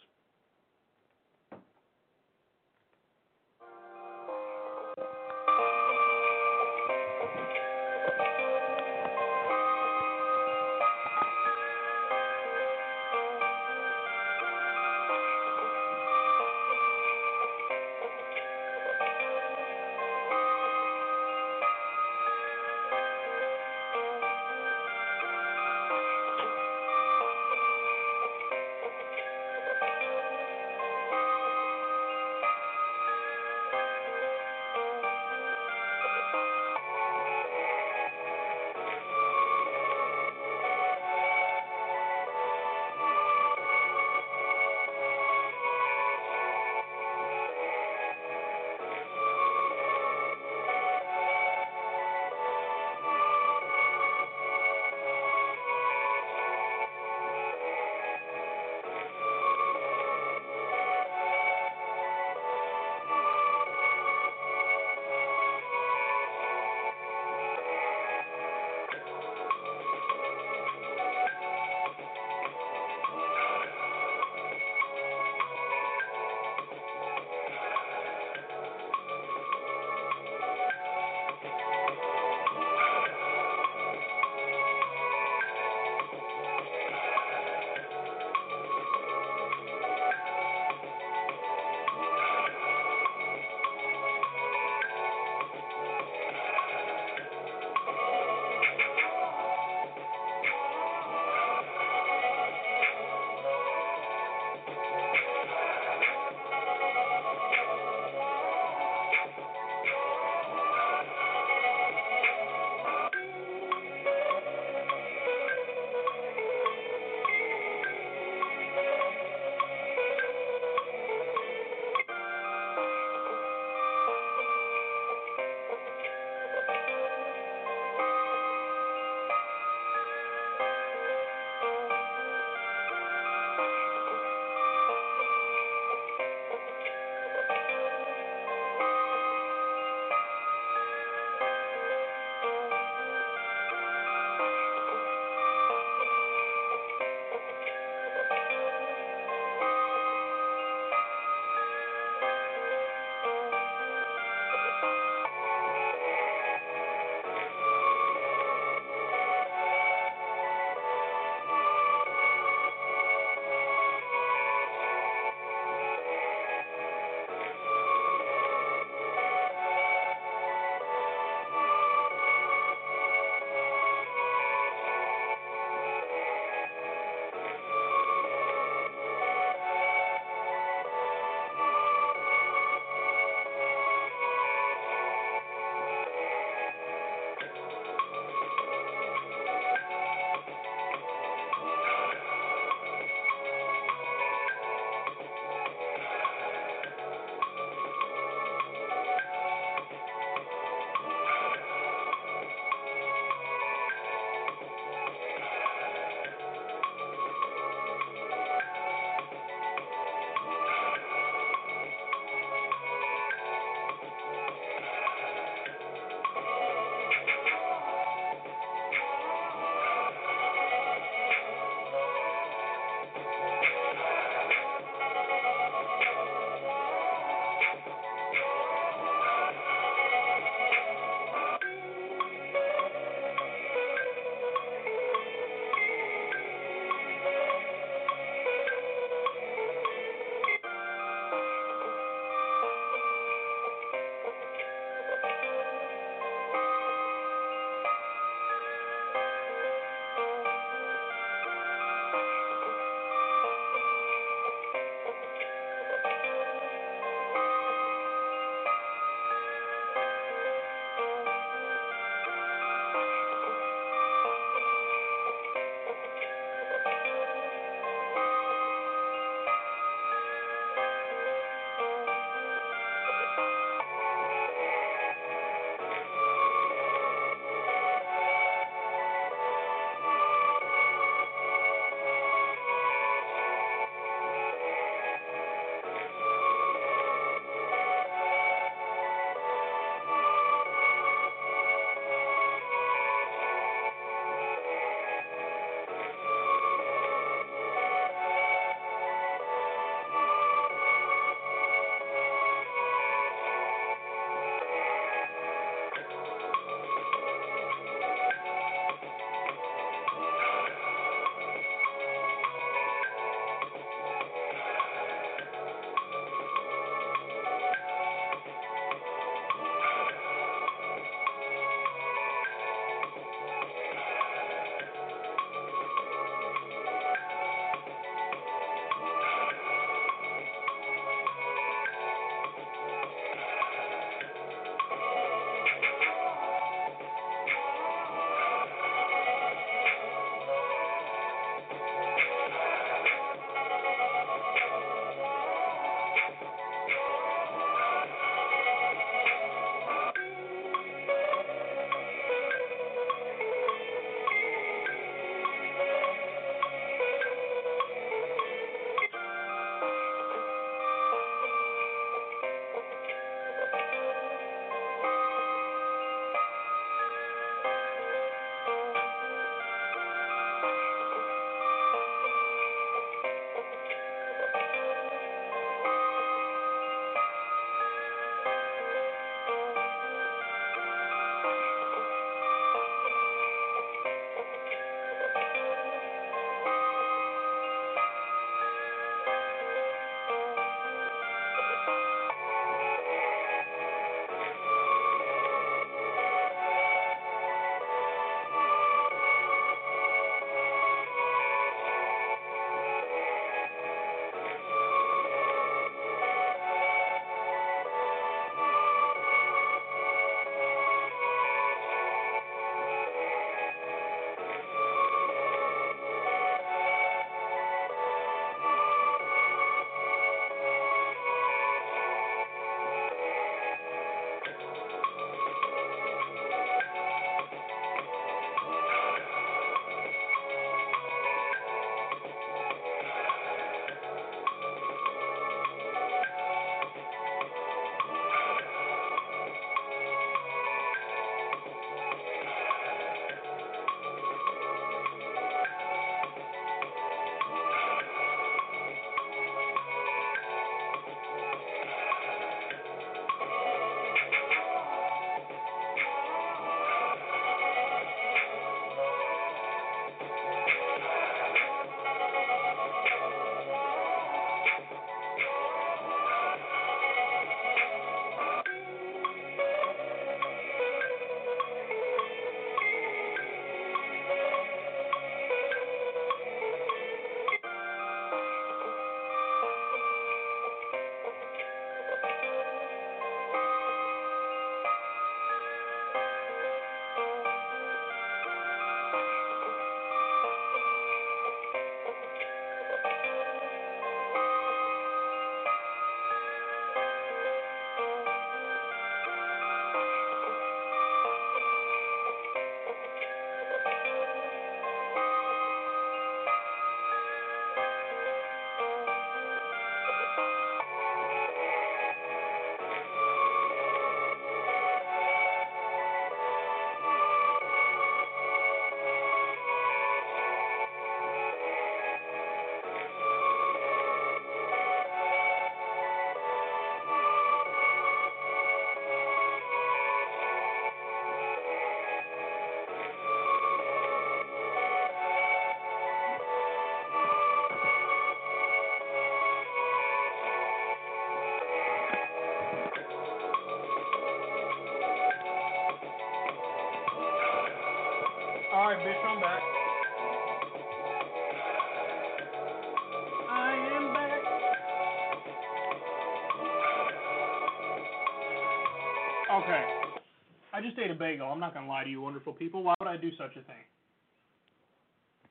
Just ate a bagel. I'm not gonna lie to you, wonderful people. Why would I do such a thing?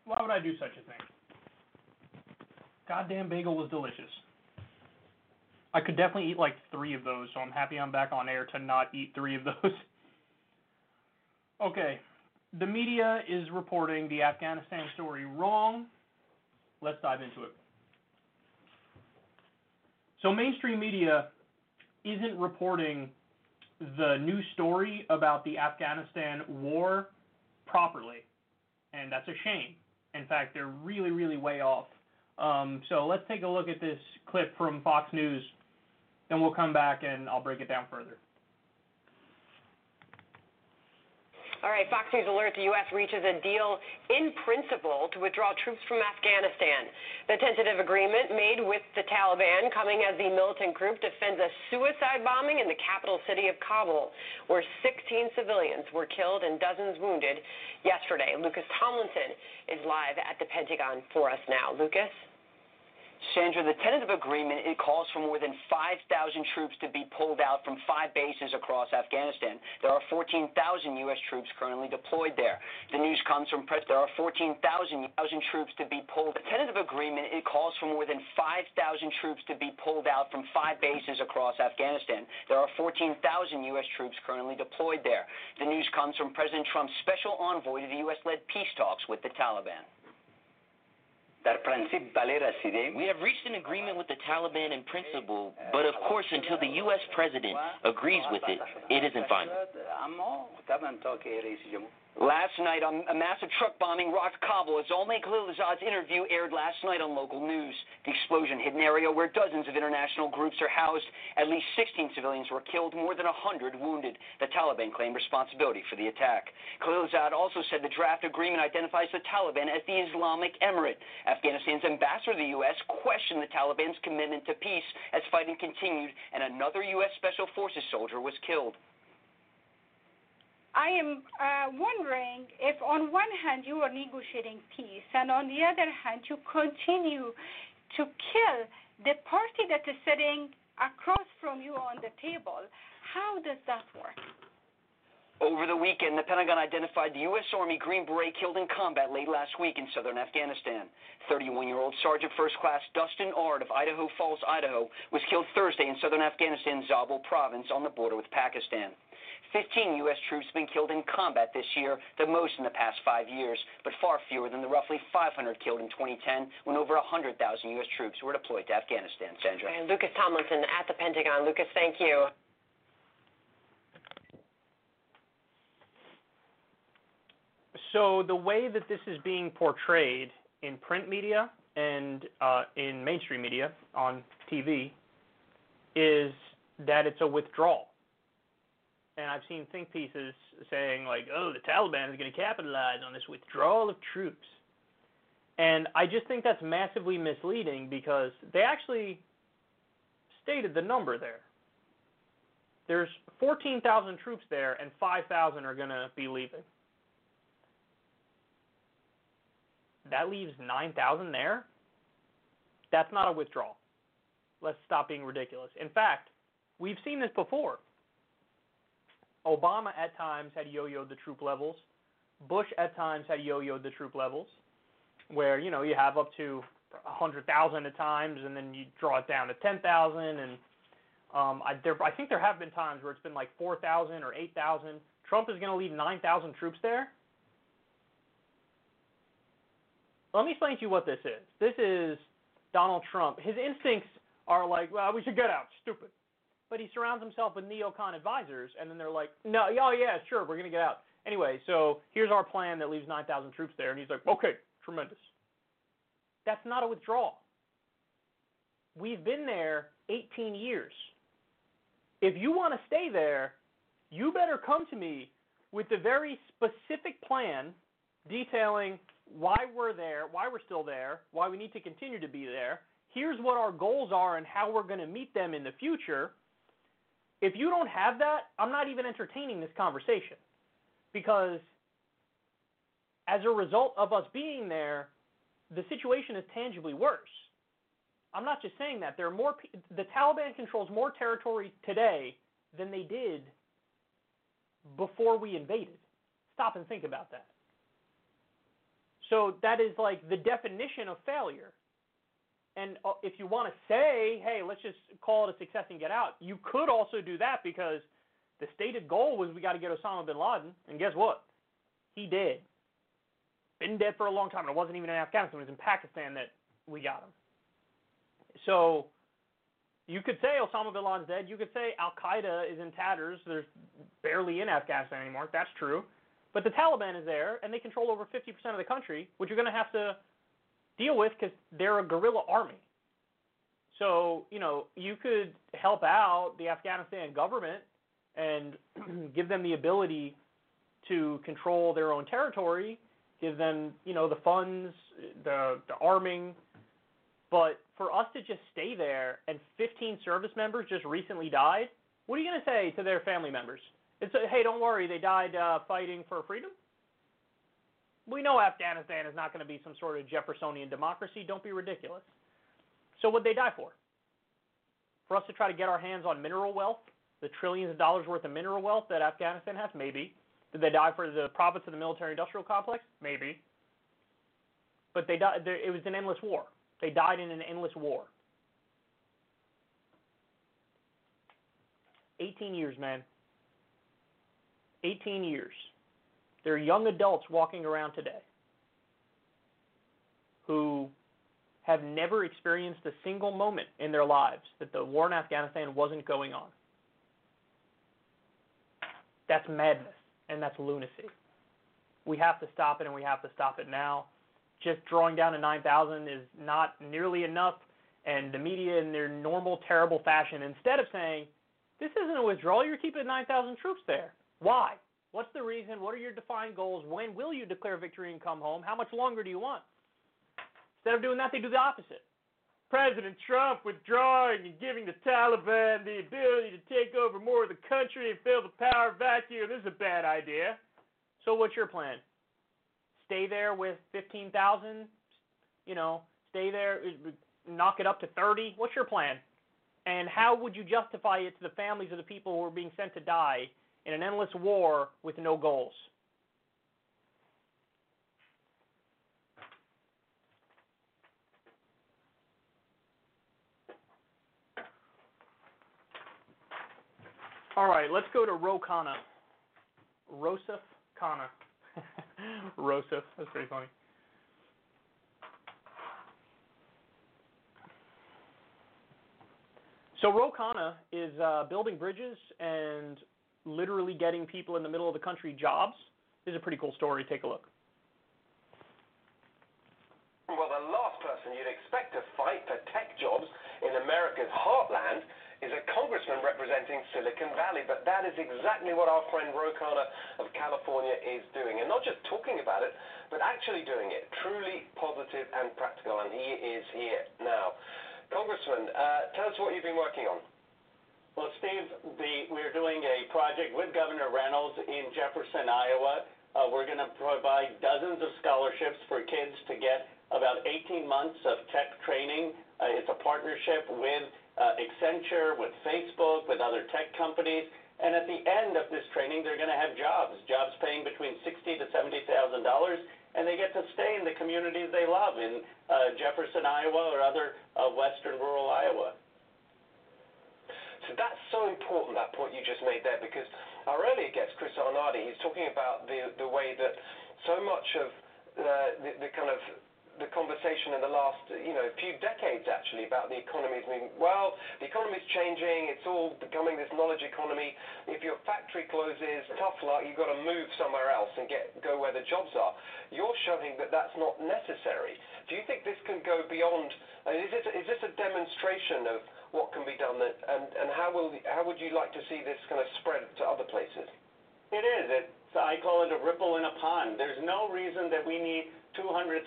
Why would I do such a thing? Goddamn bagel was delicious. I could definitely eat like three of those, so I'm happy I'm back on air to not eat three of those. okay. The media is reporting the Afghanistan story wrong. Let's dive into it. So, mainstream media isn't reporting the news story about the Afghanistan war properly, and that's a shame. In fact, they're really, really way off. Um, so let's take a look at this clip from Fox News, then we'll come back and I'll break it down further. All right, Fox News alert the U.S. reaches a deal in principle to withdraw troops from Afghanistan. The tentative agreement made with the Taliban coming as the militant group defends a suicide bombing in the capital city of Kabul, where 16 civilians were killed and dozens wounded yesterday. Lucas Tomlinson is live at the Pentagon for us now. Lucas? Sandra, the tentative agreement it calls for more than 5,000 troops to be pulled out from five bases across Afghanistan. There are 14,000 U.S. troops currently deployed there. The news comes from press. There are 14,000 troops to be pulled. The tentative agreement it calls for more than 5,000 troops to be pulled out from five bases across Afghanistan. There are 14,000 U.S. troops currently deployed there. The news comes from President Trump's special envoy to the U.S.-led peace talks with the Taliban. We have reached an agreement with the Taliban in principle, but of course, until the U.S. president agrees with it, it isn't final. Last night, um, a massive truck bombing rocked Kabul as Zalmay Khalilzad's interview aired last night on local news. The explosion hit an area where dozens of international groups are housed. At least 16 civilians were killed, more than 100 wounded. The Taliban claimed responsibility for the attack. Khalilzad also said the draft agreement identifies the Taliban as the Islamic Emirate. Afghanistan's ambassador to the U.S. questioned the Taliban's commitment to peace as fighting continued, and another U.S. Special Forces soldier was killed. I am uh, wondering if, on one hand, you are negotiating peace, and on the other hand, you continue to kill the party that is sitting across from you on the table. How does that work? Over the weekend, the Pentagon identified the U.S. Army Green Beret killed in combat late last week in southern Afghanistan. 31 year old Sergeant First Class Dustin Ard of Idaho Falls, Idaho, was killed Thursday in southern Afghanistan's Zabul province on the border with Pakistan. 15 U.S. troops have been killed in combat this year, the most in the past five years, but far fewer than the roughly 500 killed in 2010 when over 100,000 U.S. troops were deployed to Afghanistan. Sandra. And Lucas Tomlinson at the Pentagon. Lucas, thank you. So the way that this is being portrayed in print media and uh, in mainstream media on TV is that it's a withdrawal. And I've seen think pieces saying like, "Oh, the Taliban is going to capitalize on this withdrawal of troops," and I just think that's massively misleading because they actually stated the number there. There's 14,000 troops there, and 5,000 are going to be leaving. that leaves 9,000 there. That's not a withdrawal. Let's stop being ridiculous. In fact, we've seen this before. Obama at times had yo-yoed the troop levels. Bush at times had yo-yoed the troop levels, where you know you have up to a 100,000 at times, and then you draw it down to 10,000. And um, I, there, I think there have been times where it's been like 4,000 or 8,000. Trump is going to leave 9,000 troops there. Let me explain to you what this is. This is Donald Trump. His instincts are like, well, we should get out. Stupid. But he surrounds himself with neocon advisors, and then they're like, no, oh yeah, sure, we're gonna get out. Anyway, so here's our plan that leaves 9,000 troops there, and he's like, okay, tremendous. That's not a withdrawal. We've been there 18 years. If you want to stay there, you better come to me with the very specific plan detailing why we're there, why we're still there, why we need to continue to be there. Here's what our goals are and how we're going to meet them in the future. If you don't have that, I'm not even entertaining this conversation because as a result of us being there, the situation is tangibly worse. I'm not just saying that. There are more. The Taliban controls more territory today than they did before we invaded. Stop and think about that. So that is like the definition of failure. And uh, if you want to say, hey, let's just call it a success and get out, you could also do that because the stated goal was we got to get Osama bin Laden, and guess what? He did. Been dead for a long time, and it wasn't even in Afghanistan. It was in Pakistan that we got him. So you could say Osama bin Laden's dead. You could say Al Qaeda is in tatters. There's barely in Afghanistan anymore. That's true. But the Taliban is there, and they control over 50% of the country, which you're going to have to deal with because they're a guerrilla army. So, you know, you could help out the Afghanistan government and give them the ability to control their own territory, give them, you know, the funds, the the arming. But for us to just stay there and 15 service members just recently died, what are you going to say to their family members? It's a, hey, don't worry, they died uh, fighting for freedom. We know Afghanistan is not going to be some sort of Jeffersonian democracy. Don't be ridiculous. So what'd they die for? For us to try to get our hands on mineral wealth, the trillions of dollars worth of mineral wealth that Afghanistan has? Maybe. Did they die for the profits of the military-industrial complex? Maybe. But they died. It was an endless war. They died in an endless war. 18 years, man. 18 years. There are young adults walking around today who have never experienced a single moment in their lives that the war in Afghanistan wasn't going on. That's madness and that's lunacy. We have to stop it and we have to stop it now. Just drawing down to 9,000 is not nearly enough, and the media, in their normal, terrible fashion, instead of saying, this isn't a withdrawal, you're keeping 9,000 troops there. Why? What's the reason? What are your defined goals? When will you declare victory and come home? How much longer do you want? Instead of doing that, they do the opposite. President Trump withdrawing and giving the Taliban the ability to take over more of the country and fill the power vacuum this is a bad idea. So what's your plan? Stay there with 15,000, you know, stay there, uh, knock it up to 30. What's your plan? And how would you justify it to the families of the people who are being sent to die in an endless war with no goals? All right, let's go to Ro Khanna. Rosef Khanna. Rosef, that's pretty funny. So Ro Khanna is uh, building bridges and literally getting people in the middle of the country jobs. Is a pretty cool story. Take a look. Well, the last person you'd expect to fight for tech jobs in America's heartland is a congressman representing Silicon Valley, but that is exactly what our friend Ro Khanna of California is doing. And not just talking about it, but actually doing it. Truly positive and practical, and he is here now. Congressman, uh, tell us what you've been working on. Well, Steve, we're doing a project with Governor Reynolds in Jefferson, Iowa. Uh, we're going to provide dozens of scholarships for kids to get about 18 months of tech training. Uh, it's a partnership with uh, Accenture, with Facebook, with other tech companies. And at the end of this training, they're going to have jobs, jobs paying between sixty to seventy thousand dollars, and they get to stay in the communities they love in uh, Jefferson, Iowa, or other uh, western rural Iowa. So that's so important, that point you just made there, because our earlier guest, Chris Arnade, he's talking about the the way that so much of uh, the, kind of the conversation in the last, you know, few decades actually about the economy is moving. Well, the economy is changing. It's all becoming this knowledge economy. If your factory closes, tough luck. You've got to move somewhere else and get go where the jobs are. You're showing that that's not necessary. Do you think this can go beyond? Is this a demonstration of what can be done? That, and and how will how would you like to see this kind of spread to other places? It is. It's I call it a ripple in a pond. There's no reason that we need 200,000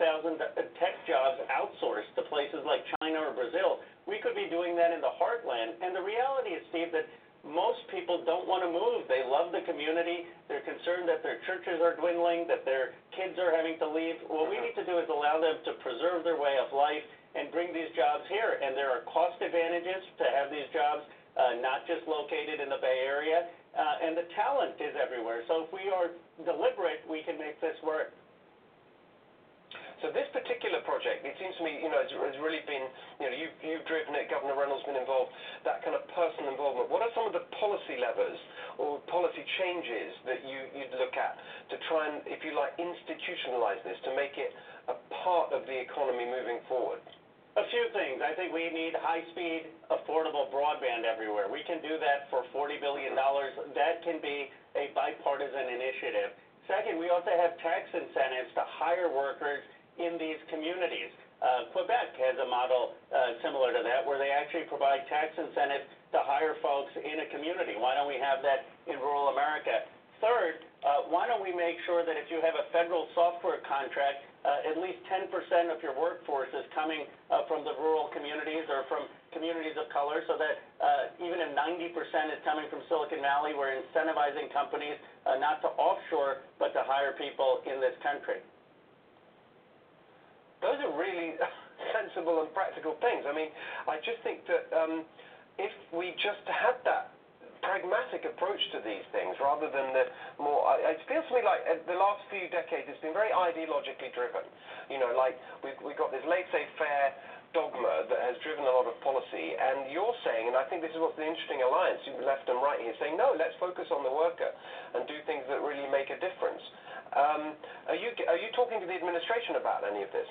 tech jobs outsourced to places like China or Brazil. We could be doing that in the heartland. And the reality is, Steve, that most people don't want to move. They love the community. They're concerned that their churches are dwindling, that their kids are having to leave. What we mm-hmm. need to do is allow them to preserve their way of life and bring these jobs here. And there are cost advantages to have these jobs uh, not just located in the Bay Area. Uh, and the talent is everywhere. So if we are deliberate, we can make this work. So this particular project, it seems to me, you know, has, has really been, you know, you've, you've driven it, Governor Reynolds been involved, that kind of personal involvement. What are some of the policy levers or policy changes that you, you'd look at to try and, if you like, institutionalize this, to make it a part of the economy moving forward? A few things. I think we need high-speed, affordable broadband everywhere. We can do that for $40 billion. That can be a bipartisan initiative. Second, we also have tax incentives to hire workers in these communities. Uh, Quebec has a model uh, similar to that where they actually provide tax incentives to hire folks in a community. Why don't we have that in rural America? Third, uh, why don't we make sure that if you have a federal software contract, uh, at least 10% of your workforce is coming uh, from the rural communities or from communities of color so that uh, even if 90% is coming from Silicon Valley, we're incentivizing companies uh, not to offshore but to hire people in this country. Those are really sensible and practical things. I mean, I just think that um, if we just had that pragmatic approach to these things rather than the more. It feels to me like uh, the last few decades it's been very ideologically driven. You know, like we've, we've got this laissez-faire dogma that has driven a lot of policy, and you're saying, and I think this is what's the interesting alliance, left and right here, saying no, let's focus on the worker and do things that really make a difference. Um, are you are you talking to the administration about any of this?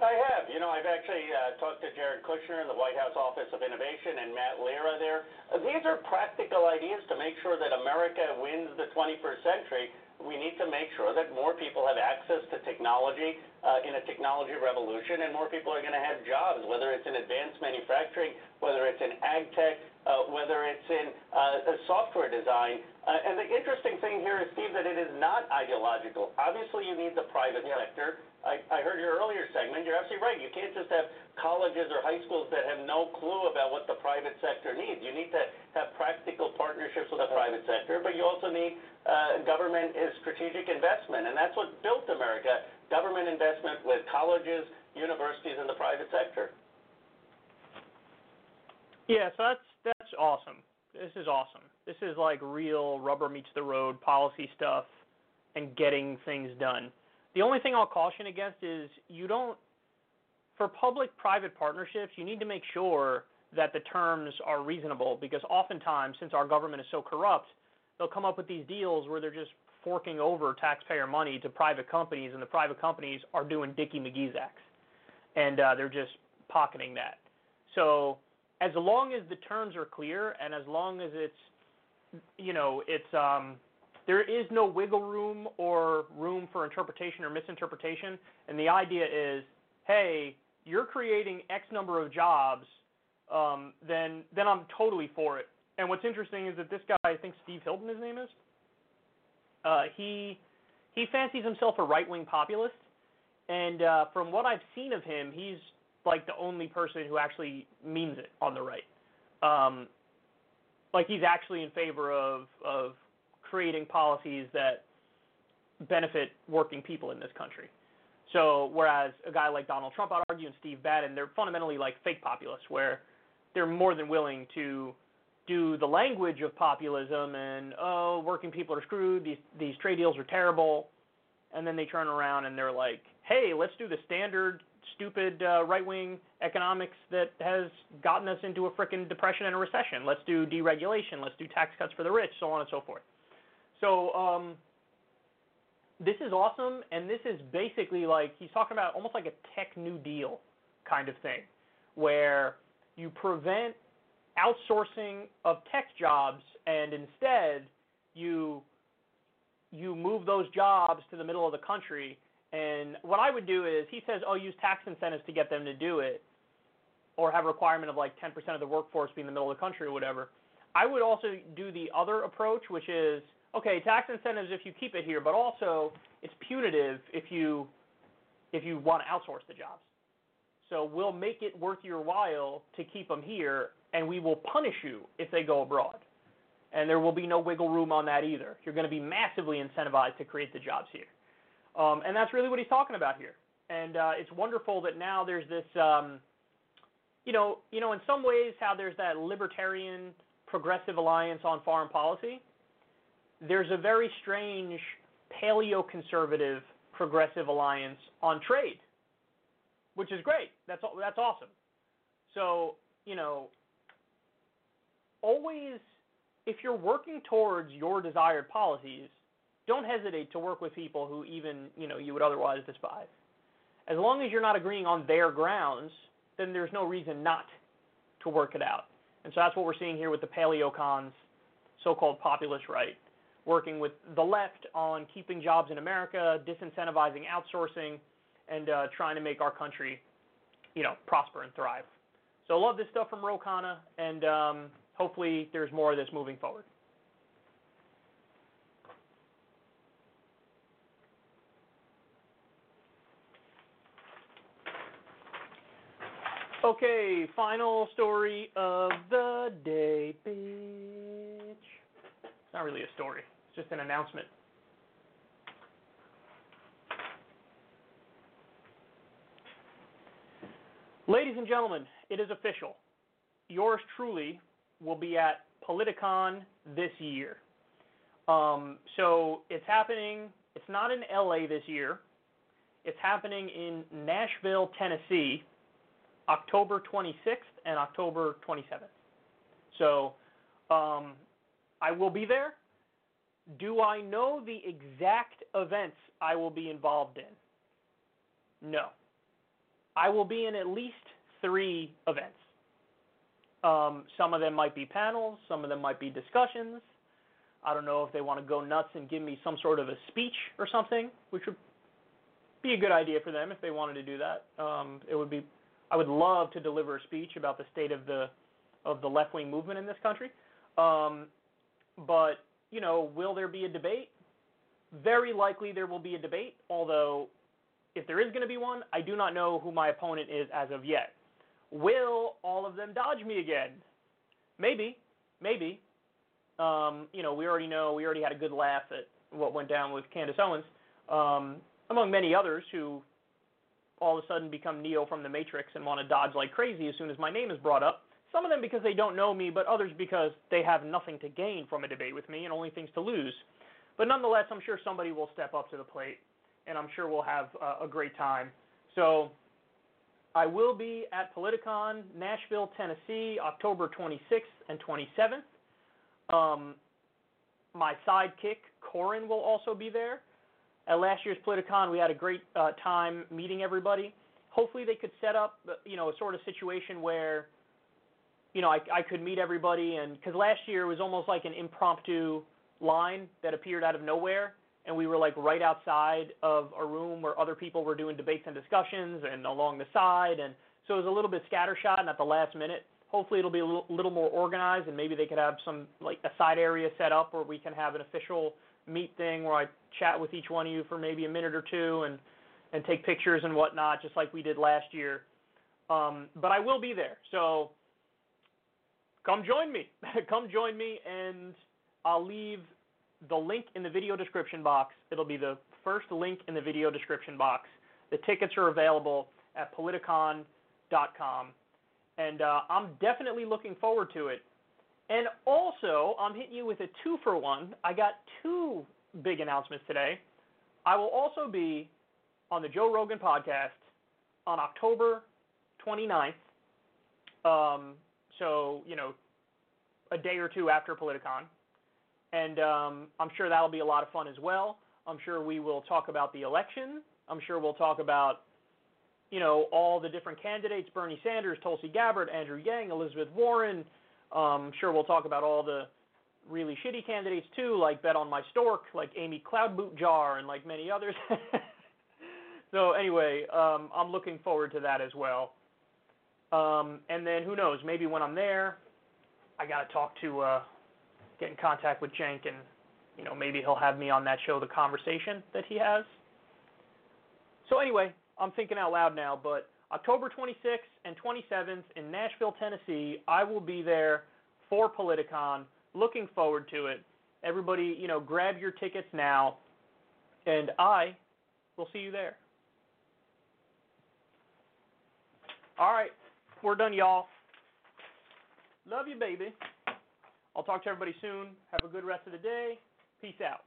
I have. You know, I've actually uh, talked to Jared Kushner in the White House Office of Innovation and Matt Lira there. Uh, these are practical ideas to make sure that America wins the 21st century. We need to make sure that more people have access to technology uh, in a technology revolution, and more people are going to have jobs, whether it's in advanced manufacturing, whether it's in ag tech, uh, whether it's in uh, software design. Uh, and the interesting thing here is, Steve, that it is not ideological. Obviously, you need the private yeah. sector. I, I heard your earlier segment. You're absolutely right. You can't just have colleges or high schools that have no clue about what the private sector needs. You need to have practical partnerships with the private sector, but you also need uh, government is strategic investment, and that's what built America: government investment with colleges, universities, and the private sector. Yeah, so that's that's awesome. This is awesome. This is like real rubber meets the road policy stuff and getting things done. The only thing I'll caution against is you don't, for public private partnerships, you need to make sure that the terms are reasonable because oftentimes, since our government is so corrupt, they'll come up with these deals where they're just forking over taxpayer money to private companies, and the private companies are doing Dickie McGee's acts, and uh, they're just pocketing that. So, as long as the terms are clear, and as long as it's, you know, it's um, there is no wiggle room or room for interpretation or misinterpretation. And the idea is, hey, you're creating X number of jobs, um, then then I'm totally for it. And what's interesting is that this guy, I think Steve Hilton, his name is, uh, he he fancies himself a right wing populist, and uh, from what I've seen of him, he's like the only person who actually means it on the right. Um, like he's actually in favor of of creating policies that benefit working people in this country. So whereas a guy like Donald Trump, I'd argue, and Steve Bannon, they're fundamentally like fake populists, where they're more than willing to do the language of populism and oh, working people are screwed, these these trade deals are terrible, and then they turn around and they're like, hey, let's do the standard stupid uh, right wing economics that has gotten us into a frickin' depression and a recession. Let's do deregulation. Let's do tax cuts for the rich, so on and so forth. So um, this is awesome, and this is basically like he's talking about almost like a tech new deal kind of thing, where you prevent outsourcing of tech jobs, and instead you you move those jobs to the middle of the country. And what I would do is he says, oh, use tax incentives to get them to do it, or have a requirement of like 10% of the workforce being in the middle of the country or whatever. I would also do the other approach, which is okay, tax incentives if you keep it here, but also it's punitive if you if you want to outsource the jobs. So we'll make it worth your while to keep them here, and we will punish you if they go abroad. and there will be no wiggle room on that either. You're going to be massively incentivized to create the jobs here, um, and that's really what he's talking about here. And uh, it's wonderful that now there's this, um, you know, you know, in some ways how there's that libertarian progressive alliance on foreign policy. There's a very strange paleo-conservative progressive alliance on trade, which is great. That's that's awesome. So you know, always if you're working towards your desired policies, don't hesitate to work with people who even you know you would otherwise despise. As long as you're not agreeing on their grounds, then there's no reason not to work it out. And so that's what we're seeing here with the paleocons, so-called populist right, working with the left on keeping jobs in America, disincentivizing outsourcing, and uh, trying to make our country, you know, prosper and thrive. So I love this stuff from Ro Khanna, and um, hopefully there's more of this moving forward. Okay, final story of the day, bitch. It's not really a story, it's just an announcement. Ladies and gentlemen, it is official. Yours truly will be at Politicon this year. Um, so it's happening, it's not in LA this year, it's happening in Nashville, Tennessee October 26th and October 27th. So um, I will be there. Do I know the exact events I will be involved in? No. I will be in at least three events. Um, some of them might be panels, some of them might be discussions. I don't know if they want to go nuts and give me some sort of a speech or something, which would be a good idea for them if they wanted to do that. Um, it would be I would love to deliver a speech about the state of the of the left wing movement in this country. Um, but you know, will there be a debate? Very likely there will be a debate. Although, if there is going to be one, I do not know who my opponent is as of yet. Will all of them dodge me again? Maybe, maybe. Um, you know, we already know we already had a good laugh at what went down with Candace Owens, um, among many others who all of a sudden become Neo from the Matrix and want to dodge like crazy as soon as my name is brought up. Some of them because they don't know me, but others because they have nothing to gain from a debate with me and only things to lose. But nonetheless, I'm sure somebody will step up to the plate, and I'm sure we'll have uh, a great time. So I will be at Politicon, Nashville, Tennessee, October 26th and 27th. Um, my sidekick, Corin, will also be there at last year's Politicon, we had a great uh, time meeting everybody. Hopefully, they could set up, uh, you know, a sort of situation where, you know, I, I could meet everybody, and because last year it was almost like an impromptu line that appeared out of nowhere, and we were like right outside of a room where other people were doing debates and discussions, and along the side, and so it was a little bit scattershot and at the last minute. Hopefully, it'll be a little, little more organized, and maybe they could have some like a side area set up where we can have an official meet thing where I chat with each one of you for maybe a minute or two and and take pictures and whatnot, just like we did last year. Um, but I will be there, so come join me. come join me, and I'll leave the link in the video description box. It'll be the first link in the video description box. The tickets are available at politicon.com, and uh, I'm definitely looking forward to it. And also, I'm hitting you with a two for one. I got two big announcements today. I will also be on the Joe Rogan podcast on October 29th. Um, so, you know, a day or two after Politicon. And um, I'm sure that'll be a lot of fun as well. I'm sure we will talk about the election. I'm sure we'll talk about, you know, all the different candidates Bernie Sanders, Tulsi Gabbard, Andrew Yang, Elizabeth Warren, um, sure, we'll talk about all the really shitty candidates too, like Bet on My Stork, like Amy Klobuchar, and like many others. so anyway, um, I'm looking forward to that as well. Um, and then who knows? Maybe when I'm there, I got to talk to, uh, get in contact with Cenk, and you know maybe he'll have me on that show, The Conversation that he has. So anyway, I'm thinking out loud now, but October 26th and 27th in Nashville, Tennessee. I will be there for Politicon. Looking forward to it. Everybody, you know, grab your tickets now, and I will see you there. All right, we're done, y'all. Love you, baby. I'll talk to everybody soon. Have a good rest of the day. Peace out.